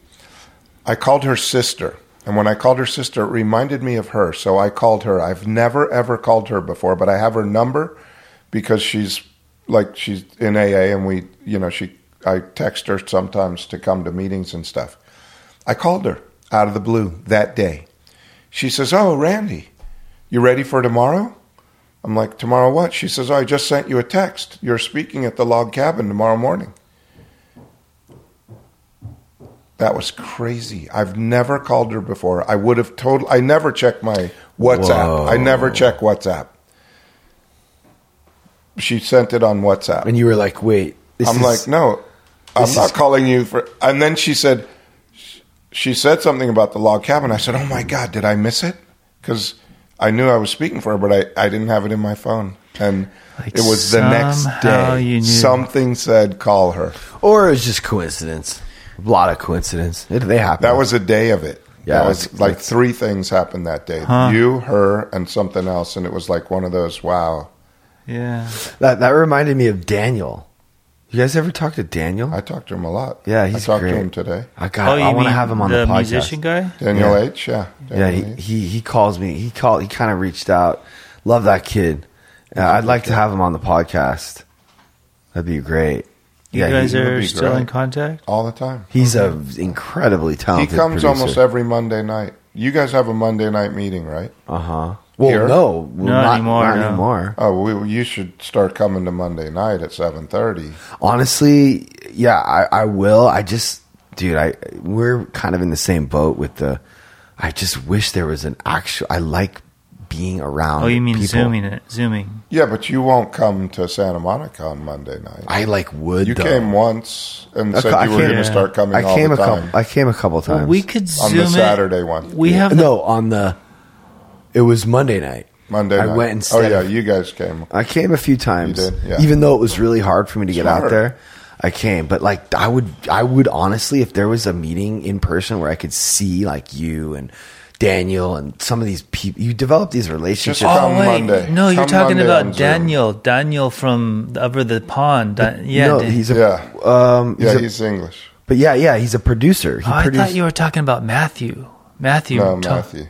I called her sister. And when I called her sister, it reminded me of her. So I called her. I've never, ever called her before, but I have her number because she's like, she's in AA and we, you know, she, I text her sometimes to come to meetings and stuff. I called her out of the blue that day. She says, Oh, Randy, you ready for tomorrow? I'm like, Tomorrow what? She says, oh, I just sent you a text. You're speaking at the log cabin tomorrow morning. That was crazy. I've never called her before. I would have told. I never check my WhatsApp. Whoa. I never check WhatsApp. She sent it on WhatsApp. and you were like, "Wait." This I'm is- like, no, I'm this not is- calling you for. And then she said, she said something about the log cabin. I said, oh my god, did I miss it? Because I knew I was speaking for her, but I, I didn't have it in my phone. And Like it was the next day. you knew. Something said, call her. or it was just coincidence. A lot of coincidence. It, they happen. That was a day of it. Yeah, that was it's- like it's- three things happened that day. Huh. You, her, and something else, and it was like one of those. Wow, Yeah. that. That reminded me of Daniel. You guys ever talk to Daniel? I talked to him a lot. Yeah, he's I talked great. to him today. I got. I want to have him on the, Oh, the podcast. musician guy? Daniel Yeah. H. Yeah, Yeah, he, H. he he calls me. He called. He kind of reached out. Love that kid. Yeah, I'd like to have him on the podcast. That'd be great. You yeah, guys he, are be still in contact? all the time. he's a incredibly talented. He comes producer. almost every Monday night. You guys have a Monday night meeting, right? Uh huh. Well, Here? no, well, Not anymore, Not no. anymore. Oh, we, you should start coming to Monday night at seven thirty. Honestly, yeah, I, I will. I just, dude, I we're kind of in the same boat with the. I just wish there was an actual. I like being around. Oh, you mean people. zooming it? Zooming. Yeah, but you won't come to Santa Monica on Monday night. I like would. you though. came once and I said I you were going to start coming I all came the a time couple. I came a couple times. Well, we could on zoom the it. Saturday one. We have the, no on the. It was Monday night. Monday I night. went oh yeah, you guys came. I came a few times. You did? Yeah. Even though it was really hard for me to get out there, I came. But like, I would, I would honestly, if there was a meeting in person where I could see like you and Daniel and some of these people, you develop these relationships. Just come Oh wait, Monday. no, you're talking Monday on about Zoom. Daniel. Daniel from over the pond. Dan- yeah, no, he's a, Yeah. um, he's Yeah, a- he's English. but yeah, yeah, he's a producer. He Oh, I thought you were talking about Matthew. Matthew. No, ta- Matthew.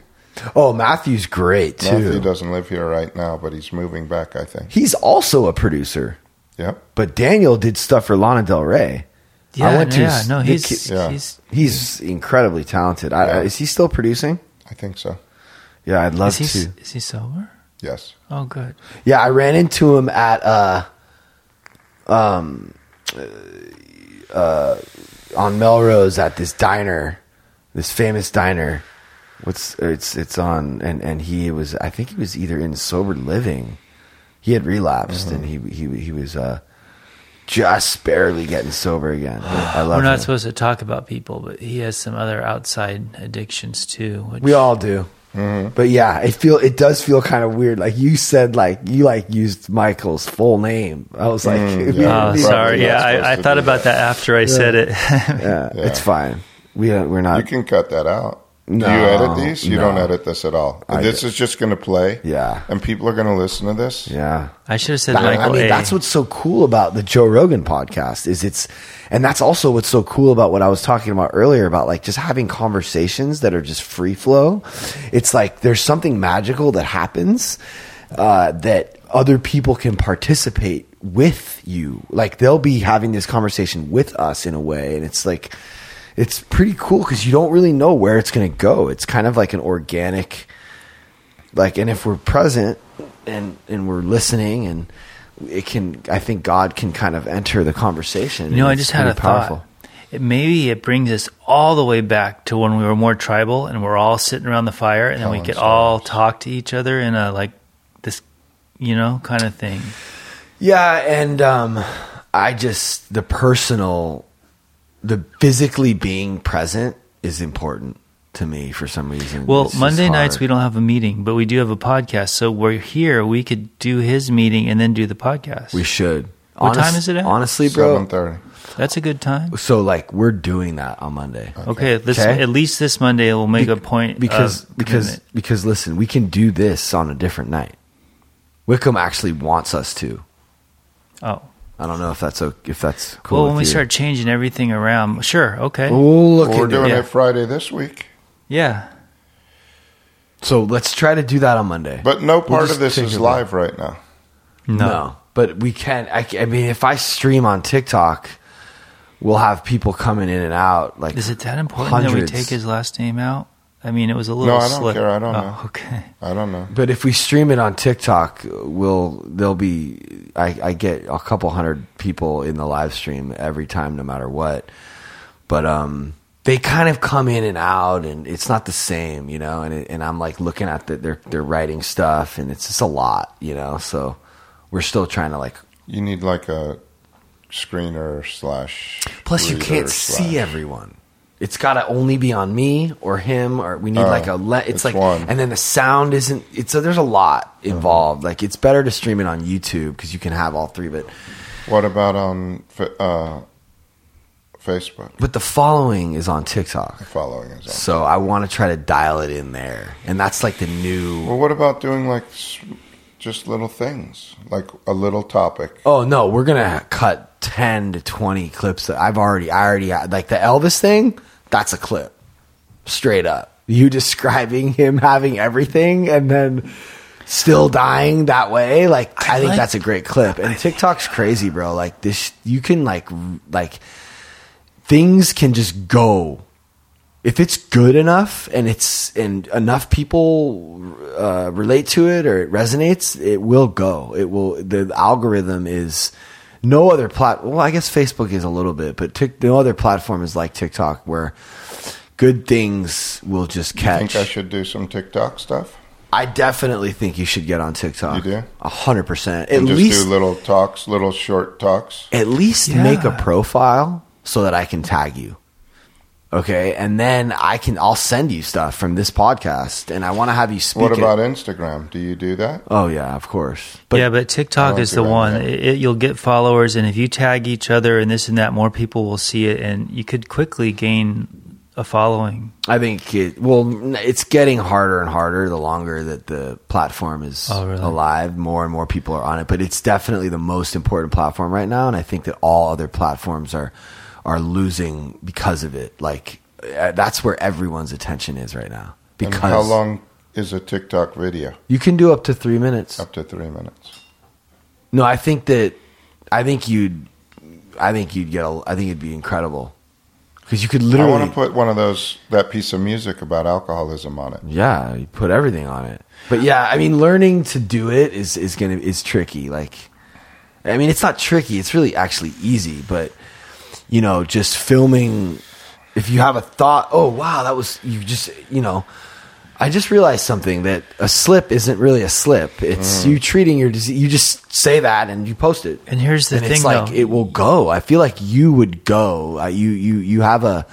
Oh, Matthew's great too. Matthew doesn't live here right now, but he's moving back. I think. He's also a producer. Yep. But Daniel did stuff for Lana Del Rey. Yeah, I went to yeah, his- no, the he's ki- Yeah. he's He's incredibly talented. I, Yeah. is he still producing? I think so. Yeah, I'd love is he to. is he sober? Yes. Oh, good. Yeah, I ran into him at uh, um, uh, on Melrose at this diner, this famous diner. What's it's it's on and and he was I think he was either in sober living. He had relapsed and he he he was uh just barely getting sober again. I love We're not him. supposed to talk about people, but he has some other outside addictions too. Which, We all do. But yeah, it feel it does feel kind of weird. Like you said, like you like used Michael's full name. I was like, Mm, yeah. Oh, sorry. Yeah, I, I thought do about that. that after I said it. yeah, Yeah. it's fine. We don't, we're not. You can cut that out. No, Do you edit these? You don't edit this at all. I this do. is just going to play. Yeah. And people are going to listen to this. Yeah. I should have said That- Michael I mean, A. that's what's so cool about the Joe Rogan podcast is it's, and that's also what's so cool about what I was talking about earlier about like just having conversations that are just free flow. It's like there's something magical that happens uh, that other people can participate with you. Like they'll be having this conversation with us in a way, and it's like it's pretty cool because you don't really know where it's going to go. It's kind of like an organic like and if we're present and and we're listening and it can i think god can kind of enter the conversation You know, I just had a pretty thought. It, maybe it brings us all the way back to when we were more tribal and we're all sitting around the fire and then we could all talk to each other in a like this, you know, kind of thing. yeah and um i just the personal the physically being present is important to me for some reason Well, It's Monday nights we don't have a meeting, but we do have a podcast. So we're here. We could do his meeting and then do the podcast. we should What time is it at? honestly bro 7.30. That's a good time. so like we're doing that on monday Okay, this Okay. at least this Monday we'll make a point because of because commitment. because listen we can do this on a different night wickham actually wants us to oh I don't know if that's o- if that's cool. well when we you. start changing everything around, sure, okay, we'll look Well, we're doing it. yeah. it Friday this week. yeah. So let's try to do that on Monday. But no We'll part of this is about it. live right now. No. but we can. I, I mean, if I stream on TikTok, we'll have people coming in and out. Like, Is it that important that we take his last name out? I mean, it was a little. No, I don't slip. care. I don't Oh, know. Okay. I don't know. But if we stream it on TikTok, we'll there'll be I, I get a couple hundred people in the live stream every time, no matter what. But um, they kind of come in and out, and it's not the same, you know. And it, and I'm like looking at the, they're they're writing stuff, and it's just a lot, you know. So we're still trying to like. You need like a screener slash. Plus, you can't slash- see everyone. It's got to only be on me or him, or we need Oh, like a. Le- it's, it's like, one. and then the sound isn't. It's a, there's a lot involved. Like it's better to stream it on YouTube because you can have all three. But What about on uh, Facebook? but the following is on TikTok, Following is on. so I want to try to dial it in there, and that's like the new. Well, what about doing like just little things, like a little topic? Oh no, we're gonna cut ten to twenty clips. That I've already, I already like the Elvis thing. That's a clip, straight up. You describing him having everything and then still dying that way. Like I, I think like- that's a great clip. And TikTok's crazy, bro. Like this, you can like like things can just go if it's good enough and it's and enough people uh, relate to it or it resonates, it will go. It will. The algorithm is no other plat. Well, I guess Facebook is a little bit, but tic, no other platform is like TikTok where good things will just catch. I think I should do some TikTok stuff. I definitely think you should get on TikTok. You do? a hundred percent. At just least, do little talks, little short talks. at least Yeah. make a profile so that I can tag you. Okay, and then I can I'll send you stuff from this podcast, and I want to have you speak. What it- about Instagram? Do you do that? Oh yeah, of course. But yeah, but TikTok oh, is the one. It, it- you'll get followers, and if you tag each other and this and that, more people will see it, and you could quickly gain a following. I think it well, it's getting harder and harder the longer that the platform is Oh, really? alive. More and more people are on it, but it's definitely the most important platform right now, and I think that all other platforms are are losing because of it. Like uh, that's where everyone's attention is right now. And Because how long is a TikTok video? you can do up to three minutes. Up to three minutes. No, I think that I think you'd, I think you'd get. A, I think it'd be incredible because you could literally. I want to put one of those that piece of music about alcoholism on it. yeah, you put everything on it. But yeah, I mean, learning to do it is is gonna is tricky. Like, I mean, it's not tricky. It's really actually easy. But you know, just filming. If you have a thought, oh wow, that was you just you know. I just realized something that a slip isn't really a slip. It's you treating your disease. You just say that and you post it. And here's the and thing, it's like though. it will go. I feel like you would go. Uh, you you you have a.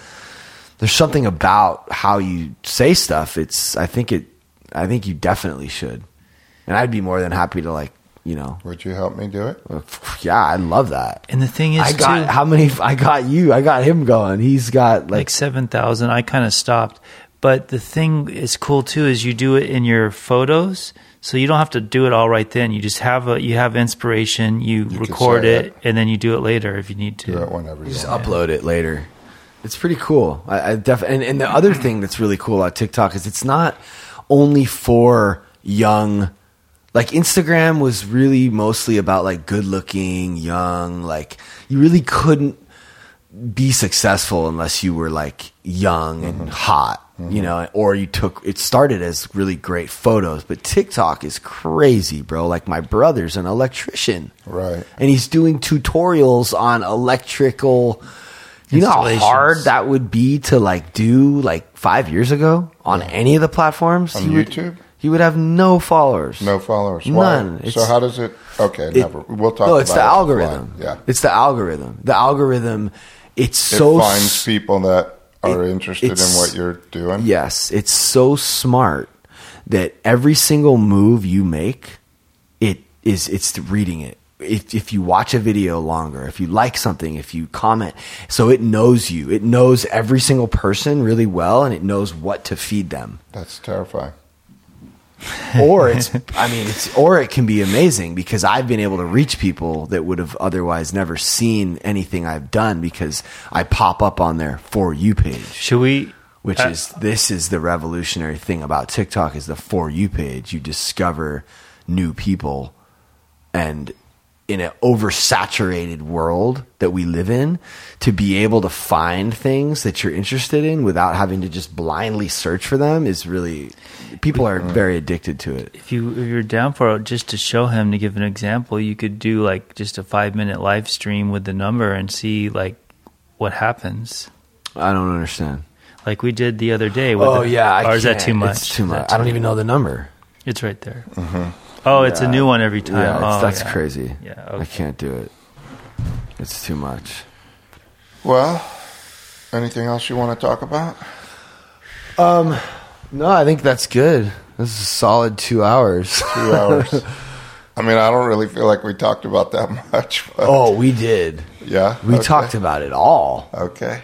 There's something about how you say stuff. It's. I think it. I think you definitely should, and I'd be more than happy to like you know. Would you help me do it? Uh, yeah, I love that. And the thing is, I got too, how many? I got you. I got him going. He's got like like. seven thousand. I kind of stopped, but the thing is cool too is you do it in your photos, so you don't have to do it all right then. You just have a you have inspiration, you, can record it, it. and then you do it later if you need to. Do it whenever you just want. upload it later. It's pretty cool. I, I definitely. And, and the other thing that's really cool about TikTok is it's not only for young. Like Instagram was really mostly about like good looking, young. Like you really couldn't be successful unless you were like young and mm-hmm. hot, you mm-hmm. know, or you took it started as really great photos. But TikTok is crazy, bro. Like my brother's an electrician Right. and he's doing tutorials on electrical. You know how hard that would be to like do like five years ago on any of the platforms. On would, YouTube? He would have no followers. No followers. Why? None. So how does it? Okay, It- never. We'll talk. No, it's the it algorithm. Yeah, it's the algorithm. The algorithm. It's it so finds people that are it- interested in what you're doing. Yes, it's so smart that every single move you make, it is it's reading it. If, if you watch a video longer, if you like something, if you comment, so it knows you. It knows every single person really well, and it knows what to feed them. That's terrifying. Or it's, I mean, it's or it can be amazing because I've been able to reach people that would have otherwise never seen anything I've done because I pop up on their for you page Should we? which Uh, is this is the revolutionary thing about TikTok is the for you page. You discover new people and in an oversaturated world that we live in to be able to find things that you're interested in without having to just blindly search for them is really people are very addicted to it. If you if you're down for it, just to show him to give an example, you could do like just a five minute live stream with the number and see like what happens. I don't understand. Like we did the other day. With Oh the, yeah, I or is that can't. too much? It's too much. I don't even know the number. It's right there. Mm-hmm. Oh, it's a new one every time. Yeah, oh, that's yeah. crazy. Yeah, I can't do it. It's too much. Well, anything else you want to talk about? Um, No, I think that's good. This is a solid two hours. Two hours. I mean, I don't really feel like we talked about that much. But oh, we did. yeah, We Okay. talked about it all. Okay,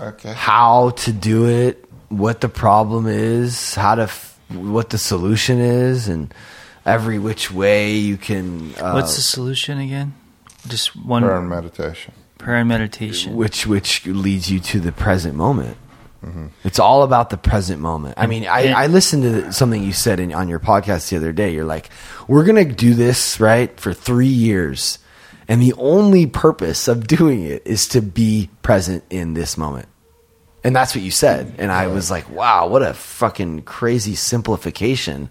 okay. How to do it, what the problem is, how to, f- what the solution is, and every which way you can. Uh, What's the solution again? Just one Prayer prayer, and meditation. Prayer and meditation. which which leads you to the present moment. It's all about the present moment. I mean, I, I listened to something you said in, on your podcast the other day. You're like, we're going to do this, right, for three years. And the only purpose of doing it is to be present in this moment. And that's what you said. And I was like, wow, what a fucking crazy simplification.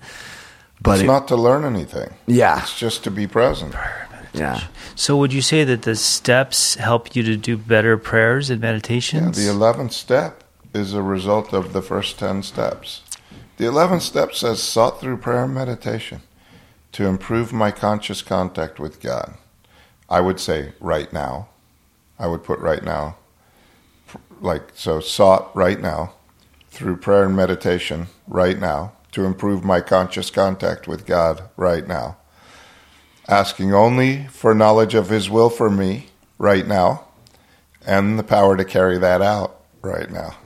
But It's it- not to learn anything. yeah, It's just to be present. yeah. So, would you say that the steps help you to do better prayers and Yeah, the eleventh step is a result of the first ten steps. The eleventh step says, "Sought through prayer and meditation to improve my conscious contact with God." I would say right now. I would put right now, like so. Sought right now through prayer and meditation right now to improve my conscious contact with God right now. Asking only for knowledge of His will for me right now and the power to carry that out right now.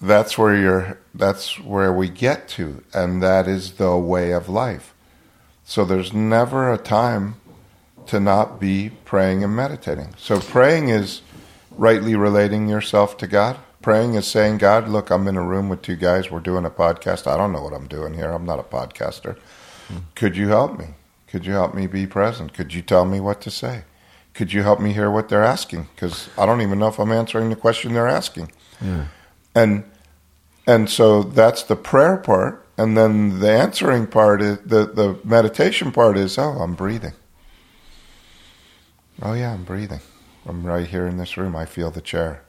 That's where you're that's where we get to and that is the way of life. So there's never a time to not be praying and meditating. So praying is rightly relating yourself to God. Praying is saying, God, look, I'm in a room with two guys. We're doing a podcast. I don't know what I'm doing here. I'm not a podcaster. Hmm. Could you help me? Could you help me be present? Could you tell me what to say? Could you help me hear what they're asking? Because I don't even know if I'm answering the question they're asking. And and so that's the prayer part, and then the answering part is the the meditation part is oh I'm breathing. Oh yeah, I'm breathing. I'm right here in this room. I feel the chair.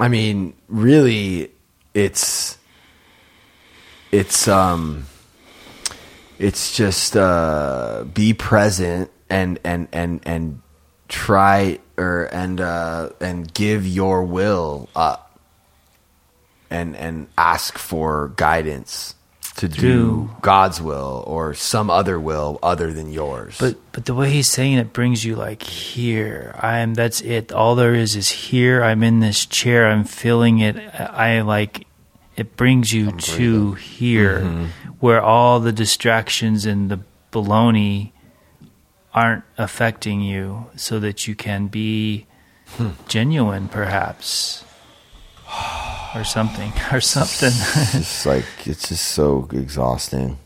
I mean, really, it's it's um it's just uh be present and and and and try or and uh and give your will up and and ask for guidance to do, Do. God's will or some other will other than yours. But but the way he's saying it brings you like here. I am. That's it. All there is is here. I'm in this chair. I'm feeling it. I like. It brings you to here, mm-hmm. where all the distractions and the baloney aren't affecting you, so that you can be hmm. genuine, perhaps, or something, or something. it's just like it's just so exhausting.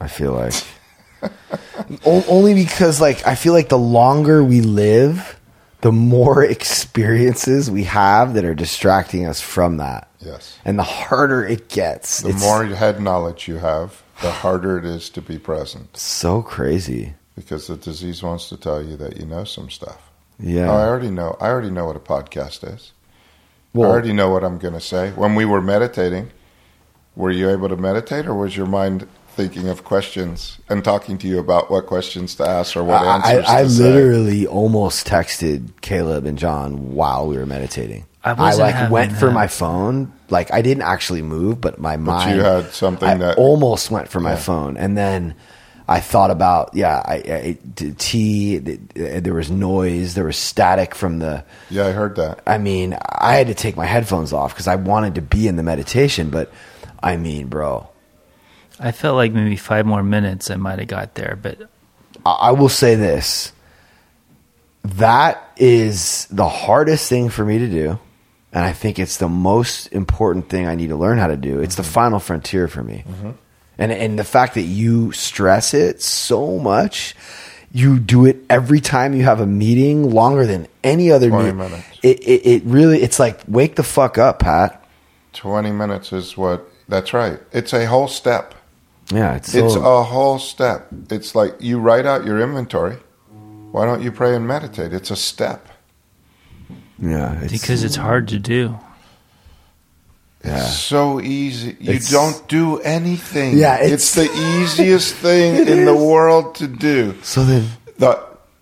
I feel like O- only because like I feel like the longer we live, the more experiences we have that are distracting us from that, Yes. and the harder it gets. The it's more head knowledge you have, the harder it is to be present. so crazy. Because the disease wants to tell you that you know some stuff. Yeah. Oh, I already know. I already know what a podcast is. Well, I already know what I'm going to say. When we were meditating, were you able to meditate, or was your mind thinking of questions and talking to you about what questions to ask or what I, answers I to say? I literally almost texted Caleb and John while we were meditating. I I, like having went for my phone. Like I didn't actually move, but my mind. you had something I that- almost went for my Yeah. phone, and then I thought about yeah. I, I t- tea. Uh, there was noise. There was static from the. Yeah, I heard that. I mean, I had to take my headphones off because I wanted to be in the meditation. But I mean, bro, I felt like maybe five more minutes I might have got there, but I I will say this. That is the hardest thing for me to do. And I think it's the most important thing I need to learn how to do. It's the mm-hmm. final frontier for me. Mm-hmm. And and the fact that you stress it so much, you do it every time you have a meeting longer than any other 20 meeting. minutes. It, it it really it's like wake the fuck up, Pat. 20 minutes is what. That's right. It's a whole step. Yeah, it's so, a whole step. It's like you write out your inventory. Why don't you pray and meditate? It's a step. yeah, it's, because it's hard to do. Yeah. So easy. You It's- don't do anything. Yeah, it's, it's- the easiest thing It in the world to do. So then The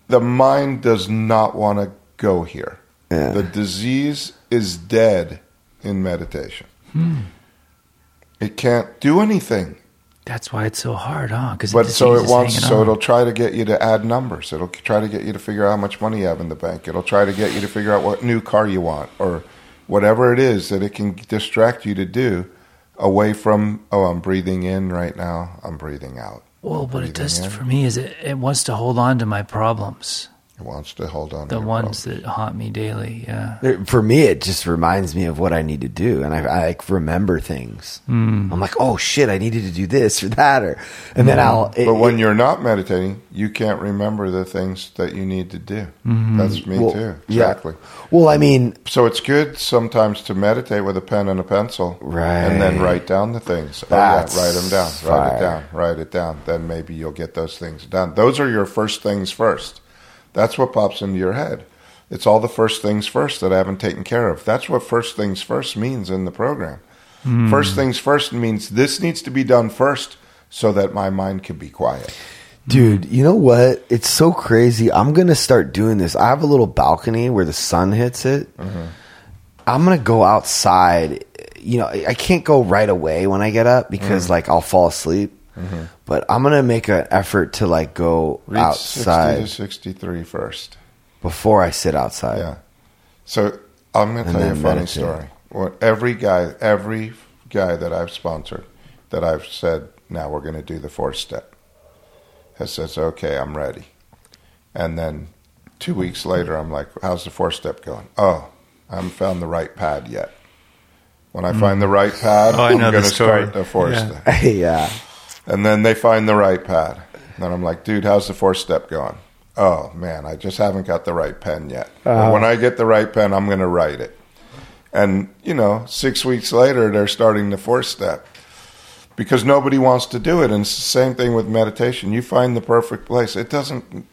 the mind does not want to go here. Yeah. The disease is dead in meditation. Hmm. It can't do anything. That's why it's so hard, huh? Because But so it wants so it'll try to get you to add numbers. It'll try to get you to figure out how much money you have in the bank. It'll try to get you to figure out what new car you want or whatever it is that it can distract you to do away from oh I'm breathing in right now. I'm breathing out. Well, what it does in. for me is it, it wants to hold on to my problems, wants to hold on. to the your ones problem. that haunt me daily. Yeah. For me, it just reminds me of what I need to do, and I, I remember things. Hmm. I'm like, oh shit, I needed to do this or that, or and then I'll. it- But when it- you're not meditating, you can't remember the things that you need to do. That's me well, too. yeah. Exactly. well, I mean, So it's good sometimes to meditate with a pen and a pencil, right? and then write down the things. That's oh yeah, write them down. Write it down. Write it down. Then maybe you'll get those things done. Those are your first things first. That's what pops into your head. It's all the first things first that I haven't taken care of. That's what first things first means in the program. First things first means this needs to be done first so that my mind can be quiet. dude, you know what? It's so crazy. I'm gonna start doing this. I have a little balcony where the sun hits it. Mm-hmm. I'm gonna go outside. You know, I can't go right away when I get up because like I'll fall asleep. Mm-hmm. But I'm gonna make an effort to like go Read outside 60 to 63 first. before I sit outside. Yeah. So I'm going to And tell you a funny meditate. story. What every guy, every guy that I've sponsored, that I've said, now we're going to do the fourth step, has says, okay, I'm ready. And then two weeks later, I'm like, how's the fourth step going? Oh, I haven't found the right pad yet. When I mm. find the right pad, Oh, I I'm going to start the fourth Yeah. step. yeah. And then they find the right pad. And I'm like, dude, how's the fourth step going? Oh man, I just haven't got the right pen yet. But uh-huh. when I get the right pen, I'm going to write it. And you know, six weeks later, they're starting the fourth step because nobody wants to do it. And it's the same thing with meditation. You find the perfect place. It doesn't.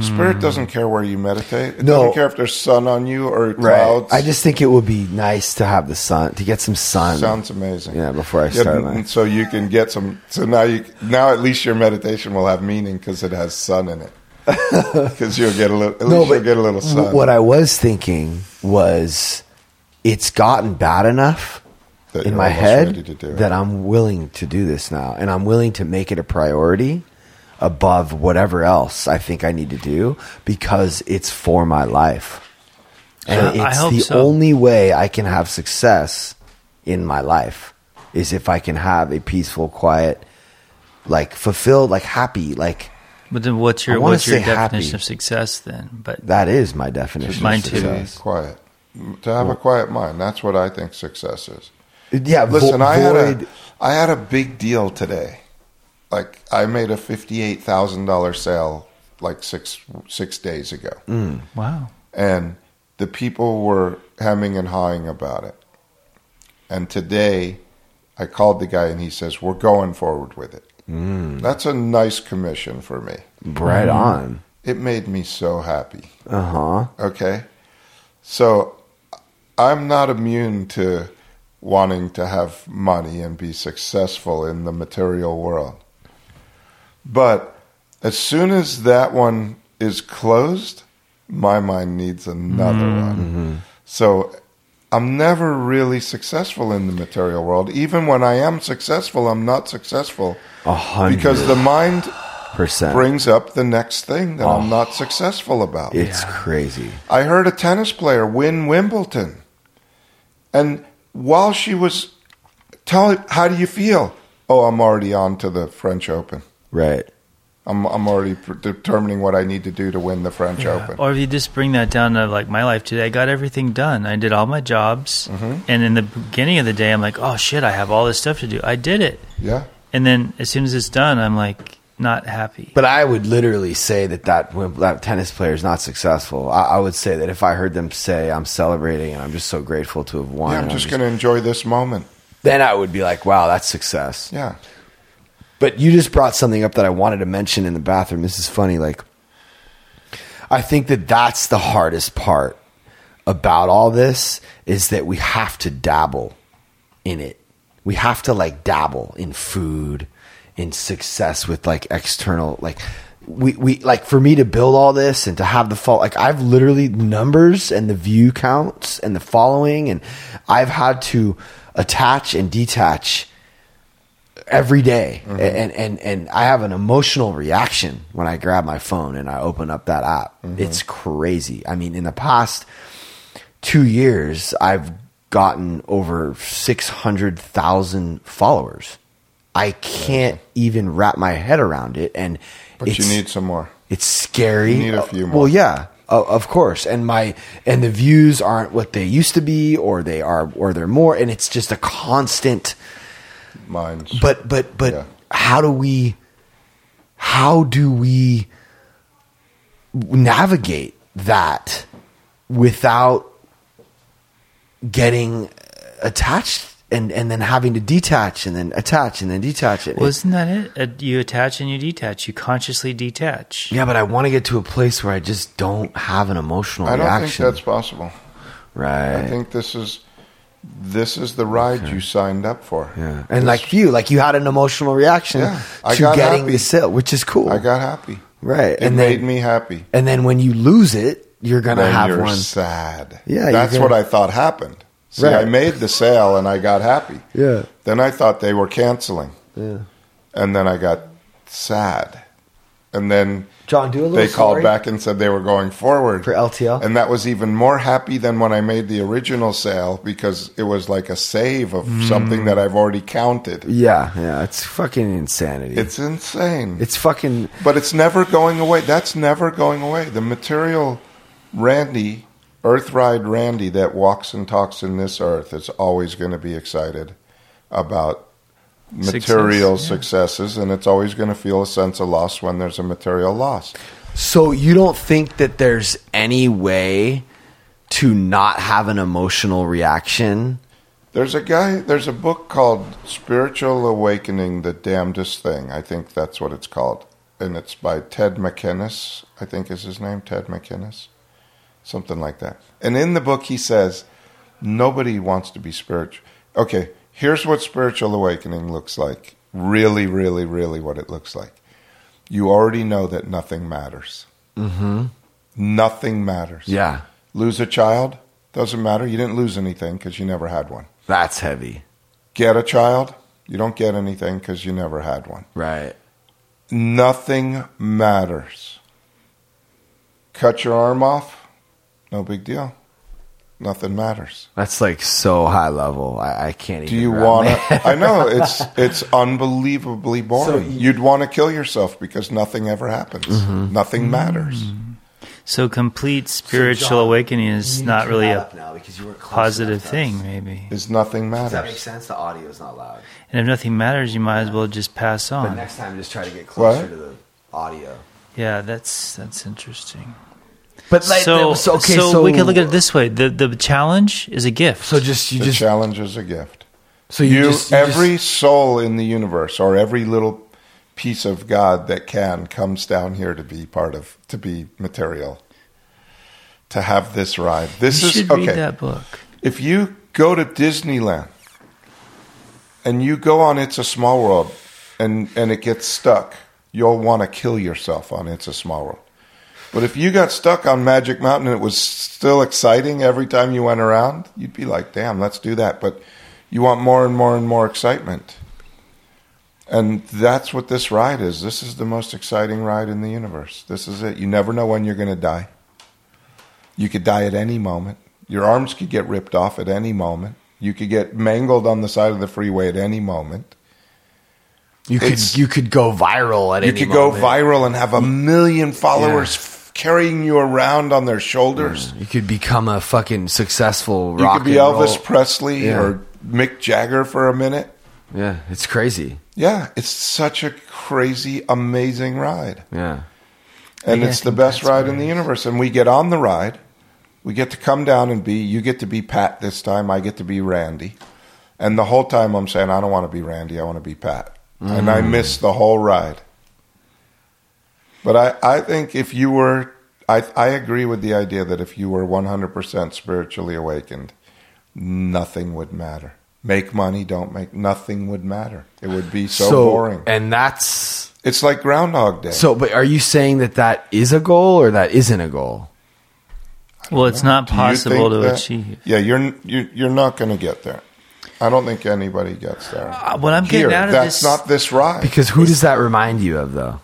Spirit doesn't care where you meditate. It No. doesn't care if there's sun on you or Right. clouds. I just think it would be nice to have the sun to get some sun. sounds amazing. yeah, before I Yeah, start and- my. so you can get some. So now you now at least your meditation will have meaning because it has sun in it. Because you'll get a little. At least you'll get a little sun. What I was thinking was, it's gotten bad enough that in my head ready to do it. that I'm willing to do this now, and I'm willing to make it a priority above whatever else I think I need to do because it's for my life, and Yeah, I it's hope the so. only way I can have success in my life is if I can have a peaceful, quiet, like fulfilled, like happy, like But then what's I your wanna what's your say happy. definition of success then? But that is my definition. Mine too. quiet. To have a quiet mind. That's what I think success is. Yeah, vo- Listen, I had void- a I had a big deal today. Like I made a fifty eight thousand dollar sale like six six days ago, wow. and the people were hemming and hawing about it. And today, I called the guy, and he says, "We're going forward with it." Mm. That's a nice commission for me. right on. It made me so happy. Uh huh. Okay. So I'm not immune to wanting to have money and be successful in the material world. But as soon as that one is closed, my mind needs another mm-hmm. one. Mm-hmm. So I'm never really successful in the material world. Even when I am successful, I'm not successful A hundred because the mind percent. brings up the next thing that I'm oh. not successful about. It's crazy. I heard a tennis player win Wimbledon. And while she was telling, how do you feel? Oh, I'm already on to the French Open. Right. I'm, I'm already pr- determining what I need to do to win the French Open. Or if you just bring that down to like my life today, I got everything done. I did all my jobs, Mm-hmm. and in the beginning of the day, I'm like, oh shit, I have all this stuff to do. I did it, Yeah. and then as soon as it's done, I'm like not happy. But I would literally say that that, that tennis player is not successful. I, I would say that if I heard them say, I'm celebrating and I'm just so grateful to have won, Yeah, I'm and just going to enjoy this moment. then I would be like, wow, that's success. Yeah. But you just brought something up that I wanted to mention in the bathroom. This is funny. Like, I think that that's the hardest part about all this is that we have to dabble in it. We have to like dabble in food, in success with like external, like, we, we like for me to build all this and to have the fall like I've literally numbers and the view counts and the following and I've had to attach and detach every day. and and and I have an emotional reaction when I grab my phone and I open up that app. It's crazy. I mean, in the past 2 years I've gotten over 600,000 followers. I can't even wrap my head around it and But you need some more. it's scary. You need a few Uh, more. Well, yeah, of course. And my and the views aren't what they used to be, or they are, or they're more. And it's just a constant. Mine's. But but but Yeah. how do we? How do we navigate that without getting attached and and then having to detach and then attach and then detach it? Well, isn't that it? Uh, you attach and you detach. You consciously detach. yeah, but I want to get to a place where I just don't have an emotional I don't reaction. think that's possible. right. I think this is this is the ride you signed up for. Yeah, and like you, like you had an emotional reaction Yeah, I to got getting happy. the sale, which is cool, I got happy. right? It and made then, me happy. and then when you lose it, you're gonna then have you're one. sad. Yeah, that's gonna- what I thought happened. See, Right. I made the sale and I got happy. Yeah, Then I thought they were canceling, yeah. and then I got sad, and then John, do a little. they called back and said they were going forward for LTL. and that was even more happy than when I made the original sale because it was like a save of Mm. something that I've already counted. yeah, yeah, it's fucking insanity. It's insane. it's fucking But it's never going away. That's never going away. The material Randy, Earthride Randy that walks and talks in this earth is always going to be excited about material Success, yeah. successes, and it's always going to feel a sense of loss when there's a material loss. So you don't think that there's any way to not have an emotional reaction? There's a guy, there's a book called Spiritual Awakening, the Damnedest Thing. I think that's what it's called. And it's by Ted McInnes, I think is his name, Ted McInnes. Something like that. And in the book, he says, nobody wants to be spiritual. Okay, here's what spiritual awakening looks like. Really, really, really what it looks like. You already know that nothing matters. Mm-hmm. Nothing matters. Yeah. Lose a child, doesn't matter. You didn't lose anything because you never had one. That's heavy. Get a child, you don't get anything because you never had one. Right. Nothing matters. Cut your arm off, no big deal. Nothing matters. That's like so high level. I, I can't Do even. you want to? I know it's it's unbelievably boring. you- You'd want to kill yourself because nothing ever happens. Mm-hmm. Nothing matters. So complete spiritual John, awakening is not really a now because you were positive thing, maybe. Is nothing Does that make sense? The audio is not loud. And if nothing matters, you might as well just pass on. But on. next time, just try to get closer What? to the audio. Yeah, that's that's interesting. But so, so okay, so, so we can look at it this way: the the challenge is a gift. So just you The just challenge is a gift. so you, you, just you every just- soul in the universe or every little piece of God that can comes down here to be part of to be material. To have this ride. This you is should okay. read that book. If you go to Disneyland and you go on It's a Small World and, and it gets stuck, you'll want to kill yourself on It's a Small World. But if you got stuck on Magic Mountain and it was still exciting every time you went around, you'd be like, damn, let's do that. But you want more and more and more excitement. And that's what this ride is. This is the most exciting ride in the universe. This is it. You never know when you're going to die. You could die at any moment. Your arms could get ripped off at any moment. You could get mangled on the side of the freeway at any moment. you could you could go viral at any moment. You could moment. go viral and have a million followers f- carrying you around on their shoulders. You could become a fucking successful You could be and Elvis Presley Yeah. or Mick Jagger for a minute. Yeah, it's crazy. Yeah, it's such a crazy, amazing ride. Yeah. and Yeah, I it's the think best that's ride in the universe. And we get on the ride. We get to come down and be. You get to be Pat this time. I get to be Randy. And the whole time I'm saying I don't want to be Randy. I want to be Pat. And Mm. I miss the whole ride. But I, I think if you were, I, I agree with the idea that if you were 100% spiritually awakened, nothing would matter. Make money, don't make, nothing would matter. It would be so, boring. And that's It's like Groundhog Day. so. But are you saying that that is a goal or that isn't a goal? Well, it's not possible to that- achieve. Yeah, you're you're, you're not going to get there. I don't think anybody gets there. Uh, what I'm getting out of that's this- not this ride. Because who does that remind you of, though?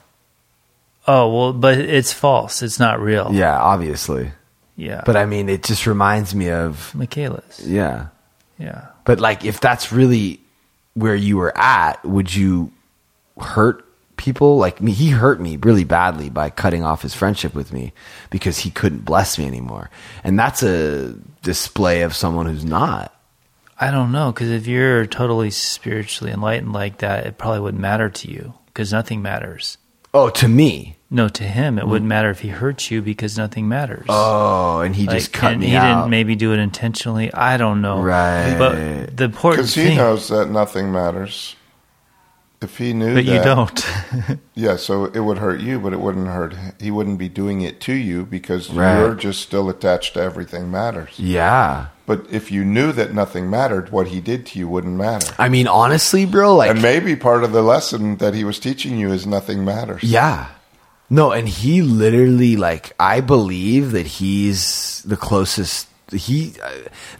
Oh well, but it's false. It's not real. Yeah, obviously. yeah. But I mean, it just reminds me of Michaela's. yeah. Yeah. But like, if that's really where you were at, would you hurt people? Like me, he hurt me really badly by cutting off his friendship with me because he couldn't bless me anymore, and that's a display of someone who's not. I don't know because if you're totally spiritually enlightened like that, it probably wouldn't matter to you because nothing matters. Oh, to me. No, to him, it wouldn't hmm. matter if he hurt you because nothing matters. Oh, and he Like, just cut and me he out. didn't maybe do it intentionally. I don't know. Right. But the important Because he thing, knows that nothing matters. If he knew but that, you don't. yeah, so it would hurt you, but it wouldn't hurt. He wouldn't be doing it to you because Right. you're just still attached to everything matters. yeah. But if you knew that nothing mattered, what he did to you wouldn't matter. I mean, honestly, bro, like, And maybe part of the lesson that he was teaching you is nothing matters. Yeah. No, and he literally like I believe that he's the closest he uh,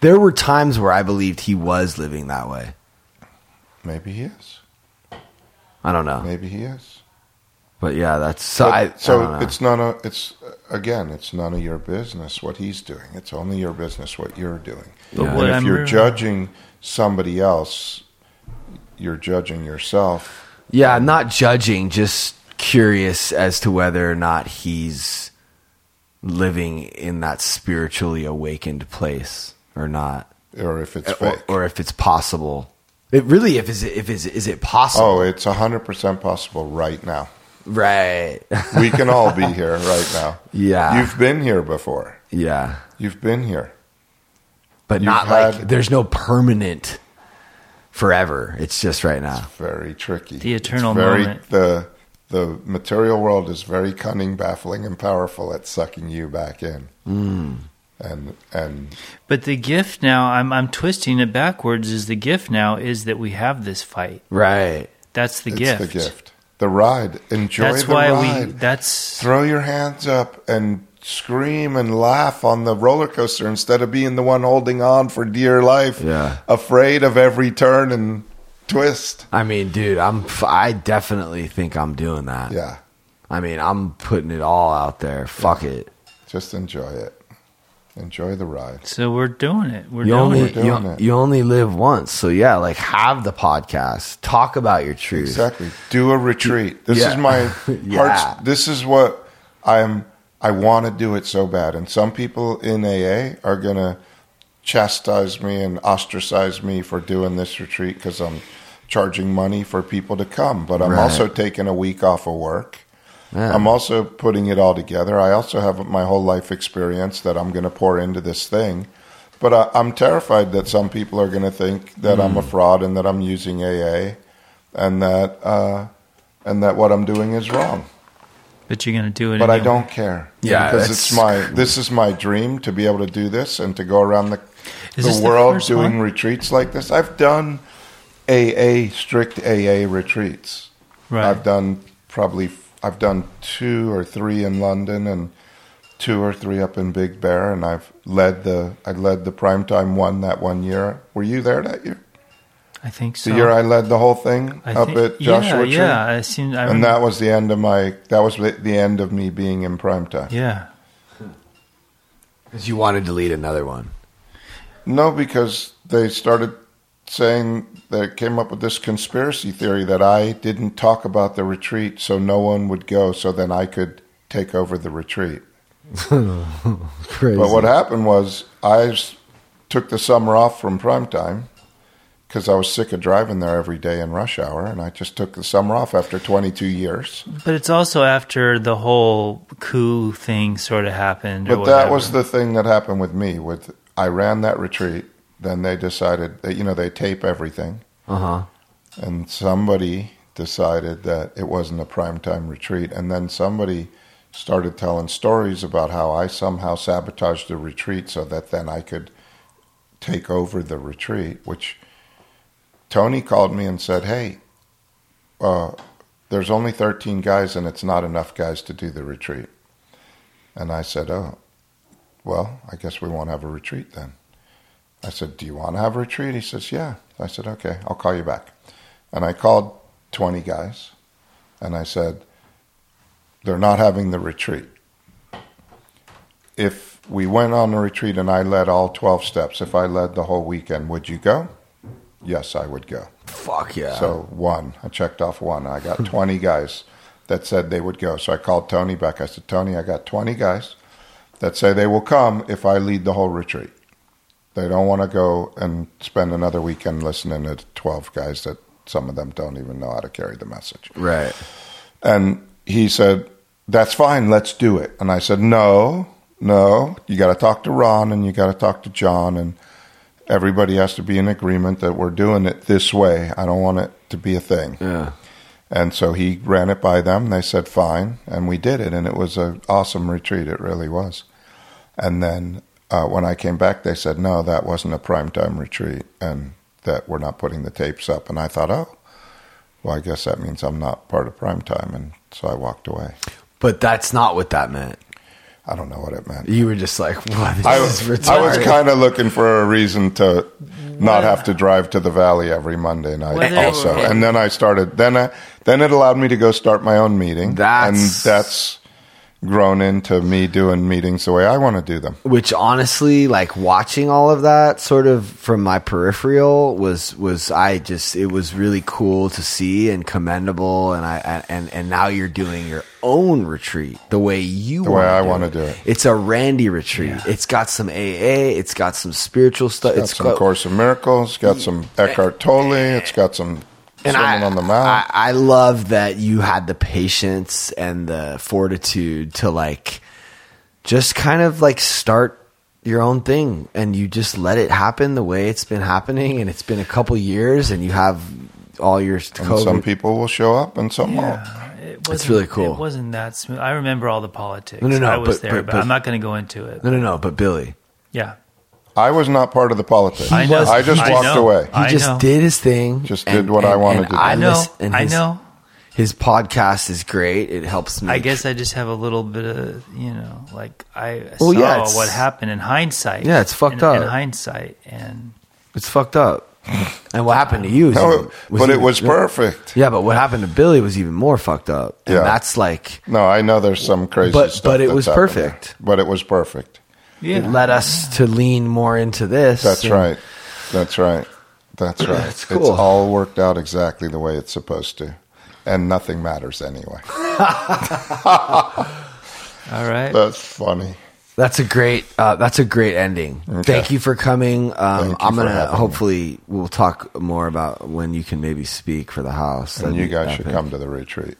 there were times where I believed he was living that way. Maybe he is. I don't know. Maybe he is. But yeah, that's so But- I I so don't know. it's none of it's again it's none of your business what he's doing it's only your business what you're doing But Yeah. what and if I'm you're re- judging somebody else you're judging yourself Yeah, I'm not judging, just curious as to whether or not he's living in that spiritually awakened place or not. or if it's or, fake or if it's possible It really, if is it, if is is it possible? Oh, it's 100% possible right now. Right. We can all be here right now. Yeah. You've been here before. yeah. You've been here. But You've not like there's no permanent forever. It's just right now. Very tricky. The eternal It's very, moment. The the material world is very cunning, baffling, and powerful at sucking you back in. Mm. And and But the gift now, I'm I'm twisting it backwards. Is the gift now is that we have this fight. Right. That's the it's gift. the gift, the ride. Enjoy That's the why ride. we. That's Throw your hands up and scream and laugh on the roller coaster instead of being the one holding on for dear life, Yeah. afraid of every turn and twist. I mean, dude, I'm I definitely think I'm doing that. Yeah, I mean, I'm putting it all out there. Fuck it. just enjoy it. Enjoy the ride. so we're doing it. We're You doing only it. doing you, it. you only live once, so yeah, like have the podcast, talk about your truth. Exactly. Do a retreat. This Yeah. is my Yeah. heart's. This is what I'm. I want to do it so bad, and some people in AA are gonna chastise me and ostracize me for doing this retreat because I'm charging money for people to come. But I'm Right. also taking a week off of work. Yeah. I'm also putting it all together. I also have my whole life experience that I'm going to pour into this thing. But I, I'm terrified that some people are going to think that I'm a Hmm. fraud and that I'm using AA, and that uh, and that what I'm doing is wrong. But you're going to do it. But I don't care. Yeah, because it's my this is my dream to be able to do this and to go around the the the world first doing one? retreats like this. I've done AA strict AA retreats. Right. I've done probably I've done two or three in London and two or three up in Big Bear, and I've led the I led the primetime one that one year. Were you there that year? I think so. The year I led the whole thing I up think- at Joshua yeah, Tree, Yeah, I seen. I and remember, that was the end of my that was the the end of me being in primetime. yeah. Because you wanted to lead another one. No, because they started saying they came up with this conspiracy theory that I didn't talk about the retreat, so no one would go, so then I could take over the retreat. Crazy. But what happened was I took the summer off from primetime because I was sick of driving there every day in rush hour, and I just took the summer off after 22 years. But it's also after the whole coup thing sort of happened. or But that was the thing that happened with me. With I ran that retreat, then they decided that you know they tape everything. Uh huh. and somebody decided that it wasn't a primetime retreat and then somebody started telling stories about how I somehow sabotaged the retreat so that then I could take over the retreat which Tony called me and said hey uh, there's only 13 guys and it's not enough guys to do the retreat and I said oh well I guess we won't have a retreat then I said, Do you want to have a retreat? He says, Yeah. I said, Okay, I'll call you back. And I called 20 guys and I said, They're not having the retreat. If we went on a retreat and I led all 12 steps, if I led the whole weekend, would you go? Yes, I would go. Fuck yeah. So one, I checked off one. I got 20 guys that said they would go. So I called Tony back. I said, Tony, I got 20 guys that say they will come if I lead the whole retreat. They don't want to go and spend another weekend listening to 12 guys that some of them don't even know how to carry the message. right. And he said, That's fine, let's do it. And I said, No, no, you got to talk to Ron and you got to talk to John, and everybody has to be in agreement that we're doing it this way. I don't want it to be a thing. Yeah. And so he ran it by them. They said, Fine. And we did it. And it was an awesome retreat. It really was. And then uh, when I came back, they said, No, that wasn't a primetime retreat and that we're not putting the tapes up. And I thought, Oh, well, I guess that means I'm not part of primetime. And so I walked away. But that's not what that meant. I don't know what it meant. You were just like, what? This I was, I was kind of looking for a reason to not have to drive to the valley every Monday night. Whether- also, and then I started. Then I, then it allowed me to go start my own meeting, That's- and that's grown into me doing meetings the way I want to do them. which honestly like watching all of that sort of from my peripheral was was i just it was really cool to see and commendable and i and and now you're doing your own retreat the way you The way wanna I do wanna do it. it's a randy retreat it's got some aa it's got some spiritual stuff It's Got it's some got Course of Miracles, It's got some Eckhart Tolle, it's got some and I, on the Mount. I, I love that you had the patience and the fortitude to like just kind of like start your own thing and you just let it happen the way it's been happening and it's been a couple years and you have all your and some people will show up and some won't. Yeah, it wasn't, really cool. It wasn't that smooth. I remember all the politics. No, no, no, I was but- there, but- but, but- I'm not going to go into it. no, no, no. But Billy, Yeah, I was not part of the politics. I know. I just I walked know. away. he I just know. did his thing. Just did what I wanted to do. I I know. listen- and I know. His podcast is great. It helps me. I guess I just have a little bit of, you know, like I Well, saw yeah, what happened in hindsight. Yeah, it's fucked in, up. In hindsight, and it's fucked up. and what happened to you? is No, even- but it even- was perfect. Yeah, but what happened to Billy was even more fucked up. And Yeah. that's like No, I know there's some crazy But- stuff. but it that's was happened there. perfect. But it was perfect. Yeah, it led us to lean more into this. That's and- right. That's right. That's right. It's cool. It's all worked out exactly the way it's supposed to. And nothing matters anyway. all right. That's funny. That's a great. Uh, that's a great ending. Okay. Thank you for coming. Um, Thank you I'm for gonna having me. hopefully we'll talk more about when you can maybe speak for the house. And That'd you guys should come to the retreat.